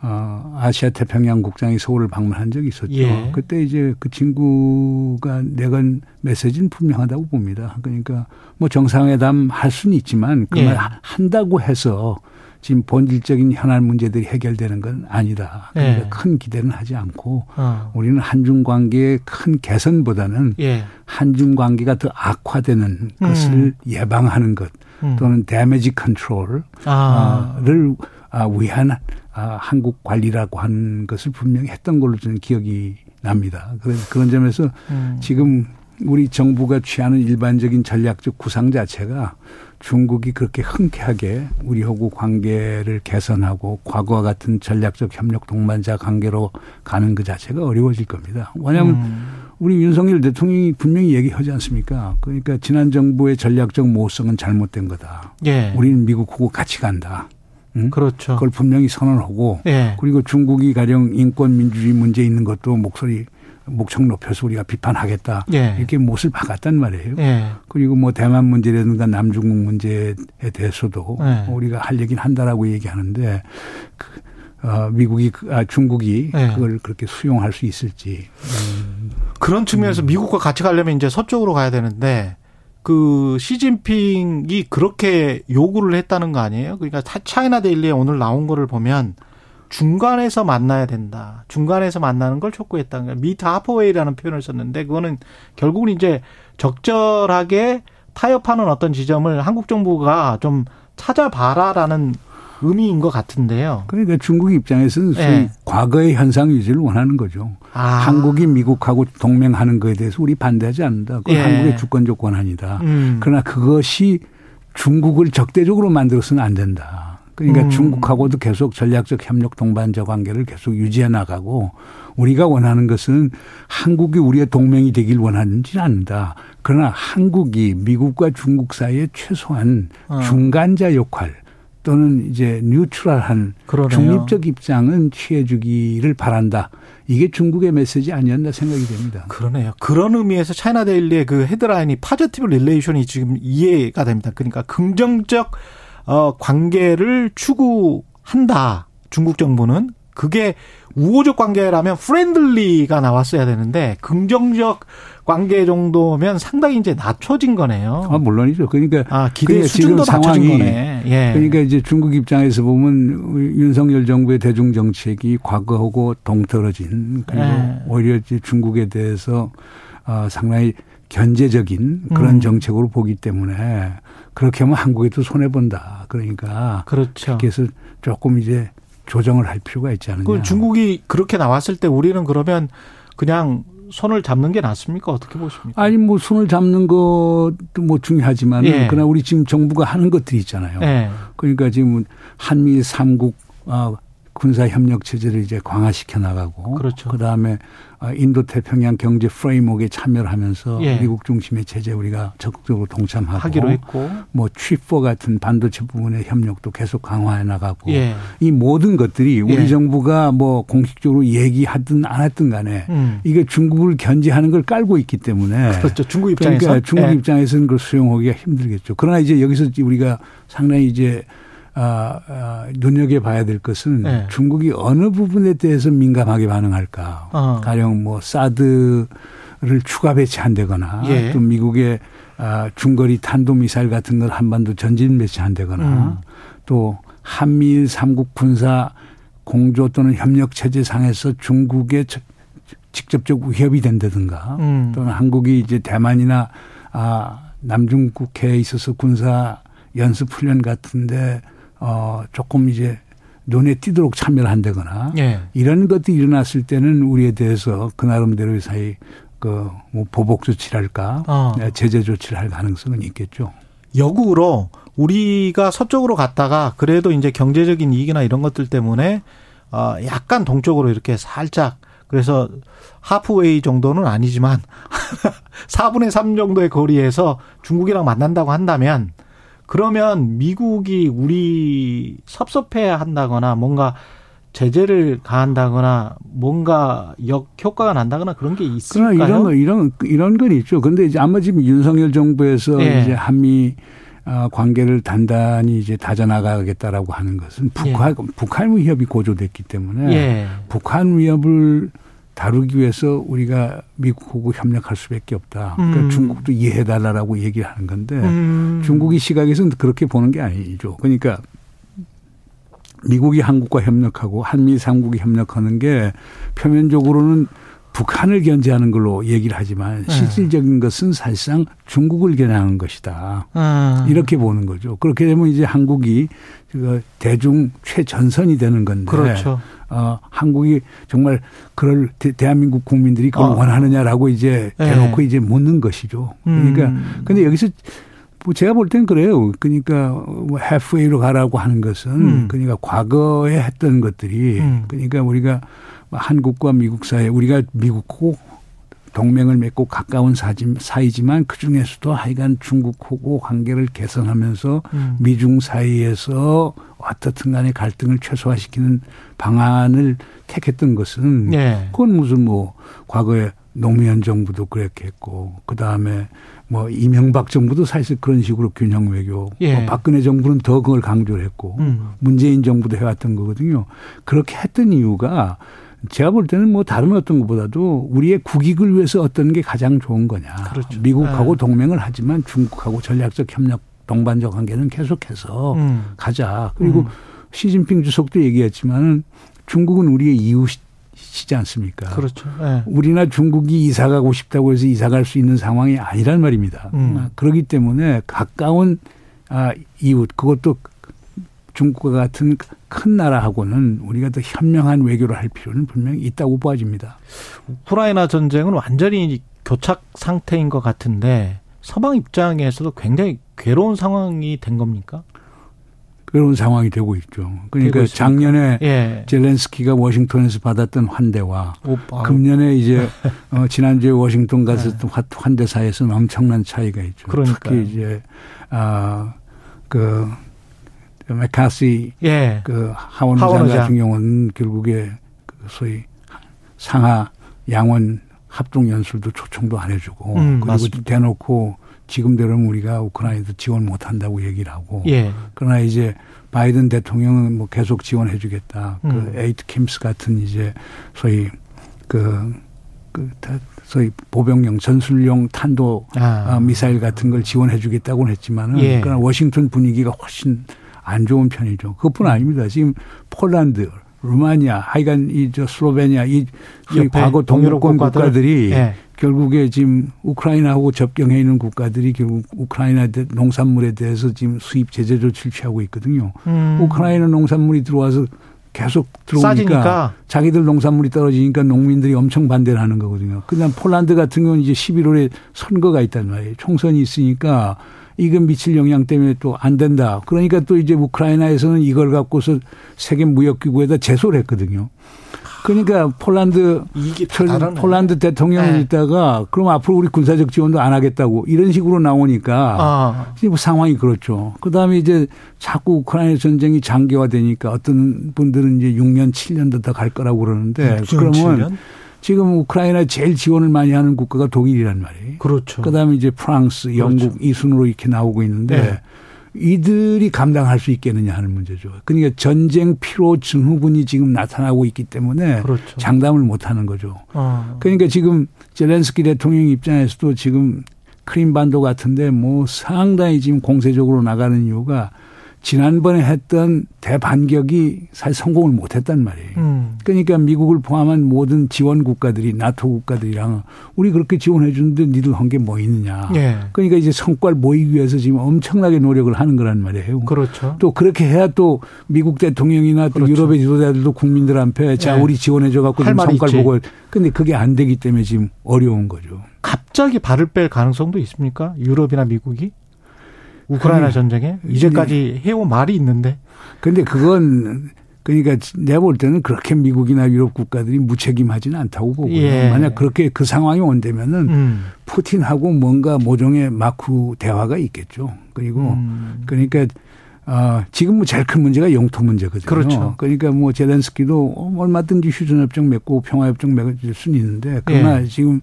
Speaker 8: 어, 아시아 태평양 국장이 서울을 방문한 적이 있었죠. 예. 그때 이제 그 친구가 내건 메시지는 분명하다고 봅니다. 그러니까 뭐 정상회담 할 수는 있지만 그말 예. 한다고 해서 지금 본질적인 현안 문제들이 해결되는 건 아니다. 그러니까 예. 큰 기대는 하지 않고 어. 우리는 한중 관계의 큰 개선보다는 예. 한중 관계가 더 악화되는 음. 것을 예방하는 것 음. 또는 데미지 컨트롤을 아. 아, 위한 아, 한국 관리라고 하는 것을 분명히 했던 걸로 저는 기억이 납니다. 그래서 그런 점에서 음. 지금 우리 정부가 취하는 일반적인 전략적 구상 자체가 중국이 그렇게 흔쾌하게 우리하고 관계를 개선하고 과거와 같은 전략적 협력 동반자 관계로 가는 그 자체가 어려워질 겁니다. 왜냐하면 음. 우리 윤석열 대통령이 분명히 얘기하지 않습니까? 그러니까 지난 정부의 전략적 모호성은 잘못된 거다. 예. 우리는 미국하고 같이 간다.
Speaker 2: 응? 그렇죠.
Speaker 8: 그걸 분명히 선언하고 예. 그리고 중국이 가령 인권 민주주의 문제 있는 것도 목소리 목청 높여서 우리가 비판하겠다 예. 이렇게 못을 박았단 말이에요. 예. 그리고 뭐 대만 문제라든가 남중국 문제에 대해서도 예. 우리가 할 얘기는 한다라고 얘기하는데 그, 어, 미국이 그, 아, 중국이 예. 그걸 그렇게 수용할 수 있을지 음.
Speaker 2: 그런 측면에서 음. 미국과 같이 가려면 이제 서쪽으로 가야 되는데 그 시진핑이 그렇게 요구를 했다는 거 아니에요? 그러니까 차이나 데일리에 오늘 나온 거를 보면 중간에서 만나야 된다. 중간에서 만나는 걸 촉구했다는 거예요. 미트 하퍼웨이라는 표현을 썼는데 그거는 결국은 이제 적절하게 타협하는 어떤 지점을 한국 정부가 좀 찾아봐라라는 의미인 것 같은데요.
Speaker 8: 그러니까 중국 입장에서는 네. 과거의 현상 유지를 원하는 거죠. 아. 한국이 미국하고 동맹하는 것에 대해서 우리 반대하지 않는다. 그건 예. 한국의 주권적 권한이다. 음. 그러나 그것이 중국을 적대적으로 만들어서는 안 된다. 그러니까 음. 중국하고도 계속 전략적 협력 동반자 관계를 계속 유지해 나가고 우리가 원하는 것은 한국이 우리의 동맹이 되길 원하는지는 않는다. 그러나 한국이 미국과 중국 사이에 최소한 어. 중간자 역할 또는 이제 뉴트럴한 그러네요. 중립적 입장은 취해주기를 바란다. 이게 중국의 메시지 아니었나 생각이 됩니다.
Speaker 2: 그러네요. 그런 의미에서 차이나 데일리의 그 헤드라인이 positive relation이 지금 이해가 됩니다. 그러니까 긍정적 어 관계를 추구한다. 중국 정부는 그게 우호적 관계라면 friendly가 나왔어야 되는데 긍정적 관계 정도면 상당히 이제 낮춰진 거네요.
Speaker 8: 아, 물론이죠. 그러니까
Speaker 2: 아, 기대 수준도 낮춰진 거네.
Speaker 8: 예. 그러니까 이제 중국 입장에서 보면 윤석열 정부의 대중 정책이 과거하고 동떨어진 그리고 예. 오히려 이제 중국에 대해서 어, 상당히 견제적인 그런 음. 정책으로 보기 때문에 그렇게 하면 한국에도 손해 본다. 그러니까
Speaker 2: 그렇죠.
Speaker 8: 그래서 조금 이제 조정을 할 필요가 있지 않느냐. 그
Speaker 2: 중국이 그렇게 나왔을 때 우리는 그러면 그냥 손을 잡는 게 낫습니까? 어떻게 보십니까?
Speaker 8: 아니 뭐 손을 잡는 것도 뭐 중요하지만 예. 그러나 우리 지금 정부가 하는 것들이 있잖아요. 예. 그러니까 지금 한미 삼국 아 군사 협력 체제를 이제 강화시켜 나가고 그렇죠. 그다음에 어, 인도 태평양 경제 프레임워크에 참여를 하면서 예. 미국 중심의 체제 우리가 적극적으로 동참하고
Speaker 2: 하기로 했고
Speaker 8: 뭐 취포 같은 반도체 부분의 협력도 계속 강화해 나가고 예. 이 모든 것들이 우리 예. 정부가 뭐 공식적으로 얘기하든 안 했든 간에 음. 이게 중국을 견제하는 걸 깔고 있기 때문에
Speaker 2: 그렇죠. 중국 입장에서
Speaker 8: 그러니까 중국 예. 입장에서는 그걸 수용하기가 힘들겠죠. 그러나 이제 여기서 우리가 상당히 이제 아, 아, 눈여겨봐야 될 것은 네. 중국이 어느 부분에 대해서 민감하게 반응할까. 어. 가령 뭐 사드를 추가 배치한다거나 예. 또 미국의 아, 중거리 탄도미사일 같은 걸 한반도 전진 배치한다거나 음. 또 한미일 삼국 군사 공조 또는 협력 체제 상에서 중국의 직접적 위협이 된다든가 음. 또는 한국이 이제 대만이나 아, 남중국해에 있어서 군사 연습 훈련 같은데 어 조금 이제 눈에 띄도록 참여를 한다거나 예. 이런 것들이 일어났을 때는 우리에 대해서 그 나름대로의 사이 그뭐 보복 조치랄까 어. 네, 제재 조치를 할 가능성은 있겠죠.
Speaker 2: 역으로 우리가 서쪽으로 갔다가 그래도 이제 경제적인 이익이나 이런 것들 때문에 어 약간 동쪽으로 이렇게 살짝 그래서 하프웨이 정도는 아니지만 4분의 3 정도의 거리에서 중국이랑 만난다고 한다면 그러면 미국이 우리 섭섭해 한다거나 뭔가 제재를 가한다거나 뭔가 역 효과가 난다거나 그런 게 있을까요?
Speaker 8: 그러나 이런 거 이런 이런 건 있죠. 근데 이제 아마 지금 윤석열 정부에서 네. 이제 한미 어, 관계를 단단히 이제 다져나가겠다라고 하는 것은 북한 예. 북한 위협이 고조됐기 때문에 예. 북한 위협을 다루기 위해서 우리가 미국하고 협력할 수밖에 없다. 그러니까 음. 중국도 이해해달라고 얘기를 하는 건데 음. 중국이 시각에서는 그렇게 보는 게 아니죠. 그러니까 미국이 한국과 협력하고 한미 삼국이 협력하는 게 표면적으로는 북한을 견제하는 걸로 얘기를 하지만 네. 실질적인 것은 사실상 중국을 겨냥한 것이다. 음. 이렇게 보는 거죠. 그렇게 되면 이제 한국이 그 대중 최전선이 되는 건데 그렇죠. 어, 한국이 정말 그럴 대, 한민국 국민들이 그걸 어. 원하느냐라고 이제 네. 대놓고 네. 이제 묻는 것이죠. 그러니까 음. 근데 여기서 뭐 제가 볼 땐 그래요. 그러니까 뭐 halfway로 가라고 하는 것은 음. 그러니까 과거에 했던 것들이 음. 그러니까 우리가 한국과 미국 사이에 우리가 미국하고 동맹을 맺고 가까운 사이지만 그 중에서도 하여간 중국하고 관계를 개선하면서 음. 미중 사이에서 어떻든 간에 갈등을 최소화시키는 방안을 택했던 것은 네. 그건 무슨 뭐 과거에 노무현 정부도 그렇게 했고 그 다음에 뭐 이명박 정부도 사실 그런 식으로 균형 외교, 예. 뭐 박근혜 정부는 더 그걸 강조를 했고 음. 문재인 정부도 해왔던 거거든요. 그렇게 했던 이유가 제가 볼 때는 뭐 다른 어떤 것보다도 우리의 국익을 위해서 어떤 게 가장 좋은 거냐. 그렇죠. 미국하고 네. 동맹을 하지만 중국하고 전략적 협력 동반적 관계는 계속해서 음. 가자. 그리고 음. 시진핑 주석도 얘기했지만은 중국은 우리의 이웃이지 않습니까?
Speaker 2: 그렇죠. 네.
Speaker 8: 우리나 중국이 이사 가고 싶다고 해서 이사 갈 수 있는 상황이 아니란 말입니다. 음. 그렇기 때문에 가까운 아, 이웃 그것도 중국과 같은 큰 나라하고는 우리가 더 현명한 외교를 할 필요는 분명히 있다고 보아집니다.
Speaker 2: 우크라이나 전쟁은 완전히 교착 상태인 것 같은데 서방 입장에서도 굉장히 괴로운 상황이 된 겁니까?
Speaker 8: 괴로운 상황이 되고 있죠. 그러니까 작년에 예. 젤렌스키가 워싱턴에서 받았던 환대와 오빠. 금년에 이제 어, 지난주에 워싱턴 가서 예. 환대사에서는 엄청난 차이가 있죠. 그러니까요. 특히 이제 아그 그 매카시 예. 그 하원 의장 같은 경우는 결국에 그 소위 상하 양원 합동 연설도 초청도 안 해주고 음, 그리고 맞습니다. 대놓고 지금대로는 우리가 우크라이나도 지원 못 한다고 얘기를 하고 예. 그러나 이제 바이든 대통령은 뭐 계속 지원해 주겠다. 그 음. 그 ATACMS 같은 이제 소위 그, 그 소위 보병용 전술용 탄도 아. 어, 미사일 같은 걸 지원해 주겠다고는 했지만은 예. 그러나 워싱턴 분위기가 훨씬 안 좋은 편이죠. 그것뿐 아닙니다. 지금 폴란드, 루마니아, 하여간 이 저 슬로베니아 이 과거 동유권 국가들이 네. 결국에 지금 우크라이나하고 접경해 있는 국가들이 결국 우크라이나 농산물에 대해서 지금 수입 제재 조치를 취하고 있거든요. 음. 우크라이나 농산물이 들어와서 계속 들어오니까 싸지니까. 자기들 농산물이 떨어지니까 농민들이 엄청 반대를 하는 거거든요. 그다음 폴란드 같은 경우는 이제 11월에 선거가 있단 말이에요. 총선이 있으니까 이건 미칠 영향 때문에 또 안 된다. 그러니까 또 이제 우크라이나에서는 이걸 갖고서 세계 무역기구에다 제소를 했거든요. 그러니까 폴란드 폴란드 대통령이 네. 있다가 그럼 앞으로 우리 군사적 지원도 안 하겠다고 이런 식으로 나오니까 아. 뭐 상황이 그렇죠. 그다음에 이제 자꾸 우크라이나 전쟁이 장기화되니까 어떤 분들은 이제 6년 7년도 더 갈 거라고 그러는데 그러면 7년? 지금 우크라이나 제일 지원을 많이 하는 국가가 독일이란 말이에요.
Speaker 2: 그렇죠.
Speaker 8: 그다음에 이제 프랑스, 영국 그렇죠. 이 순으로 이렇게 나오고 있는데 네. 이들이 감당할 수 있겠느냐 하는 문제죠. 그러니까 전쟁 피로 증후군이 지금 나타나고 있기 때문에 그렇죠. 장담을 못 하는 거죠. 어. 그러니까 지금 제렌스키 대통령 입장에서도 지금 크림반도 같은데 뭐 상당히 지금 공세적으로 나가는 이유가 지난번에 했던 대반격이 사실 성공을 못했단 말이에요. 음. 그러니까 미국을 포함한 모든 지원 국가들이 나토 국가들이랑 우리 그렇게 지원해 주는데 니들 한 게 뭐 있느냐. 예. 그러니까 이제 성과를 모이기 위해서 지금 엄청나게 노력을 하는 거란 말이에요.
Speaker 2: 그렇죠.
Speaker 8: 또 그렇게 해야 또 미국 대통령이나 또 그렇죠. 유럽의 지도자들도 국민들한테 자 예. 우리 지원해 줘 갖고 좀 성과를 있지. 보고 근데 그게 안 되기 때문에 지금 어려운 거죠.
Speaker 2: 갑자기 발을 뺄 가능성도 있습니까? 유럽이나 미국이? 우크라이나 전쟁에 이제까지 해온 말이 있는데.
Speaker 8: 근데 그건 그러니까 내가 볼 때는 그렇게 미국이나 유럽 국가들이 무책임하지는 않다고 보고요. 예. 만약 그렇게 그 상황이 온다면은 음. 푸틴하고 뭔가 모종의 마크 대화가 있겠죠. 그리고 음. 그러니까 어, 지금 뭐 제일 큰 문제가 영토 문제거든요.
Speaker 2: 그렇죠.
Speaker 8: 그러니까 뭐 제렌스키도 얼마든지 휴전협정 맺고 평화협정 맺을 수는 있는데 그러나 예. 지금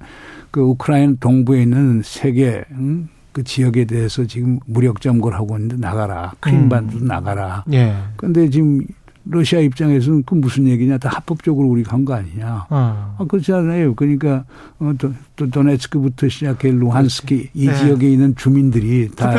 Speaker 8: 그 우크라이나 동부에 있는 세계 응? 그 지역에 대해서 지금 무력 점거를 하고 있는데 나가라. 크림반도 음. 나가라. 예. 근데 지금 러시아 입장에서는 그 무슨 얘기냐. 다 합법적으로 우리가 한 거 아니냐. 어. 아, 그렇지 않아요. 그러니까 어, 또, 또 도네츠크부터 시작해 루한스키 그렇지. 이 네. 지역에 있는 주민들이 다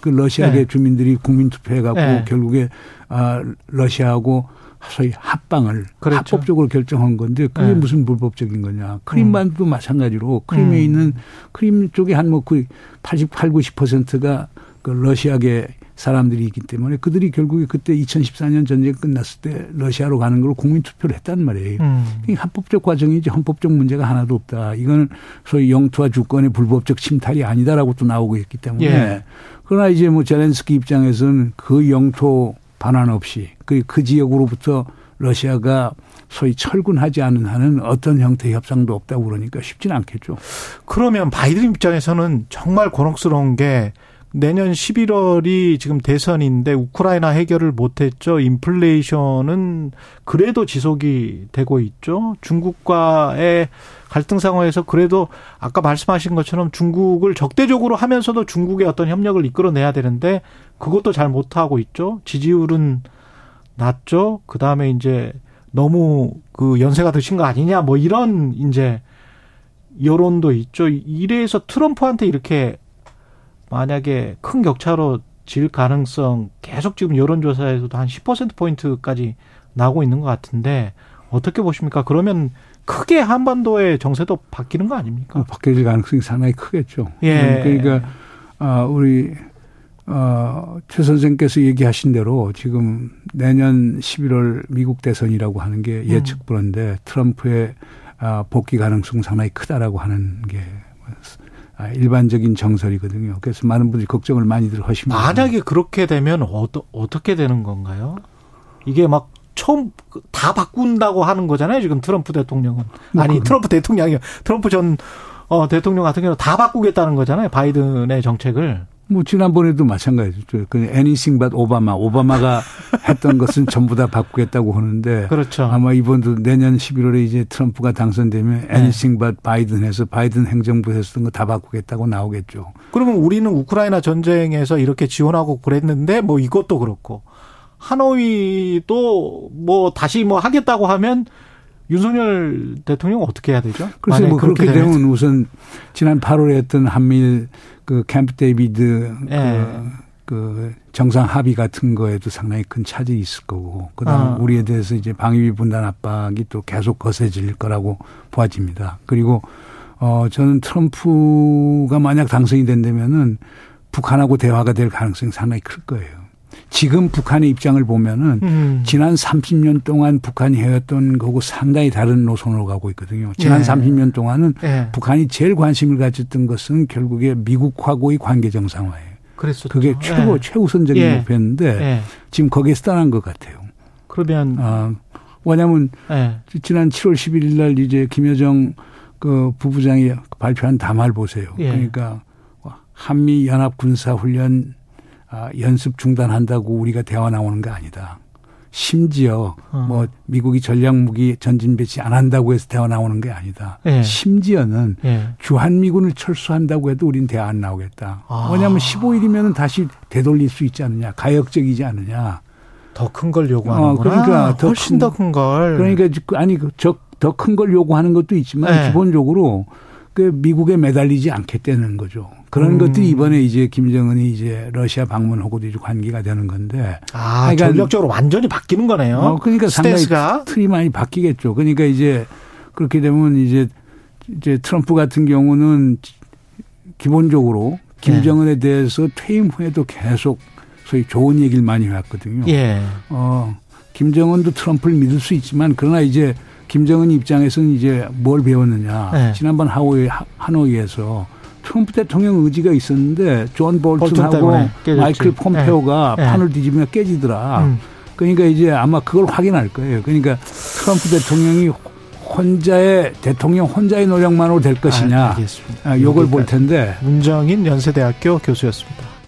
Speaker 8: 그 러시아계 네. 주민들이 국민 투표해 갖고 네. 결국에 아 러시아하고 소위 합방을 그렇죠. 합법적으로 결정한 건데 그게 네. 무슨 불법적인 거냐. 크림반도 음. 마찬가지로 크림에 음. 있는 크림 쪽에 한 뭐 그 88, 90%가 그 러시아계 사람들이 있기 때문에 그들이 결국에 그때 2014년 전쟁 끝났을 때 러시아로 가는 걸 국민 투표를 했단 말이에요. 음. 합법적 과정이지 헌법적 문제가 하나도 없다. 이거는 소위 영토와 주권의 불법적 침탈이 아니다라고 또 나오고 있기 때문에 예. 그러나 이제 뭐 제렌스키 입장에서는 그 영토 반환 없이 그, 그 지역으로부터 러시아가 소위 철군하지 않은 한은 어떤 형태의 협상도 없다고 그러니까 쉽지는 않겠죠.
Speaker 2: 그러면 바이든 입장에서는 정말 곤혹스러운 게 내년 11월이 지금 대선인데 우크라이나 해결을 못했죠. 인플레이션은 그래도 지속이 되고 있죠. 중국과의 갈등 상황에서 그래도 아까 말씀하신 것처럼 중국을 적대적으로 하면서도 중국의 어떤 협력을 이끌어내야 되는데 그것도 잘 못하고 있죠. 지지율은 낮죠. 그 다음에 이제 너무 그 연세가 드신 거 아니냐 뭐 이런 이제 여론도 있죠. 이래서 트럼프한테 이렇게 만약에 큰 격차로 질 가능성 계속 지금 여론조사에서도 한 10%포인트까지 나오고 있는 것 같은데 어떻게 보십니까? 그러면 크게 한반도의 정세도 바뀌는 거 아닙니까?
Speaker 8: 어, 바뀔 가능성이 상당히 크겠죠. 예. 그러니까, 아, 우리, 어, 최 선생께서 얘기하신 대로 지금 내년 11월 미국 대선이라고 하는 게 예측 불허인데 음. 트럼프의 아, 복귀 가능성 상당히 크다라고 하는 게 아, 일반적인 정설이거든요. 그래서 많은 분들이 걱정을 많이들 하십니다.
Speaker 2: 만약에 그렇게 되면 어떠, 어떻게 되는 건가요? 이게 막 처음 다 바꾼다고 하는 거잖아요. 지금 트럼프 대통령은 뭐 아니 그, 트럼프 대통령이 트럼프 전 어, 대통령 같은 경우는 다 바꾸겠다는 거잖아요. 바이든의 정책을.
Speaker 8: 뭐 지난번에도 마찬가지죠. 그 anything but 오바마. 오바마가 했던 것은 전부 다 바꾸겠다고 하는데
Speaker 2: 그렇죠.
Speaker 8: 아마 이번도 내년 11월에 이제 트럼프가 당선되면 네. anything but 바이든 해서 바이든 행정부 했던 거 다 바꾸겠다고 나오겠죠.
Speaker 2: 그러면 우리는 우크라이나 전쟁에서 이렇게 지원하고 그랬는데 뭐 이것도 그렇고 하노이도 뭐 다시 뭐 하겠다고 하면 윤석열 대통령 어떻게 해야 되죠?
Speaker 8: 그래서 뭐 그렇게 되면 우선 지난 8월에 했던 한미일 그 캠프 데이비드 네. 그, 그 정상 합의 같은 거에도 상당히 큰 차질이 있을 거고 그다음 아. 우리에 대해서 이제 방위비 분단 압박이 또 계속 거세질 거라고 보아집니다. 그리고 어 저는 트럼프가 만약 당선이 된다면은 북한하고 대화가 될 가능성이 상당히 클 거예요. 지금 북한의 입장을 보면은 음. 지난 30년 동안 북한이 해왔던 거고 상당히 다른 노선으로 가고 있거든요. 지난 예. 30년 동안은 예. 북한이 제일 관심을 가졌던 것은 결국에 미국하고의 관계 정상화예요.
Speaker 2: 그랬었죠.
Speaker 8: 그게 최고 예. 최우선적인 예. 목표였는데 예. 지금 거기에서 떠난 것 같아요.
Speaker 2: 그러면 아,
Speaker 8: 왜냐하면 예. 지난 7월 11일 날 이제 김여정 그 부부장이 발표한 담화를 보세요. 예. 그러니까 한미 연합 군사 훈련 아, 연습 중단한다고 우리가 대화 나오는 게 아니다. 심지어 어. 뭐 미국이 전략 무기 전진 배치 안 한다고 해서 대화 나오는 게 아니다. 예. 심지어는 예. 주한 미군을 철수한다고 해도 우린 대화 안 나오겠다. 아. 왜냐하면 15일이면 다시 되돌릴 수 있지 않느냐. 가역적이지 않느냐.
Speaker 2: 더 큰 걸 요구하는구나. 어, 그러니까 더 훨씬 더 큰 걸.
Speaker 8: 그러니까 그 아니 더큰 걸 요구하는 것도 있지만 예. 기본적으로 그 미국에 매달리지 않겠다는 거죠. 그런 음. 것들이 이번에 이제 김정은이 이제 러시아 방문하고도 이제 관계가 되는 건데.
Speaker 2: 아, 그러니까 전력적으로 완전히 바뀌는 거네요. 어,
Speaker 8: 그러니까 스탠스가. 상당히 틀이 많이 바뀌겠죠. 그러니까 이제 그렇게 되면 이제 이제 트럼프 같은 경우는 기본적으로 김정은에 네. 대해서 퇴임 후에도 계속 소위 좋은 얘기를 많이 해왔거든요. 예. 어, 김정은도 트럼프를 믿을 수 있지만 그러나 이제 김정은 입장에서는 이제 뭘 배웠느냐. 네. 지난번 하노이, 하노이에서 트럼프 대통령 의지가 있었는데 존 볼튼하고 마이클 폼페오가 네. 판을 뒤집으면 깨지더라. 음. 그러니까 이제 아마 그걸 확인할 거예요. 그러니까 트럼프 대통령이 혼자의 대통령 혼자의 노력만으로 될 것이냐. 아, 알겠습니다. 아, 요걸 볼 텐데.
Speaker 2: 문정인 연세대학교 교수였습니다.